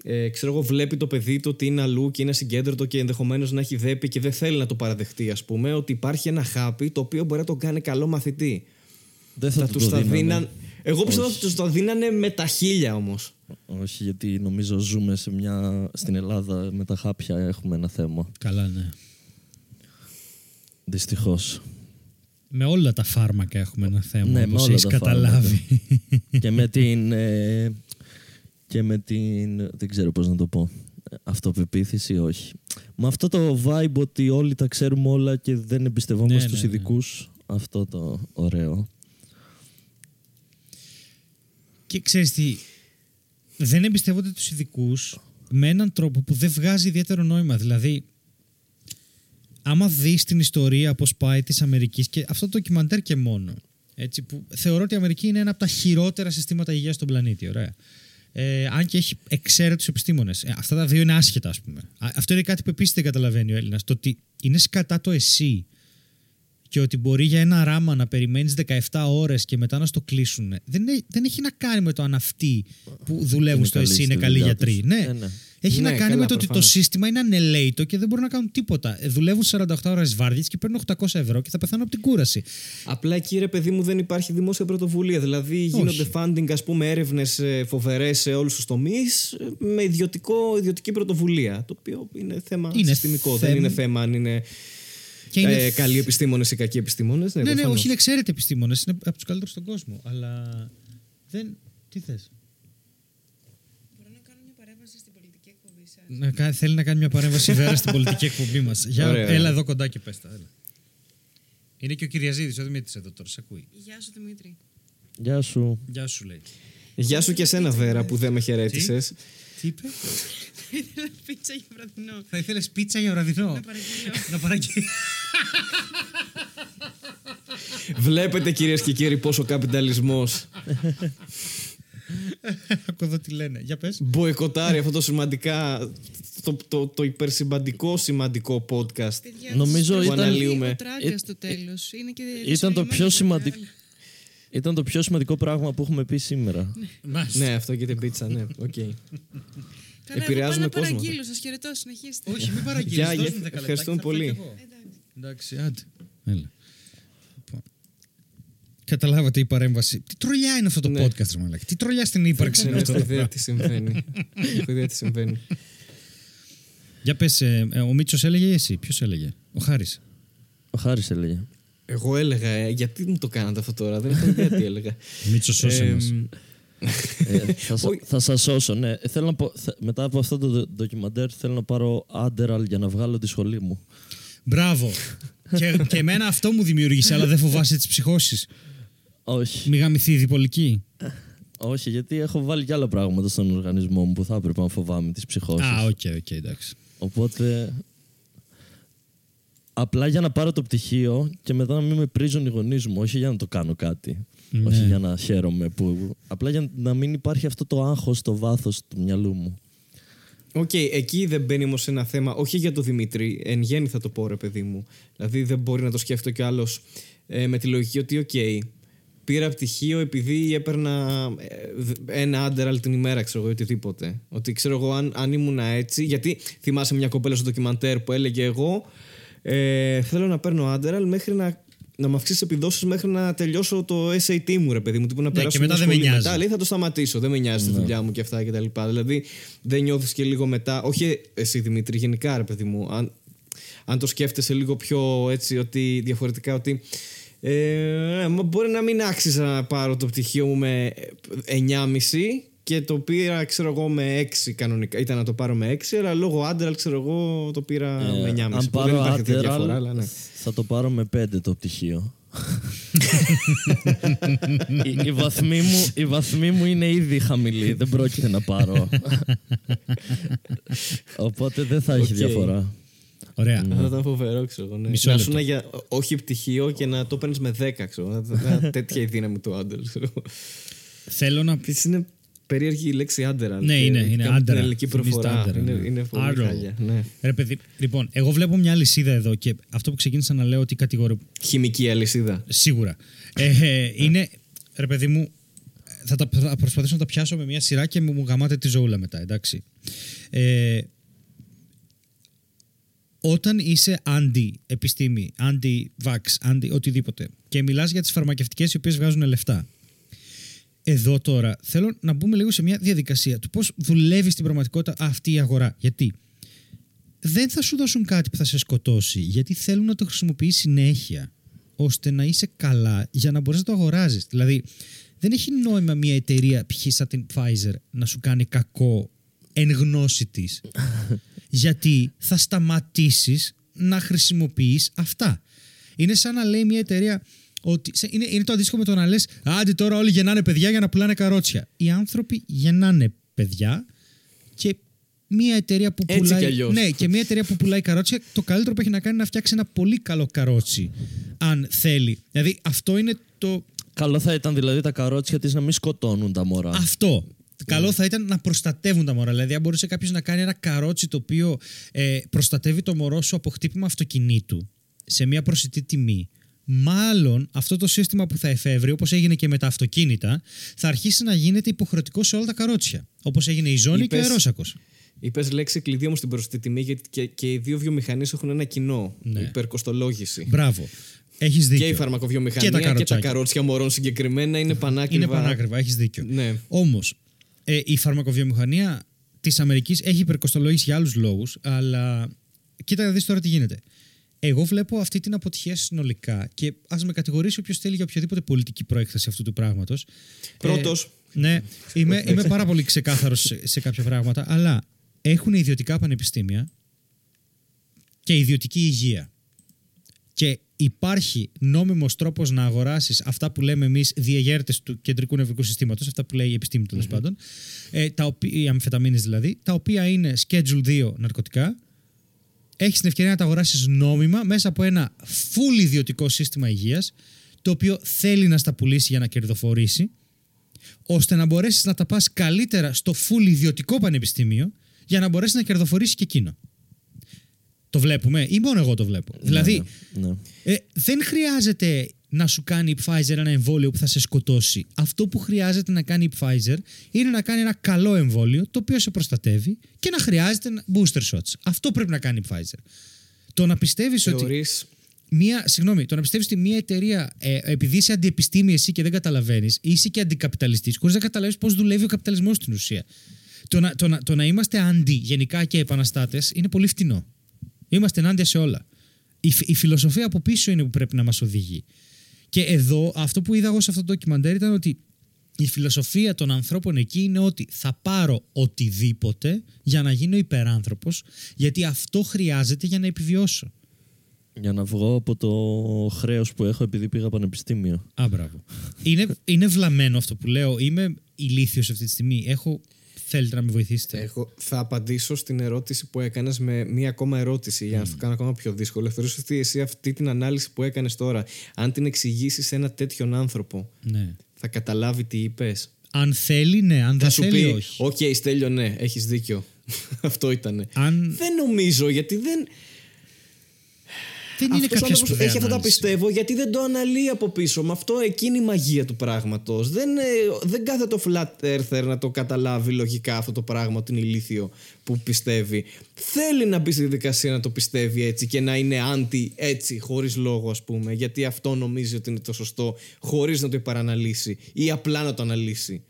S2: ε, ξέρω εγώ, βλέπει το παιδί του ότι είναι αλλού και είναι συγκέντρωτο και ενδεχομένως να έχει δέπει και δεν θέλει να το παραδεχτεί, ας πούμε, ότι υπάρχει ένα χάπι το οποίο μπορεί να τον κάνει καλό μαθητή.
S3: Δεν θα,
S2: Θα
S3: του
S2: τους
S3: το
S2: τα
S3: δίνανε.
S2: δίναν. Εγώ πιστεύω ότι τους τα δίνανε με τα χίλια όμως.
S3: Όχι, γιατί νομίζω ζούμε σε μια... στην Ελλάδα με τα χάπια έχουμε ένα θέμα.
S1: Καλά, ναι.
S3: Δυστυχώς.
S1: Με όλα τα φάρμακα έχουμε ένα θέμα,
S3: Ναι, με
S1: όπως
S3: όλα
S1: έχεις
S3: τα
S1: καταλάβει.
S3: και με την. ε, και με την. Δεν ξέρω πώς να το πω. Ε, Αυτοπεποίθηση, όχι. Με αυτό το vibe ότι όλοι τα ξέρουμε όλα και δεν εμπιστευόμαστε
S1: Ναι,
S3: στους
S1: ναι, ναι.
S3: ειδικούς. Αυτό το ωραίο.
S1: Και ξέρεις τι, δεν εμπιστεύονται τους ειδικούς με έναν τρόπο που δεν βγάζει ιδιαίτερο νόημα. Δηλαδή, άμα δεις την ιστορία πώς πάει της Αμερικής και αυτό το ντοκιμαντέρ και μόνο, έτσι, που θεωρώ ότι η Αμερική είναι ένα από τα χειρότερα συστήματα υγείας στον πλανήτη, ωραία. Ε, αν και έχει εξαίρετους επιστήμονες. Ε, αυτά τα δύο είναι άσχετα, ας πούμε. Α, αυτό είναι κάτι που επίσης δεν καταλαβαίνει ο Έλληνας. Το ότι είναι σκατά το εσύ και ότι μπορεί για ένα ράμα να περιμένεις 17 ώρες και μετά να στο κλείσουν. Δεν, είναι- δεν έχει να κάνει με το αν αυτοί που δουλεύουν
S3: Είναι
S1: στο
S3: καλοί
S1: εσύ
S3: στη
S1: είναι καλοί
S3: δουλειά
S1: γιατροί.
S3: τους.
S1: Ναι.
S3: Ε, ναι.
S1: Έχει
S2: Ναι,
S1: να κάνει
S2: καλά,
S1: με το ότι το
S2: προφανώς.
S1: σύστημα είναι ανελαίτο και δεν μπορούν να κάνουν τίποτα. Ε, δουλεύουν 48 ώρες βάρδιες και παίρνουν 800 ευρώ και θα πεθάνουν από την κούραση.
S2: Απλά εκεί ρε παιδί μου δεν υπάρχει δημόσια πρωτοβουλία. Δηλαδή γίνονται funding, ας πούμε, έρευνες φοβερές σε όλους τους τομείς με ιδιωτικό, ιδιωτική πρωτοβουλία. Το οποίο είναι θέμα
S1: Είναι
S2: συστημικό.
S1: θέμα-
S2: Δεν είναι θέμα αν είναι,
S1: Και είναι
S2: ε, καλοί επιστήμονες ή κακοί επιστήμονες. Ναι,
S1: Ναι, ναι,
S2: προφανώς.
S1: όχι, είναι εξαίρετοι επιστήμονες. Είναι από τους καλύτερους στον κόσμο. Αλλά. Δεν. Τι θες;
S4: Μπορώ να κάνω μια παρέμβαση στην πολιτική εκπομπή σα.
S1: Να, κα- θέλει να κάνει μια παρέμβαση βέρα στην πολιτική εκπομπή μας. Για
S2: Ωραία,
S1: έλα
S2: ωραία.
S1: εδώ κοντά και πες τα. Έλα. Είναι και ο Κυριαζίδης, ο Δημήτρης εδώ τώρα, σε ακούει.
S4: Γεια σου Δημήτρη.
S3: Γεια σου.
S1: Γεια σου, λέει.
S2: Γεια σου και εσένα, Βέρα, που δεν με χαιρέτησες.
S1: Τι; Είπε;
S4: Ήθελα πίτσα για βραδινό.
S1: Θα ήθελες πίτσα για βραδινό;
S4: Να παραγγείλω.
S1: Να παραγγείλει.
S2: Βλέπετε, κυρίες και κύριοι, πόσο καπιταλισμός
S1: Ακούω εδώ τι λένε. Για πες.
S2: μποϊκοτάρει αυτό το σημαντικά. Το, το, το υπερσημαντικό σημαντικό podcast.
S4: Παιδιά,
S3: Νομίζω
S4: τους
S3: ήταν-
S4: προσφέρει
S3: Ε,
S4: ο τράγκα
S3: ε,
S4: στο τέλος. Είναι και
S3: Ήταν το
S4: δυσορυμένο
S3: πιο
S4: το
S3: σημαντικό.
S4: μεγάλο.
S3: Ήταν το πιο σημαντικό πράγμα που έχουμε πει σήμερα.
S1: Μάλιστα.
S2: Ναι, αυτό και την πίτσα, ναι. Οκ.
S4: Καλά,
S2: Επηρεάζουμε
S4: εγώ πάω να
S2: κόσμο.
S4: παραγγείλω. Σας χαιρετώ, συνεχίστε.
S1: Όχι, μην παραγγείλεις.
S2: Γεια,
S1: δώσ' μου
S2: γεια.
S1: 10 λεπτά
S2: Ευχαριστούμε
S1: και θα
S2: πολύ.
S1: φάω κι εγώ.
S4: Εντάξει.
S1: Εντάξει, άντε. Έλα. Λοιπόν. Καταλάβατε η παρέμβαση. Τι τρολιά είναι αυτό το
S2: Ναι.
S1: podcast, ρε μαλάκα. Τι τρολιά στην ύπαρξη είναι
S2: Δεν
S1: αυτό
S2: έχω
S1: το
S2: ιδέα
S1: πράγμα.
S2: τι συμβαίνει. Έχω ιδέα τι συμβαίνει.
S1: Για πες, ε, ε, ο Μίτσος έλεγε ή εσύ; Ποιος έλεγε; Ο Χάρης.
S3: Ο Χάρης έλεγε.
S2: Εγώ έλεγα, ε, γιατί μου το κάνατε αυτό τώρα, δεν έχω ιδέα τι έλεγα.
S1: Μίτσος σώσε
S2: Ε,
S1: μας.
S3: Ε, θα, σα-
S2: Όχι.
S3: θα σας σώσω, ναι. Ε, Θέλω να πω, θε- μετά από αυτό το δο- ντοκιμαντέρ θέλω να πάρω Adderall για να βγάλω τη σχολή μου.
S1: Μπράβο. και, και εμένα αυτό μου δημιούργησε, αλλά δεν φοβάσαι τις ψυχώσεις.
S3: Όχι.
S1: Μη γαμηθεί η διπολική.
S3: Όχι, γιατί έχω βάλει και άλλα πράγματα στον οργανισμό μου που θα έπρεπε να φοβάμαι τις ψυχώσεις.
S1: Α, οκ, οκ, εντάξει.
S3: Οπότε. Απλά για να πάρω το πτυχίο και μετά να μην με πρίζουν οι γονείς μου. Όχι για να το κάνω κάτι.
S1: Ναι.
S3: Όχι για να χαίρομαι. Που... Απλά για να μην υπάρχει αυτό το άγχος στο βάθος του μυαλού μου.
S2: Οκ, εκεί δεν μπαίνει όμως ένα θέμα, όχι για τον Δημήτρη, εν γένει θα το πω ρε παιδί μου. Δηλαδή δεν μπορεί να το σκεφτεί κι άλλος ε, με τη λογική ότι, οκ, πήρα πτυχίο επειδή έπαιρνα ε, ένα Adderall την ημέρα, ξέρω εγώ, ή οτιδήποτε. Ότι ξέρω εγώ, αν, αν ήμουν έτσι. Γιατί θυμάσαι μια κοπέλα στο ντοκιμαντέρ που έλεγε εγώ, ε, θέλω να παίρνω Adderall μέχρι να. Να μου αυξήσει τις επιδόσεις μέχρι να τελειώσω το SAT μου, ρε παιδί μου. Τύπου να περάσω
S1: και μετά
S2: μια
S1: δεν με
S2: σχολή.
S1: νοιάζει.
S2: Μετά λέει θα το σταματήσω. Δεν με νοιάζει τη δουλειά μου και αυτά και τα λοιπά. Δηλαδή δεν νιώθεις και λίγο μετά. Όχι εσύ Δημήτρη, γενικά ρε παιδί μου. Αν, αν το σκέφτεσαι λίγο πιο έτσι, ότι διαφορετικά ότι. Ε, μα μπορεί να μην άξιζα να πάρω το πτυχίο μου με 9,5 και το πήρα, ξέρω εγώ, με 6 κανονικά. Ήταν να το πάρω με 6, αλλά λόγω Άντεραλ, ξέρω εγώ, το πήρα
S3: Ε,
S2: με 9,5.
S3: αν
S2: που
S3: πάρω
S2: δεν υπάρχει τέτοια
S3: Adderall,
S2: διαφορά, αλλά ναι.
S3: θα το πάρω με πέντε το πτυχίο. η, η, βαθμή μου, η βαθμή μου είναι ήδη χαμηλή. Δεν πρόκειται να πάρω. Οπότε δεν θα έχει
S2: Οκ.
S3: διαφορά.
S1: Ωραία.
S2: Θα ήταν φοβερό, ξέρω εγώ. Ναι.
S1: Μισό
S2: να
S1: λεπτό.
S2: σου για όχι πτυχίο και να το παίρνεις με 10, ξέρω. Να- να- τέτοια η δύναμη του άντελ.
S1: Θέλω να.
S2: Επίσης είναι περίεργη η λέξη άντερα.
S1: Ναι, είναι, είναι
S2: Την
S1: άντερα.
S2: ελληνική
S1: Θυμίζει τα
S2: προφορά.
S1: άντερα,
S2: είναι,
S1: ναι.
S2: είναι πολύ
S1: Άρρο.
S2: χάλια. Ναι.
S1: Ρε παιδί, λοιπόν, εγώ βλέπω μια αλυσίδα εδώ και αυτό που ξεκίνησα να λέω ότι κατηγορώ.
S2: Χημική αλυσίδα.
S1: Σίγουρα. Ε, ε, είναι, ρε παιδί μου, θα, τα, θα προσπαθήσω να τα πιάσω με μια σειρά και μου, μου γαμάτε τη ζωούλα μετά, Ε, όταν είσαι αντι-επιστήμη, αντι-vax, αντι οτιδήποτε και μιλάς για τις φαρμακευτικές οι οποίες βγάζουν λεφτά. Εδώ τώρα θέλω να μπούμε λίγο σε μια διαδικασία του πώς δουλεύει στην πραγματικότητα αυτή η αγορά. Γιατί δεν θα σου δώσουν κάτι που θα σε σκοτώσει, γιατί θέλουν να το χρησιμοποιείς συνέχεια, ώστε να είσαι καλά για να μπορείς να το αγοράζεις. Δηλαδή, δεν έχει νόημα μια εταιρεία, π.χ. σαν την Pfizer, να σου κάνει κακό εν γνώση της. γιατί θα σταματήσεις να χρησιμοποιείς αυτά. Είναι σαν να λέει μια εταιρεία ότι. σε- Είναι, είναι το αντίστοιχο με το να λες: Άντε τώρα όλοι γεννάνε παιδιά για να πουλάνε καρότσια. Οι άνθρωποι γεννάνε παιδιά και μια εταιρεία που
S2: Έτσι
S1: πουλάει.
S2: κι αλλιώς.
S1: ναι, και μια εταιρεία που πουλάει καρότσια, το καλύτερο που έχει να κάνει είναι να φτιάξει ένα πολύ καλό καρότσι. Αν θέλει. Δηλαδή αυτό είναι το.
S3: Καλό θα ήταν δηλαδή τα καρότσια της να μην σκοτώνουν τα μωρά.
S1: Αυτό. Καλό θα ήταν να προστατεύουν τα μωρά. Δηλαδή, αν μπορούσε κάποιος να κάνει ένα καρότσι το οποίο ε, προστατεύει το μωρό σου από χτύπημα αυτοκινήτου σε μια προσιτή τιμή, μάλλον αυτό το σύστημα που θα εφεύρει, όπως έγινε και με τα αυτοκίνητα, θα αρχίσει να γίνεται υποχρεωτικό σε όλα τα καρότσια. Όπως έγινε η ζώνη και ο
S2: Είπες-
S1: αερόσακος.
S2: Είπες λέξη κλειδί όμως στην προσιτή τιμή γιατί και, και οι δύο βιομηχανίες έχουν ένα κοινό.
S1: Ναι.
S2: Υπερκοστολόγηση.
S1: Μπράβο. Έχεις δίκιο.
S2: Και η φαρμακοβιομηχανία
S1: Και τα
S2: και τα,
S1: καροτσάκια.
S2: καρότσια μωρών συγκεκριμένα είναι πανάκριβα.
S1: Είναι πανάκριβα, έχεις δίκιο.
S2: Ναι.
S1: Όμως, ε, η φαρμακοβιομηχανία της Αμερικής έχει υπερκοστολόγηση για άλλους λόγους, αλλά κοίτα να δεις τώρα τι γίνεται. Εγώ βλέπω αυτή την αποτυχία συνολικά και ας με κατηγορήσει όποιος θέλει για οποιαδήποτε πολιτική προέκταση αυτού του πράγματος.
S2: Πρώτος.
S1: ναι, είμαι, είμαι πάρα πολύ ξεκάθαρος σε, σε κάποια πράγματα, αλλά έχουν ιδιωτικά πανεπιστήμια και ιδιωτική υγεία. Και υπάρχει νόμιμος τρόπος να αγοράσεις αυτά που λέμε εμείς διεγέρτες του κεντρικού νευρικού συστήματος, αυτά που λέει η επιστήμη τέλος πάντων, ε, τα οποία, οι αμφεταμίνες δηλαδή, τα οποία είναι Schedule 2 ναρκωτικά, έχεις την ευκαιρία να τα αγοράσεις νόμιμα μέσα από ένα full ιδιωτικό σύστημα υγείας, το οποίο θέλει να στα πουλήσει για να κερδοφορήσει, ώστε να μπορέσεις να τα πας καλύτερα στο full ιδιωτικό πανεπιστήμιο, για να μπορέσεις να κερδοφορήσει και εκείνο. Το βλέπουμε ή μόνο εγώ το βλέπω. δηλαδή,
S3: Ναι, ναι.
S1: ε, δεν χρειάζεται να σου κάνει η Pfizer ένα εμβόλιο που θα σε σκοτώσει. Αυτό που χρειάζεται να κάνει η Pfizer είναι να κάνει ένα καλό εμβόλιο το οποίο σε προστατεύει και να χρειάζεται να- booster shots. Αυτό πρέπει να κάνει η Pfizer. Το να πιστεύεις ότι
S2: Θεωρείς
S1: μία, συγγνώμη, το να πιστεύεις ότι μία εταιρεία, ε, επειδή είσαι αντιεπιστήμη εσύ και δεν καταλαβαίνεις, είσαι και αντικαπιταλιστής, χωρίς να καταλάβει πώς δουλεύει ο καπιταλισμός στην ουσία. Το να, το, να, το να είμαστε αντι γενικά και επαναστάτες είναι πολύ φτηνό. Είμαστε ενάντια σε όλα. Η, φ- η φιλοσοφία από πίσω είναι που πρέπει να μας οδηγεί. Και εδώ, αυτό που είδα εγώ σε αυτό το ντοκιμαντέρ ήταν ότι η φιλοσοφία των ανθρώπων εκεί είναι ότι θα πάρω οτιδήποτε για να γίνω υπεράνθρωπος, γιατί αυτό χρειάζεται για να επιβιώσω.
S3: Για να βγω από το χρέος που έχω επειδή πήγα πανεπιστήμιο.
S1: Α, μπράβο. είναι, είναι βλαμμένο αυτό που λέω. Είμαι ηλίθιος αυτή τη στιγμή. Έχω. Θέλετε να με βοηθήσετε;
S2: Εγώ θα απαντήσω στην ερώτηση που έκανες με μία ακόμα ερώτηση για να σου κάνω ακόμα πιο δύσκολο. Θεωρείς ότι εσύ αυτή την ανάλυση που έκανες τώρα, αν την εξηγήσεις σε ένα τέτοιον άνθρωπο,
S1: Ναι.
S2: θα καταλάβει τι είπες;
S1: Αν θέλει, ναι. Αν
S2: Θα
S1: δεν
S2: σου
S1: θέλει,
S2: πει,
S1: όχι.
S2: Οκ, Στέλιο, ναι, έχεις δίκιο. Αυτό ήταν.
S1: Αν
S2: Δεν νομίζω γιατί δεν.
S1: Δεν είναι
S2: Αυτός ο
S1: κάποια
S2: άνθρωπος
S1: σπουδαία
S2: έχει αυτά τα
S1: ανάλυση.
S2: πιστεύω γιατί δεν το αναλύει από πίσω. Με αυτό εκείνη η μαγεία του πράγματος. Δεν, ε, δεν κάθεται το flat earther να το καταλάβει λογικά αυτό το πράγμα ότι είναι ηλίθιο που πιστεύει. Θέλει να μπει στη διαδικασία να το πιστεύει έτσι και να είναι anti έτσι, χωρίς λόγο, ας πούμε. Γιατί αυτό νομίζει ότι είναι το σωστό, χωρίς να το υπεραναλύσει ή απλά να το αναλύσει.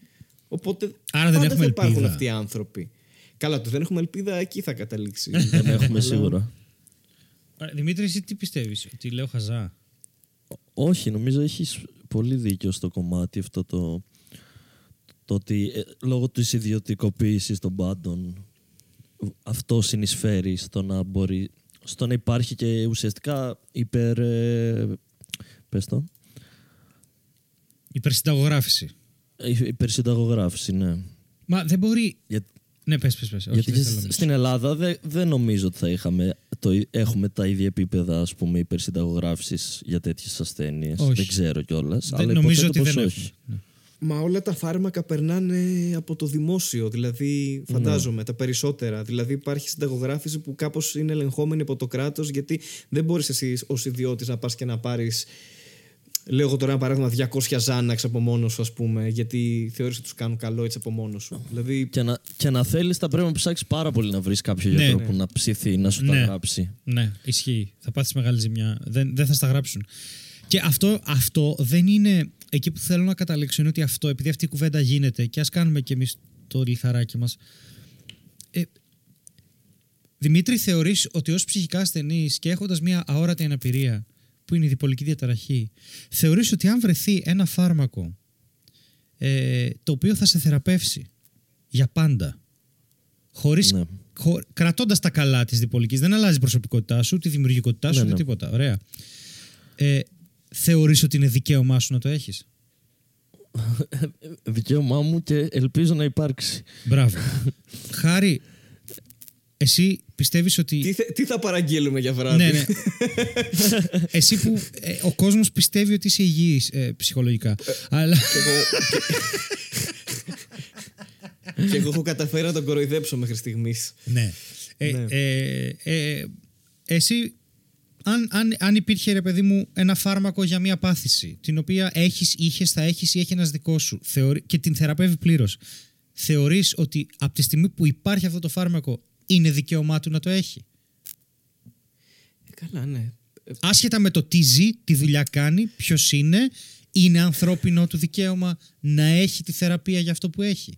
S2: Οπότε
S1: Άρα δεν
S2: πάντα
S1: έχουμε
S2: θα υπάρχουν
S1: ελπίδα.
S2: αυτοί οι άνθρωποι. Καλά, το δεν έχουμε ελπίδα, εκεί θα καταλήξει.
S3: Δεν έχουμε σίγουρα.
S1: Άρα, Δημήτρη, εσύ τι πιστεύεις, Ότι λέω χαζά;
S3: Όχι, νομίζω έχεις πολύ δίκιο στο κομμάτι αυτό το, το ότι ε, λόγω της ιδιωτικοποίησης των πάντων αυτό συνεισφέρει στο να μπορεί στο να υπάρχει και ουσιαστικά υπερ ε, πες το
S1: Υπερσυνταγογράφηση.
S3: ε, υπερσυνταγογράφηση, ναι.
S1: Μα δεν μπορεί
S3: Για,
S1: Ναι, πες, πες, πες. Όχι,
S3: Γιατί
S1: δεν
S3: και
S1: θέλω να
S3: σ-
S1: μιλήσω.
S3: στην Ελλάδα δεν δεν νομίζω ότι θα είχαμε το, ί- έχουμε τα ίδια επίπεδα ας πούμε, υπερσυνταγογράφησης για τέτοιες ασθένειες.
S1: Όχι.
S3: Δεν ξέρω κιόλας.
S1: Δεν-
S3: αλλά
S1: νομίζω
S3: υποθέτω
S1: ότι
S3: πως
S1: δεν
S3: όχι.
S1: έχουμε.
S2: Μα όλα τα φάρμακα περνάνε από το δημόσιο. Δηλαδή, φαντάζομαι, τα περισσότερα. Δηλαδή, υπάρχει συνταγογράφηση που κάπως είναι ελεγχόμενη από το κράτος, γιατί δεν μπορείς εσύ ως ιδιώτης να πας και να πάρεις. Λέω εγώ τώρα ένα παράδειγμα 200 ζάναξ από μόνος σου, ας πούμε, γιατί θεωρείς ότι τους κάνουν καλό έτσι από μόνος σου. Δηλαδή,
S3: Και να, και να θέλεις θα πρέπει να ψάξεις πάρα πολύ να βρεις κάποιο
S1: Ναι,
S3: γιατρό
S1: ναι.
S3: που να ψηθεί, να σου τα
S1: Ναι.
S3: γράψει.
S1: Ναι, ισχύει. Θα πάθεις μεγάλη ζημιά. Δεν, δεν θα στα γράψουν. Και αυτό, αυτό δεν είναι. Εκεί που θέλω να καταλήξω είναι ότι αυτό, επειδή αυτή η κουβέντα γίνεται και ας κάνουμε κι εμείς το λιθαράκι μας. Ε, Δημήτρη, θεωρείς ότι ως ψυχικά ασθενής και έχοντας μια αόρατη αναπηρία που είναι η διπολική διαταραχή, θεωρείς ότι αν βρεθεί ένα φάρμακο ε, το οποίο θα σε θεραπεύσει για πάντα, χωρίς
S3: Ναι.
S1: χω, κρατώντας τα καλά της διπολικής, δεν αλλάζει η προσωπικότητά σου, τη δημιουργικότητά σου,
S3: Ναι,
S1: ούτε
S3: ναι.
S1: τίποτα. Ωραία. Ε, Θεωρείς ότι είναι δικαίωμά σου να το έχεις;
S3: Δικαίωμά μου και ελπίζω να υπάρξει.
S1: Μπράβο. Χάρη, εσύ πιστεύεις ότι.
S2: τι, θε- τι θα παραγγείλουμε για βράδυ;
S1: ναι, ναι. εσύ που ε, ο κόσμος πιστεύει ότι είσαι υγιής ε, ψυχολογικά. αλλά.
S2: Και εγώ, και εγώ έχω καταφέρει να τον κοροϊδέψω μέχρι στιγμής.
S1: ναι. Ε,
S2: Ναι.
S1: ε, ε, εσύ, αν, αν, αν υπήρχε ρε παιδί μου ένα φάρμακο για μια πάθηση, την οποία έχεις, είχες, θα έχεις ή έχει ένας δικός σου θεωρεί, και την θεραπεύει πλήρως, θεωρείς ότι από τη στιγμή που υπάρχει αυτό το φάρμακο είναι δικαίωμά του να το έχει.
S2: Ε, καλά, ναι. Ε,
S1: Άσχετα με το τι ζει, τι δουλειά κάνει, ποιος είναι, είναι ανθρώπινο του δικαίωμα να έχει τη θεραπεία για αυτό που έχει.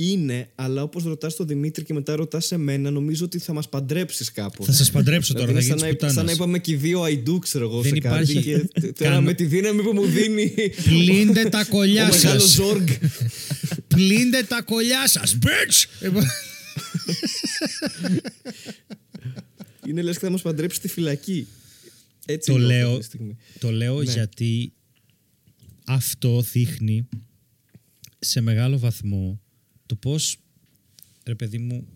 S2: Είναι, αλλά όπως ρωτάς τον Δημήτρη και μετά ρωτάς σε μένα, νομίζω ότι θα μας παντρέψεις κάπου.
S1: Θα σας παντρέψω τώρα,
S2: Δηλαδή,
S1: θα
S2: είναι
S1: γίνεις
S2: σαν, να, σαν να
S1: πουτάνας.
S2: είπαμε και οι δύο αϊντού, ξέρω εγώ,
S1: Δεν
S2: σε κάτι.
S1: υπάρχει
S2: Και τώρα
S1: κανό-
S2: με τη δύναμη που μου δίνει.
S1: Πλύντε τα
S2: ο
S1: κολλιά
S2: μεγάλος
S1: σας.
S2: Ζόργκ.
S1: Πλύντε τα κολλιά σας, bitch!
S2: είναι λες και θα μας παντρέψει στη φυλακή. Έτσι
S1: το
S2: νιώθω
S1: λέω,
S2: αυτή τη στιγμή.
S1: το λέω
S2: Ναι.
S1: γιατί αυτό δείχνει σε μεγάλο βαθμό το πώς, ρε παιδί μου,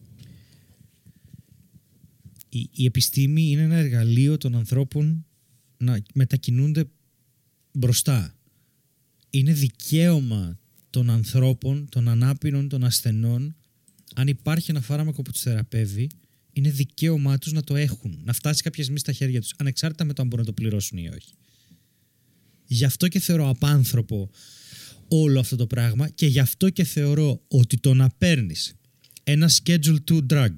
S1: η, η επιστήμη είναι ένα εργαλείο των ανθρώπων να μετακινούνται μπροστά. Είναι δικαίωμα των ανθρώπων, των ανάπηρων, των ασθενών, αν υπάρχει ένα φάρμακο που τους θεραπεύει, είναι δικαίωμά τους να το έχουν, να φτάσει κάποια στιγμή στα χέρια τους, ανεξάρτητα με το αν μπορούν να το πληρώσουν ή όχι. Γι' αυτό και θεωρώ απάνθρωπο όλο αυτό το πράγμα και γι' αυτό και θεωρώ ότι το να παίρνεις ένα Schedule 2 drug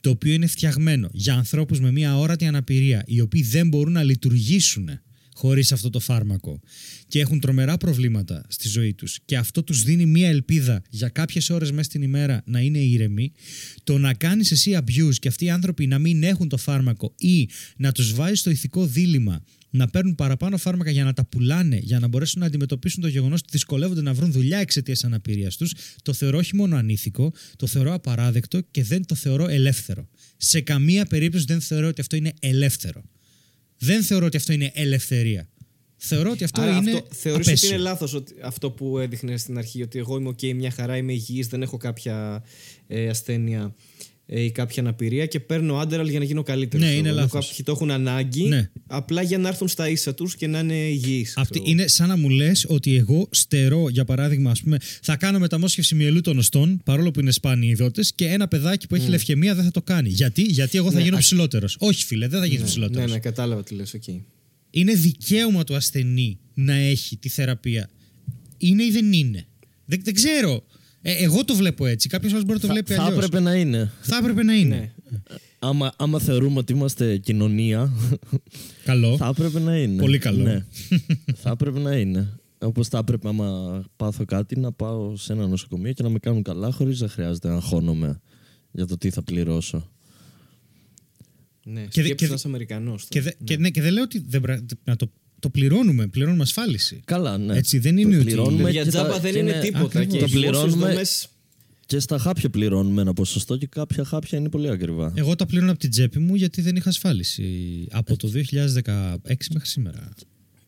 S1: το οποίο είναι φτιαγμένο για ανθρώπους με μια αόρατη αναπηρία οι οποίοι δεν μπορούν να λειτουργήσουν χωρίς αυτό το φάρμακο και έχουν τρομερά προβλήματα στη ζωή τους και αυτό τους δίνει μια ελπίδα για κάποιες ώρες μέσα στην ημέρα να είναι ήρεμοι το να κάνεις εσύ abuse και αυτοί οι άνθρωποι να μην έχουν το φάρμακο ή να τους βάζεις στο ηθικό δίλημα να παίρνουν παραπάνω φάρμακα για να τα πουλάνε, για να μπορέσουν να αντιμετωπίσουν το γεγονός ότι δυσκολεύονται να βρουν δουλειά εξαιτίας αναπηρίας τους, το θεωρώ όχι μόνο ανήθικο, το θεωρώ απαράδεκτο και δεν το θεωρώ ελεύθερο. Σε καμία περίπτωση δεν θεωρώ ότι αυτό είναι ελεύθερο. Δεν θεωρώ ότι αυτό είναι ελευθερία. Θεωρώ ότι αυτό
S2: Άρα
S1: είναι.
S2: αυτό, θεωρείς ότι
S1: απέσιο.
S2: είναι λάθος αυτό που έδειχνες στην αρχή, ότι εγώ είμαι OK, μια χαρά, είμαι υγιής, δεν έχω κάποια ε, ασθένεια ε, ή κάποια αναπηρία και παίρνω άντεραλ για να γίνω καλύτερος.
S1: Ναι, είναι λάθος.
S2: Κάποιοι το έχουν ανάγκη,
S1: Ναι.
S2: απλά για να έρθουν στα ίσα τους και να είναι υγιείς.
S1: Αυτή είναι σαν να μου λες ότι εγώ στερώ, για παράδειγμα, ας πούμε, θα κάνω μεταμόσχευση μυελού των οστών, παρόλο που είναι σπάνιοι οι δότες, και ένα παιδάκι που έχει λευκαιμία δεν θα το κάνει. Γιατί, Γιατί εγώ θα
S2: Ναι,
S1: γίνω
S2: α-
S1: ψηλότερος. Όχι, φίλε, δεν θα γίνω
S2: Ναι,
S1: ψηλότερος.
S2: ναι, κατάλαβα τι λες, οκ.
S1: Είναι δικαίωμα του ασθενή να έχει τη θεραπεία. Είναι ή δεν είναι; Δεν, δεν ξέρω. Ε, εγώ το βλέπω έτσι. Κάποιος άλλος μπορεί να το
S3: Θα,
S1: βλέπει
S3: θα
S1: αλλιώς.
S3: έπρεπε να είναι.
S1: Θα έπρεπε να είναι.
S2: Ναι.
S3: Άμα, άμα θεωρούμε ότι είμαστε κοινωνία,
S1: Καλό.
S3: θα έπρεπε να είναι.
S1: Πολύ καλό.
S3: Ναι. θα έπρεπε να είναι. Όπως θα έπρεπε, άμα πάθω κάτι, να πάω σε ένα νοσοκομείο και να με κάνουν καλά, χωρίς να χρειάζεται να αγχώνομαι για το τι θα πληρώσω.
S2: Ναι,
S1: Και δε-
S2: σκέψου
S1: και
S2: να
S1: δε-
S2: είσαι Αμερικανός.
S1: Και, δε, και, ναι, και δεν λέω ότι δεν, πρα- να το, το πληρώνουμε. Πληρώνουμε ασφάλιση.
S3: Καλά, ναι.
S1: Έτσι, δεν
S3: Το
S1: είναι ότι-
S3: πληρώνουμε
S2: Για
S3: και
S2: τζάμπα
S3: τα-
S2: δεν
S3: και
S2: είναι τίποτα.
S1: ακριβώς.
S2: Και
S3: Το
S2: οι δημόσιες
S3: πληρώνουμε-
S2: δομές-
S3: Και στα χάπια πληρώνουμε ένα ποσοστό και κάποια χάπια είναι πολύ ακριβά.
S1: Εγώ τα πλήρωνα από την τσέπη μου γιατί δεν είχα ασφάλιση από το 2016 μέχρι σήμερα.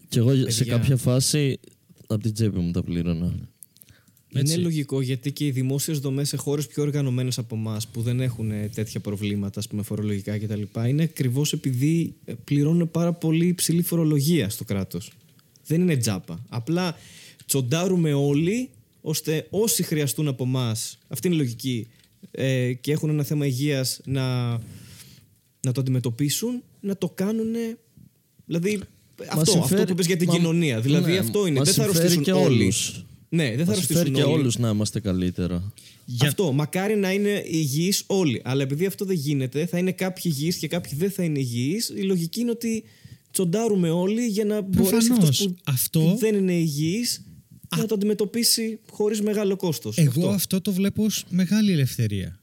S3: Και εγώ σε
S2: Παιδιά.
S3: κάποια φάση από την τσέπη μου τα πλήρωνα.
S1: Έτσι.
S2: Είναι λογικό γιατί και οι δημόσιες δομές σε χώρες πιο οργανωμένες από εμάς που δεν έχουν ε, τέτοια προβλήματα, ας πούμε, φορολογικά κτλ. είναι ακριβώς επειδή ε, πληρώνουν πάρα πολύ υψηλή φορολογία στο κράτος. Δεν είναι τζάπα. Απλά τσοντάρουμε όλοι ώστε όσοι χρειαστούν από εμάς, αυτή είναι η λογική, ε, και έχουν ένα θέμα υγείας να, να το αντιμετωπίσουν, να το κάνουν. Δηλαδή, αυτό, αυτό
S3: συμφέρει-
S2: που είπες για την
S3: μα-
S2: κοινωνία. Δηλαδή,
S3: ναι,
S2: αυτό είναι.
S3: μας
S2: Δεν θα
S3: συμφέρει
S2: αρρωστήσουν
S3: και
S2: όλοι.
S3: όλους.
S2: Ναι, δεν θα
S3: Μας
S2: αρρωστήσουν
S3: συμφέρει και
S2: όλοι.
S3: όλους να είμαστε καλύτερα.
S1: Για-
S2: Αυτό. Μακάρι να είναι υγιείς όλοι. Αλλά επειδή αυτό δεν γίνεται, θα είναι κάποιοι υγιείς και κάποιοι δεν θα είναι υγιείς. Η λογική είναι ότι τσοντάρουμε όλοι για να μπορέσει
S1: Προφανώς.
S2: αυτός που,
S1: Αυτό-
S2: που δεν είναι υγιής να το αντιμετωπίσει χωρίς μεγάλο κόστος.
S1: Εγώ αυτό. το βλέπω ως μεγάλη ελευθερία.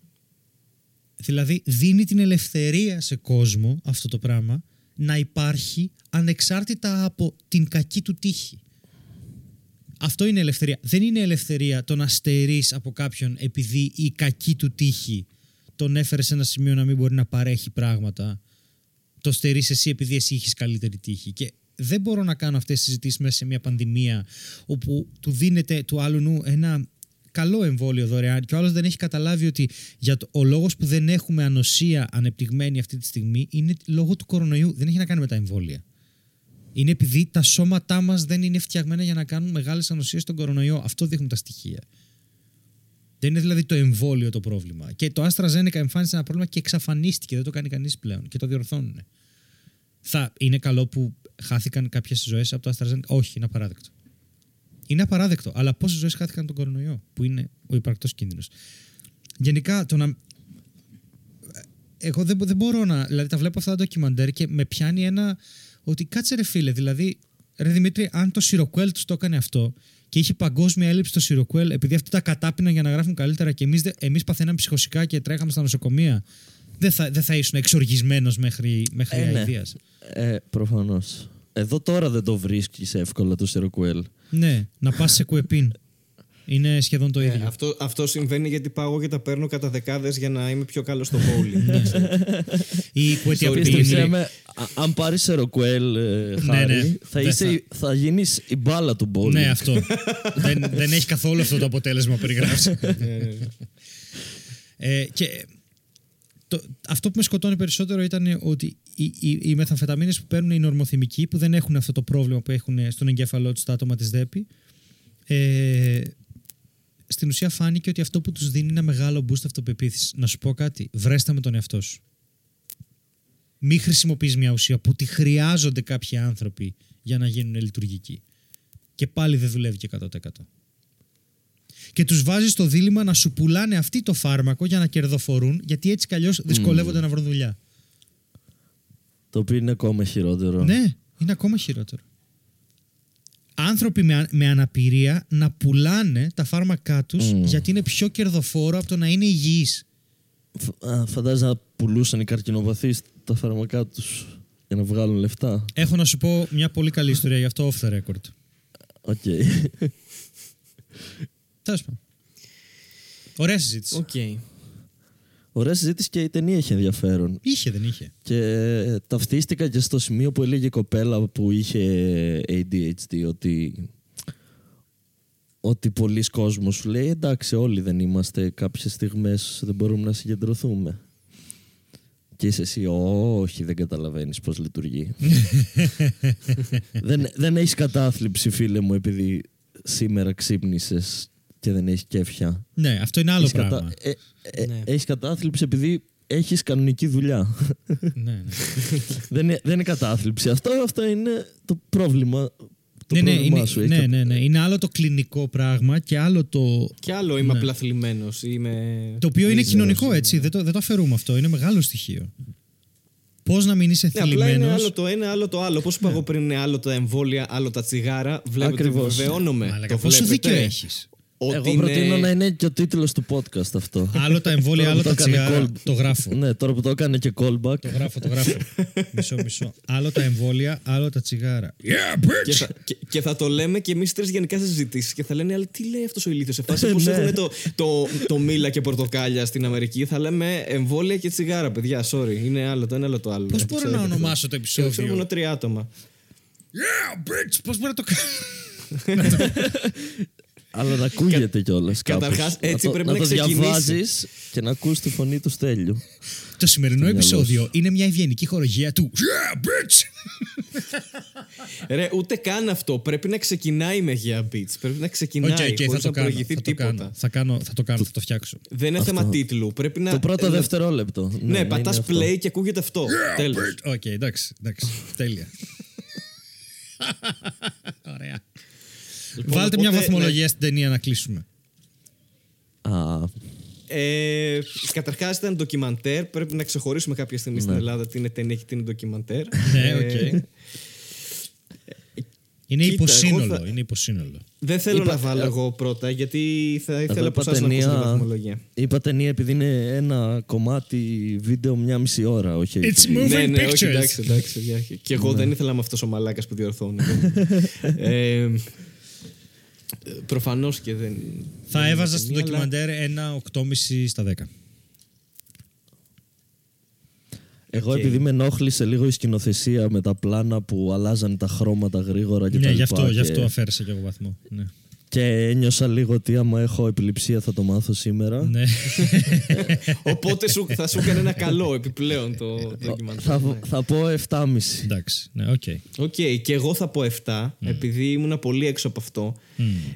S1: Δηλαδή δίνει την ελευθερία σε κόσμο αυτό το πράγμα να υπάρχει ανεξάρτητα από την κακή του τύχη. Αυτό είναι ελευθερία. Δεν είναι ελευθερία το να στερείς από κάποιον επειδή η κακή του τύχη τον έφερε σε ένα σημείο να μην μπορεί να παρέχει πράγματα. Το στερείς εσύ επειδή εσύ έχεις καλύτερη τύχη. Και δεν μπορώ να κάνω αυτές τις συζητήσεις μέσα σε μια πανδημία όπου του δίνεται του άλλου νου ένα καλό εμβόλιο δωρεάν και ο άλλος δεν έχει καταλάβει ότι για το, ο λόγος που δεν έχουμε ανοσία ανεπτυγμένη αυτή τη στιγμή είναι λόγω του κορονοϊού. Δεν έχει να κάνει με τα εμβόλια. Είναι επειδή τα σώματά μας δεν είναι φτιαγμένα για να κάνουν μεγάλες ανοσίες στον κορονοϊό. Αυτό δείχνουν τα στοιχεία. Δεν είναι δηλαδή το εμβόλιο το πρόβλημα. Και το AstraZeneca εμφάνισε ένα πρόβλημα και εξαφανίστηκε. Δεν το κάνει κανείς πλέον και το διορθώνουν. Θα είναι καλό που χάθηκαν κάποιες ζωές από το AstraZeneca; Όχι, είναι απαράδεκτο. Είναι απαράδεκτο. Αλλά πόσες ζωές χάθηκαν από τον κορονοϊό, που είναι ο υπαρκτός κίνδυνος. Γενικά, το να. Εγώ δεν, δεν μπορώ να. Δηλαδή, τα βλέπω αυτά τα ντοκιμαντέρ και με πιάνει ένα. Ότι κάτσε ρε φίλε, δηλαδή. Ρε Δημήτρη, αν το Σιροκουέλ τους το έκανε αυτό και είχε παγκόσμια έλλειψη το Σιροκουέλ, επειδή αυτοί τα κατάπιναν για να γράφουν καλύτερα και εμείς εμείς παθαίναμε ψυχοσικά και τρέχαμε στα νοσοκομεία, δεν θα, δεν θα ήσουν εξοργισμένος μέχρι, μέχρι
S3: Ε, ναι.
S1: αηδίας.
S3: Ε, προφανώς. Εδώ τώρα δεν το βρίσκεις εύκολα το Seroquel.
S1: Ναι, να πας σε κουεπίν. Είναι σχεδόν το ίδιο.
S2: Ε, αυτό, αυτό συμβαίνει γιατί πάω εγώ και τα παίρνω κατά δεκάδες για να είμαι πιο καλός στο bowling.
S1: Ναι. Η
S2: Sorry,
S1: κουετιαπίνη.
S3: Πίστεψέ με, α- αν πάρεις Seroquel, ε, Χάρη,
S1: ναι.
S3: θα,
S1: Δεν
S3: είσαι, θα γίνεις η μπάλα του bowling.
S1: Ναι, αυτό. δεν, δεν έχει καθόλου αυτό το αποτέλεσμα που περιγράφεις. ε, και το, αυτό που με σκοτώνει περισσότερο ήταν ότι οι, οι, οι μεθαμφεταμίνες που παίρνουν οι νορμοθυμικοί που δεν έχουν αυτό το πρόβλημα που έχουν στον εγκέφαλό τους τα άτομα της ΔΕΠΗ ε, στην ουσία φάνηκε ότι αυτό που τους δίνει είναι ένα μεγάλο boost αυτοπεποίθησης. Να σου πω κάτι, βρέστα με τον εαυτό σου. Μη χρησιμοποιείς μια ουσία που τη χρειάζονται κάποιοι άνθρωποι για να γίνουν λειτουργικοί. Και πάλι δεν δουλεύει και 100%. Και τους βάζεις το δίλημα να σου πουλάνε αυτοί το φάρμακο για να κερδοφορούν, γιατί έτσι κι αλλιώς δυσκολεύονται να βρουν δουλειά.
S3: Το οποίο είναι ακόμα χειρότερο.
S1: Ναι, είναι ακόμα χειρότερο. Άνθρωποι με, α- με αναπηρία να πουλάνε τα φάρμακά τους
S3: Μμμ.
S1: γιατί είναι πιο κερδοφόρο από το να είναι υγιείς.
S3: Φ- α, Φαντάζεσαι να πουλούσαν οι καρκινοπαθείς τα φάρμακά τους για να βγάλουν λεφτά.
S1: Έχω να σου πω μια πολύ καλή ιστορία γι' αυτό off the record.
S3: Οκ.
S1: Τέλος πάντων. Ωραία συζήτηση.
S2: Οκ.
S3: Ωραία συζήτηση και η ταινία έχει ενδιαφέρον.
S1: Είχε, δεν είχε.
S3: Και ε, ταυτίστηκα και στο σημείο που έλεγε η κοπέλα που είχε ADHD ότι ότι πολλοί κόσμος σου λέει εντάξει όλοι δεν είμαστε κάποιες στιγμές δεν μπορούμε να συγκεντρωθούμε και είσαι εσύ όχι δεν καταλαβαίνεις πώς λειτουργεί δεν, δεν έχεις κατάθλιψη φίλε μου επειδή σήμερα ξύπνησες και δεν έχεις κέφια
S1: Ναι, αυτό είναι άλλο
S3: έχεις,
S1: πράγμα.
S3: κατα... ε, ε,
S2: Ναι.
S3: έχεις κατάθλιψη επειδή έχεις κανονική δουλειά
S1: ναι, ναι.
S3: δεν, είναι, δεν είναι κατάθλιψη. Αυτό, αυτό είναι το πρόβλημα. Το
S1: ναι, ναι,
S3: πρόβλημά
S1: είναι,
S3: σου. Έχει
S1: ναι,
S3: κα-
S1: ναι, ναι. Είναι άλλο το κλινικό πράγμα και άλλο το.
S2: Κι άλλο είμαι
S1: Ναι.
S2: απλά θλιμμένο. Είμαι...
S1: Το οποίο είναι
S2: μίζερος,
S1: κοινωνικό,
S2: είμαι.
S1: έτσι. Δεν το, δεν το αφαιρούμε αυτό. Είναι μεγάλο στοιχείο. Πώς να μην είσαι
S2: Ναι, απλά είναι
S1: θλιμμένος;
S2: άλλο το ένα, άλλο το άλλο. Πώ είπα εγώ πριν, είναι άλλο τα εμβόλια, άλλο τα τσιγάρα. Βλέπετε,
S3: Ακριβώς.
S2: βεβαιώνομαι. Το
S1: Πόσο
S2: βλέπετε.
S1: δίκιο έχεις;
S2: Ότι
S3: Εγώ
S2: είναι-
S3: προτείνω να είναι και ο τίτλος του podcast αυτό.
S1: Άλλο τα εμβόλια,
S3: Τώρα
S1: άλλο
S3: που
S1: τα
S3: το έκανε
S1: τσιγάρα.
S3: call-
S1: Το γράφω.
S3: ναι, τώρα που το έκανε και callback.
S1: Το γράφω, το γράφω. μισό, μισό. Άλλο τα εμβόλια, άλλο τα τσιγάρα. Yeah,
S2: Και
S1: bitch!
S2: θα, και, και θα το λέμε και εμείς τρεις γενικά σε συζητήσεις και θα λένε, Αλλά τι λέει αυτός ο ηλίθιος. Σε φάση πώς
S3: Ναι.
S2: έχουν το, το, το μήλα και πορτοκάλια στην Αμερική, θα λέμε εμβόλια και τσιγάρα, παιδιά. Sorry, είναι άλλο το ένα, άλλο το άλλο.
S1: Πώς μπορώ να ονομάσω το
S2: Το ξέρω μόνο
S1: επεισόδιο.
S2: τρία άτομα.
S1: Yeah, bitch! Πώς μπορώ να το κάνω;
S3: Αλλά να ακούγεται κιόλας.
S2: Καταρχάς, έτσι πρέπει να
S3: το
S2: ξεκινήσεις.
S3: διαβάζεις και να ακούς τη φωνή του Στέλιου.
S1: Το σημερινό
S3: μυαλό
S1: επεισόδιο είναι μια ευγενική χορηγία του Yeah, bitch!
S2: Ρε, ούτε καν αυτό. Πρέπει να ξεκινάει με Yeah, bitch. Πρέπει να ξεκινάει
S1: Οκ, οκ, θα
S2: χωρίς
S1: το
S2: να
S1: κάνω.
S2: προηγηθεί
S1: Θα το
S2: τίποτα.
S1: κάνω. Θα κάνω, θα το κάνω, θα το φτιάξω.
S2: Δεν είναι
S3: Αυτό.
S2: θέμα τίτλου. Πρέπει να.
S3: Το πρώτο
S2: να-
S3: δευτερόλεπτο.
S2: Ναι,
S3: είναι
S2: πατάς
S3: αυτό.
S2: play και ακούγεται αυτό. Τέλος.
S1: Οκ, εντάξει, εντάξει. Τέλεια. Ωραία.
S2: Λοιπόν,
S1: Βάλτε μια
S2: οπότε,
S1: βαθμολογία στην ταινία να κλείσουμε.
S3: Α,
S2: Ε, Καταρχάς ήταν ντοκιμαντέρ. Πρέπει να ξεχωρίσουμε κάποια στιγμή στην Ελλάδα τι είναι ταινία και τι είναι ντοκιμαντέρ.
S1: Ναι,
S2: Ε,
S1: οκ. Είναι
S2: κοίτα,
S1: υποσύνολο.
S2: εγώ θα-
S1: Είναι υποσύνολο.
S2: Δεν θέλω
S3: Είπα-
S2: να βάλω εγώ πρώτα, γιατί θα
S3: εδώ
S2: ήθελα από
S3: είπα
S2: εσάς να ακούσω τη
S3: ταινία,
S2: βαθμολογία.
S3: είπα ταινία επειδή είναι ένα κομμάτι βίντεο μια μισή ώρα, όχι.
S1: It's
S3: επειδή-
S1: moving
S2: ναι, ναι,
S1: pictures.
S2: όχι, εντάξει, εντάξει. παιδιά. Και εγώ δεν ήθελα με αυτός ο μαλάκας που διορθώνει. ε, Προφανώς και δεν.
S1: Θα
S2: δεν
S1: έβαζα
S2: είναι
S1: στην
S2: ταινία, αλλά-
S1: ντοκιμαντέρ ένα 8,5 στα 10.
S3: Εγώ
S2: Οκ.
S3: επειδή με ενόχλησε λίγο η σκηνοθεσία με τα πλάνα που αλλάζαν τα χρώματα γρήγορα και
S1: Ναι,
S3: τα
S1: γι'
S3: λοιπά
S1: αυτό, γι'
S3: και-
S1: αυτό αφαίρεσα και εγώ βαθμό. Ναι.
S3: Και ένιωσα λίγο ότι άμα έχω επιληψία θα το μάθω σήμερα.
S1: ναι.
S2: Οπότε σου, θα σου έκανε ένα καλό επιπλέον το ντοκιμαντέρ.
S3: Θα,
S2: ναι.
S3: θα πω 7,5.
S1: Εντάξει, ναι, οκ.
S2: Οκ, και εγώ θα πω 7, επειδή ήμουν πολύ έξω από αυτό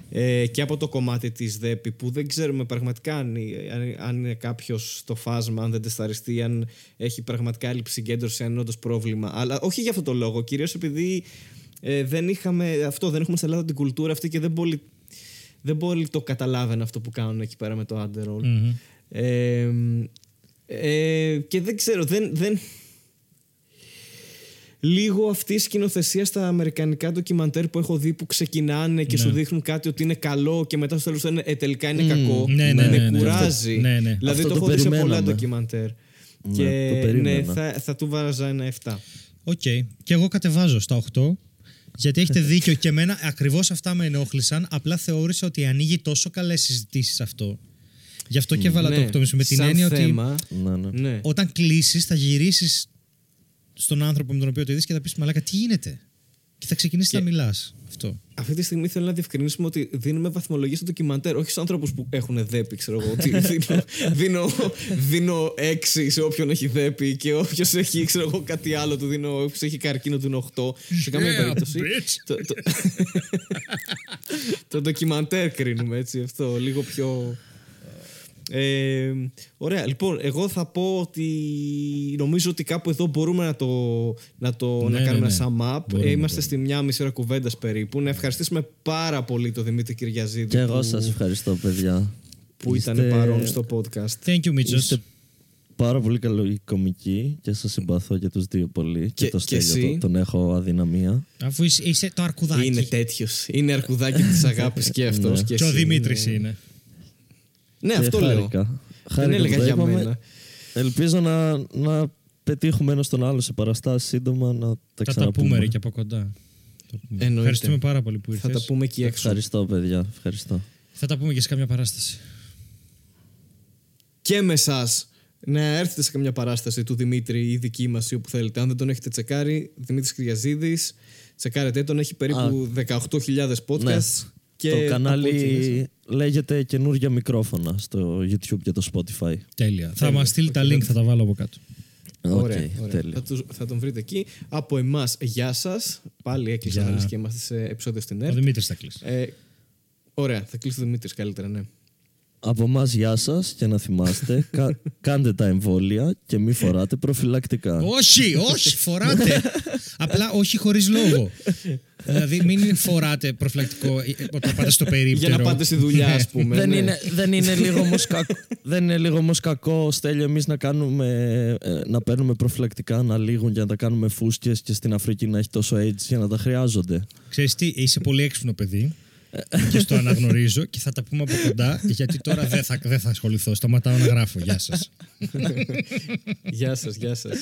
S2: ε, και από το κομμάτι της ΔΕΠΥ που δεν ξέρουμε πραγματικά αν, αν, αν είναι κάποιος στο φάσμα, αν δεν τεσταριστεί, αν έχει πραγματικά έλλειψη συγκέντρωσης, αν είναι όντως πρόβλημα. Αλλά όχι για αυτό το λόγο, κυρίως επειδή ε, δεν είχαμε αυτό, δεν έχουμε στην Ελλάδα την κουλτούρα αυτή και δεν πολύ, δεν πολύ το καταλάβαινε αυτό που κάνουν εκεί πέρα με το Underroll.
S1: Μμμ.
S2: Ε, ε, και δεν ξέρω, δεν, δεν... Λίγο αυτή η σκηνοθεσία στα αμερικανικά ντοκιμαντέρ που έχω δει που ξεκινάνε και
S1: Ναι.
S2: σου δείχνουν κάτι ότι είναι καλό και μετά στο τέλος λένε ε, τελικά είναι κακό.
S1: ναι, ναι,
S2: με
S1: ναι, ναι.
S2: κουράζει.
S1: Αυτό- ναι, ναι.
S2: Δηλαδή
S3: Αυτό
S2: το
S3: το
S2: έχω δει σε πολλά
S3: περιμέναμε.
S2: ντοκιμαντέρ.
S3: Ναι,
S2: και
S3: το
S2: ναι,
S3: περίμενα.
S2: θα, θα του 'βαζα ένα 7.
S1: Οκ. Και εγώ κατεβάζω στα 8. Γιατί έχετε δίκιο και εμένα ακριβώς αυτά με ενόχλησαν. Απλά θεώρησα ότι ανοίγει τόσο καλές συζητήσεις αυτό. Γι' αυτό και έβαλα το 8,5 με την
S2: Ναι. σαν
S1: έννοια ότι
S2: θέμα,
S3: Ναι, ναι.
S2: ναι.
S1: όταν κλείσεις θα γυρίσεις στον άνθρωπο με τον οποίο το είδες και θα πεις Μαλάκα, τι γίνεται; Και θα ξεκινήσεις να μιλάς. Αυτό.
S2: Αυτή τη στιγμή θέλω να διευκρινίσουμε ότι δίνουμε βαθμολογία στο ντοκιμαντέρ, όχι στους ανθρώπους που έχουν ΔΕΠΥ, ξέρω εγώ. Ότι δίνω, δίνω, δίνω 6 σε όποιον έχει δέπη και όποιος έχει, ξέρω εγώ, κάτι άλλο του δίνω. Όποιος έχει καρκίνο του δίνω 8. Σε καμία
S1: Yeah,
S2: περίπτωση.
S1: bitch.
S2: Το, το, το ντοκιμαντέρ κρίνουμε έτσι αυτό, λίγο πιο. Ε, ωραία, λοιπόν, εγώ θα πω ότι νομίζω ότι κάπου εδώ μπορούμε να το, να το
S1: Ναι,
S2: να κάνουμε
S1: ναι, ναι.
S2: ένα sum up.
S1: Μπορούμε,
S2: Ε, είμαστε
S1: μπορούμε.
S2: στη μια μισή ώρα κουβέντας περίπου. Να ευχαριστήσουμε πάρα πολύ τον Δημήτρη Κυριαζίδη
S3: Και εγώ
S2: που,
S3: σας ευχαριστώ, παιδιά.
S2: που ήταν
S3: Είστε-
S2: παρόν στο podcast.
S1: Thank you, Μίτσος.
S3: Είστε πάρα πολύ καλοί κομικοί και σας συμπαθώ και τους δύο πολύ. Και,
S2: Και-
S3: το
S2: και
S3: Στέλιο
S2: εσύ;
S3: τον, τον έχω αδυναμία.
S1: Αφού είσαι, είσαι το αρκουδάκι.
S2: Είναι τέτοιος. Είναι αρκουδάκι της αγάπης και αυτός.
S3: Ναι.
S2: και,
S1: και ο
S2: εσύ.
S1: Δημήτρης είναι.
S2: Ναι,
S3: Και
S2: αυτό λέω.
S3: χάρηκα.
S2: Δεν
S3: Χάρηκα που
S2: έλεγα
S3: το
S2: για
S3: είπαμε.
S2: μένα.
S3: Ελπίζω να, να πετύχουμε ένα τον άλλο σε παραστάσεις σύντομα να τα
S1: Θα τα
S3: ξαναπούμε.
S1: πούμε ρε και από κοντά. Το πούμε.
S2: Εννοείται.
S1: Ευχαριστούμε πάρα πολύ που
S2: Θα
S1: ήρθες.
S2: τα πούμε εκεί έξω.
S3: Ευχαριστώ, παιδιά. Ευχαριστώ.
S1: Θα τα πούμε και σε καμιά παράσταση.
S2: και με εσάς να έρθετε σε καμιά παράσταση του Δημήτρη ή δική μας ή όπου θέλετε. Αν δεν τον έχετε τσεκάρει, Δημήτρης Κυριαζίδης, τσεκάρετε τον. Έχει περίπου 18.000 podcasts.
S3: Ναι.
S2: Και
S3: το
S2: από εκεί
S3: κανάλι
S2: μέσα.
S3: λέγεται καινούργια μικρόφωνα στο YouTube και το Spotify.
S1: Τέλεια. Θα μας στείλει τα link, θα τα βάλω από κάτω.
S2: Ωραία,
S3: Οκ,
S2: ωραία.
S3: τέλεια.
S2: Θα, τους- θα τον βρείτε εκεί. Από εμάς, γεια σας. Πάλι έκλεισα
S1: Γεια.
S2: να λες και είμαστε σε επεισόδιο στην
S1: Ο
S2: ΕΡΤ.
S1: Δημήτρης θα κλείσει.
S2: Ε, ωραία, θα κλείσει ο Δημήτρης καλύτερα, ναι.
S3: Από εμάς, γεια σας και να θυμάστε, κα- κάντε τα εμβόλια και μη φοράτε προφυλακτικά.
S1: όχι, όχι, φοράτε. Απλά όχι χωρίς λόγο. δηλαδή, μην φοράτε προφυλακτικό ε, όταν πάτε στο περίπτερο.
S2: Για να πάτε στη δουλειά, ας πούμε.
S3: δεν,
S2: ναι.
S3: είναι, δεν, είναι λίγο όμως κακό, δεν είναι λίγο όμως κακό, Στέλιο, εμείς να, κάνουμε, ε, να παίρνουμε προφυλακτικά, να λήγουν και να τα κάνουμε φούσκες και στην Αφρική να έχει τόσο AIDS για να τα χρειάζονται.
S1: Ξέρεις τι, είσαι πολύ έξυπνο παιδί και στο αναγνωρίζω και θα τα πούμε από κοντά γιατί τώρα δεν θα, δεν θα ασχοληθώ. Σταματάω να γράφω. Γεια σας.
S2: Γεια σας, γεια σας.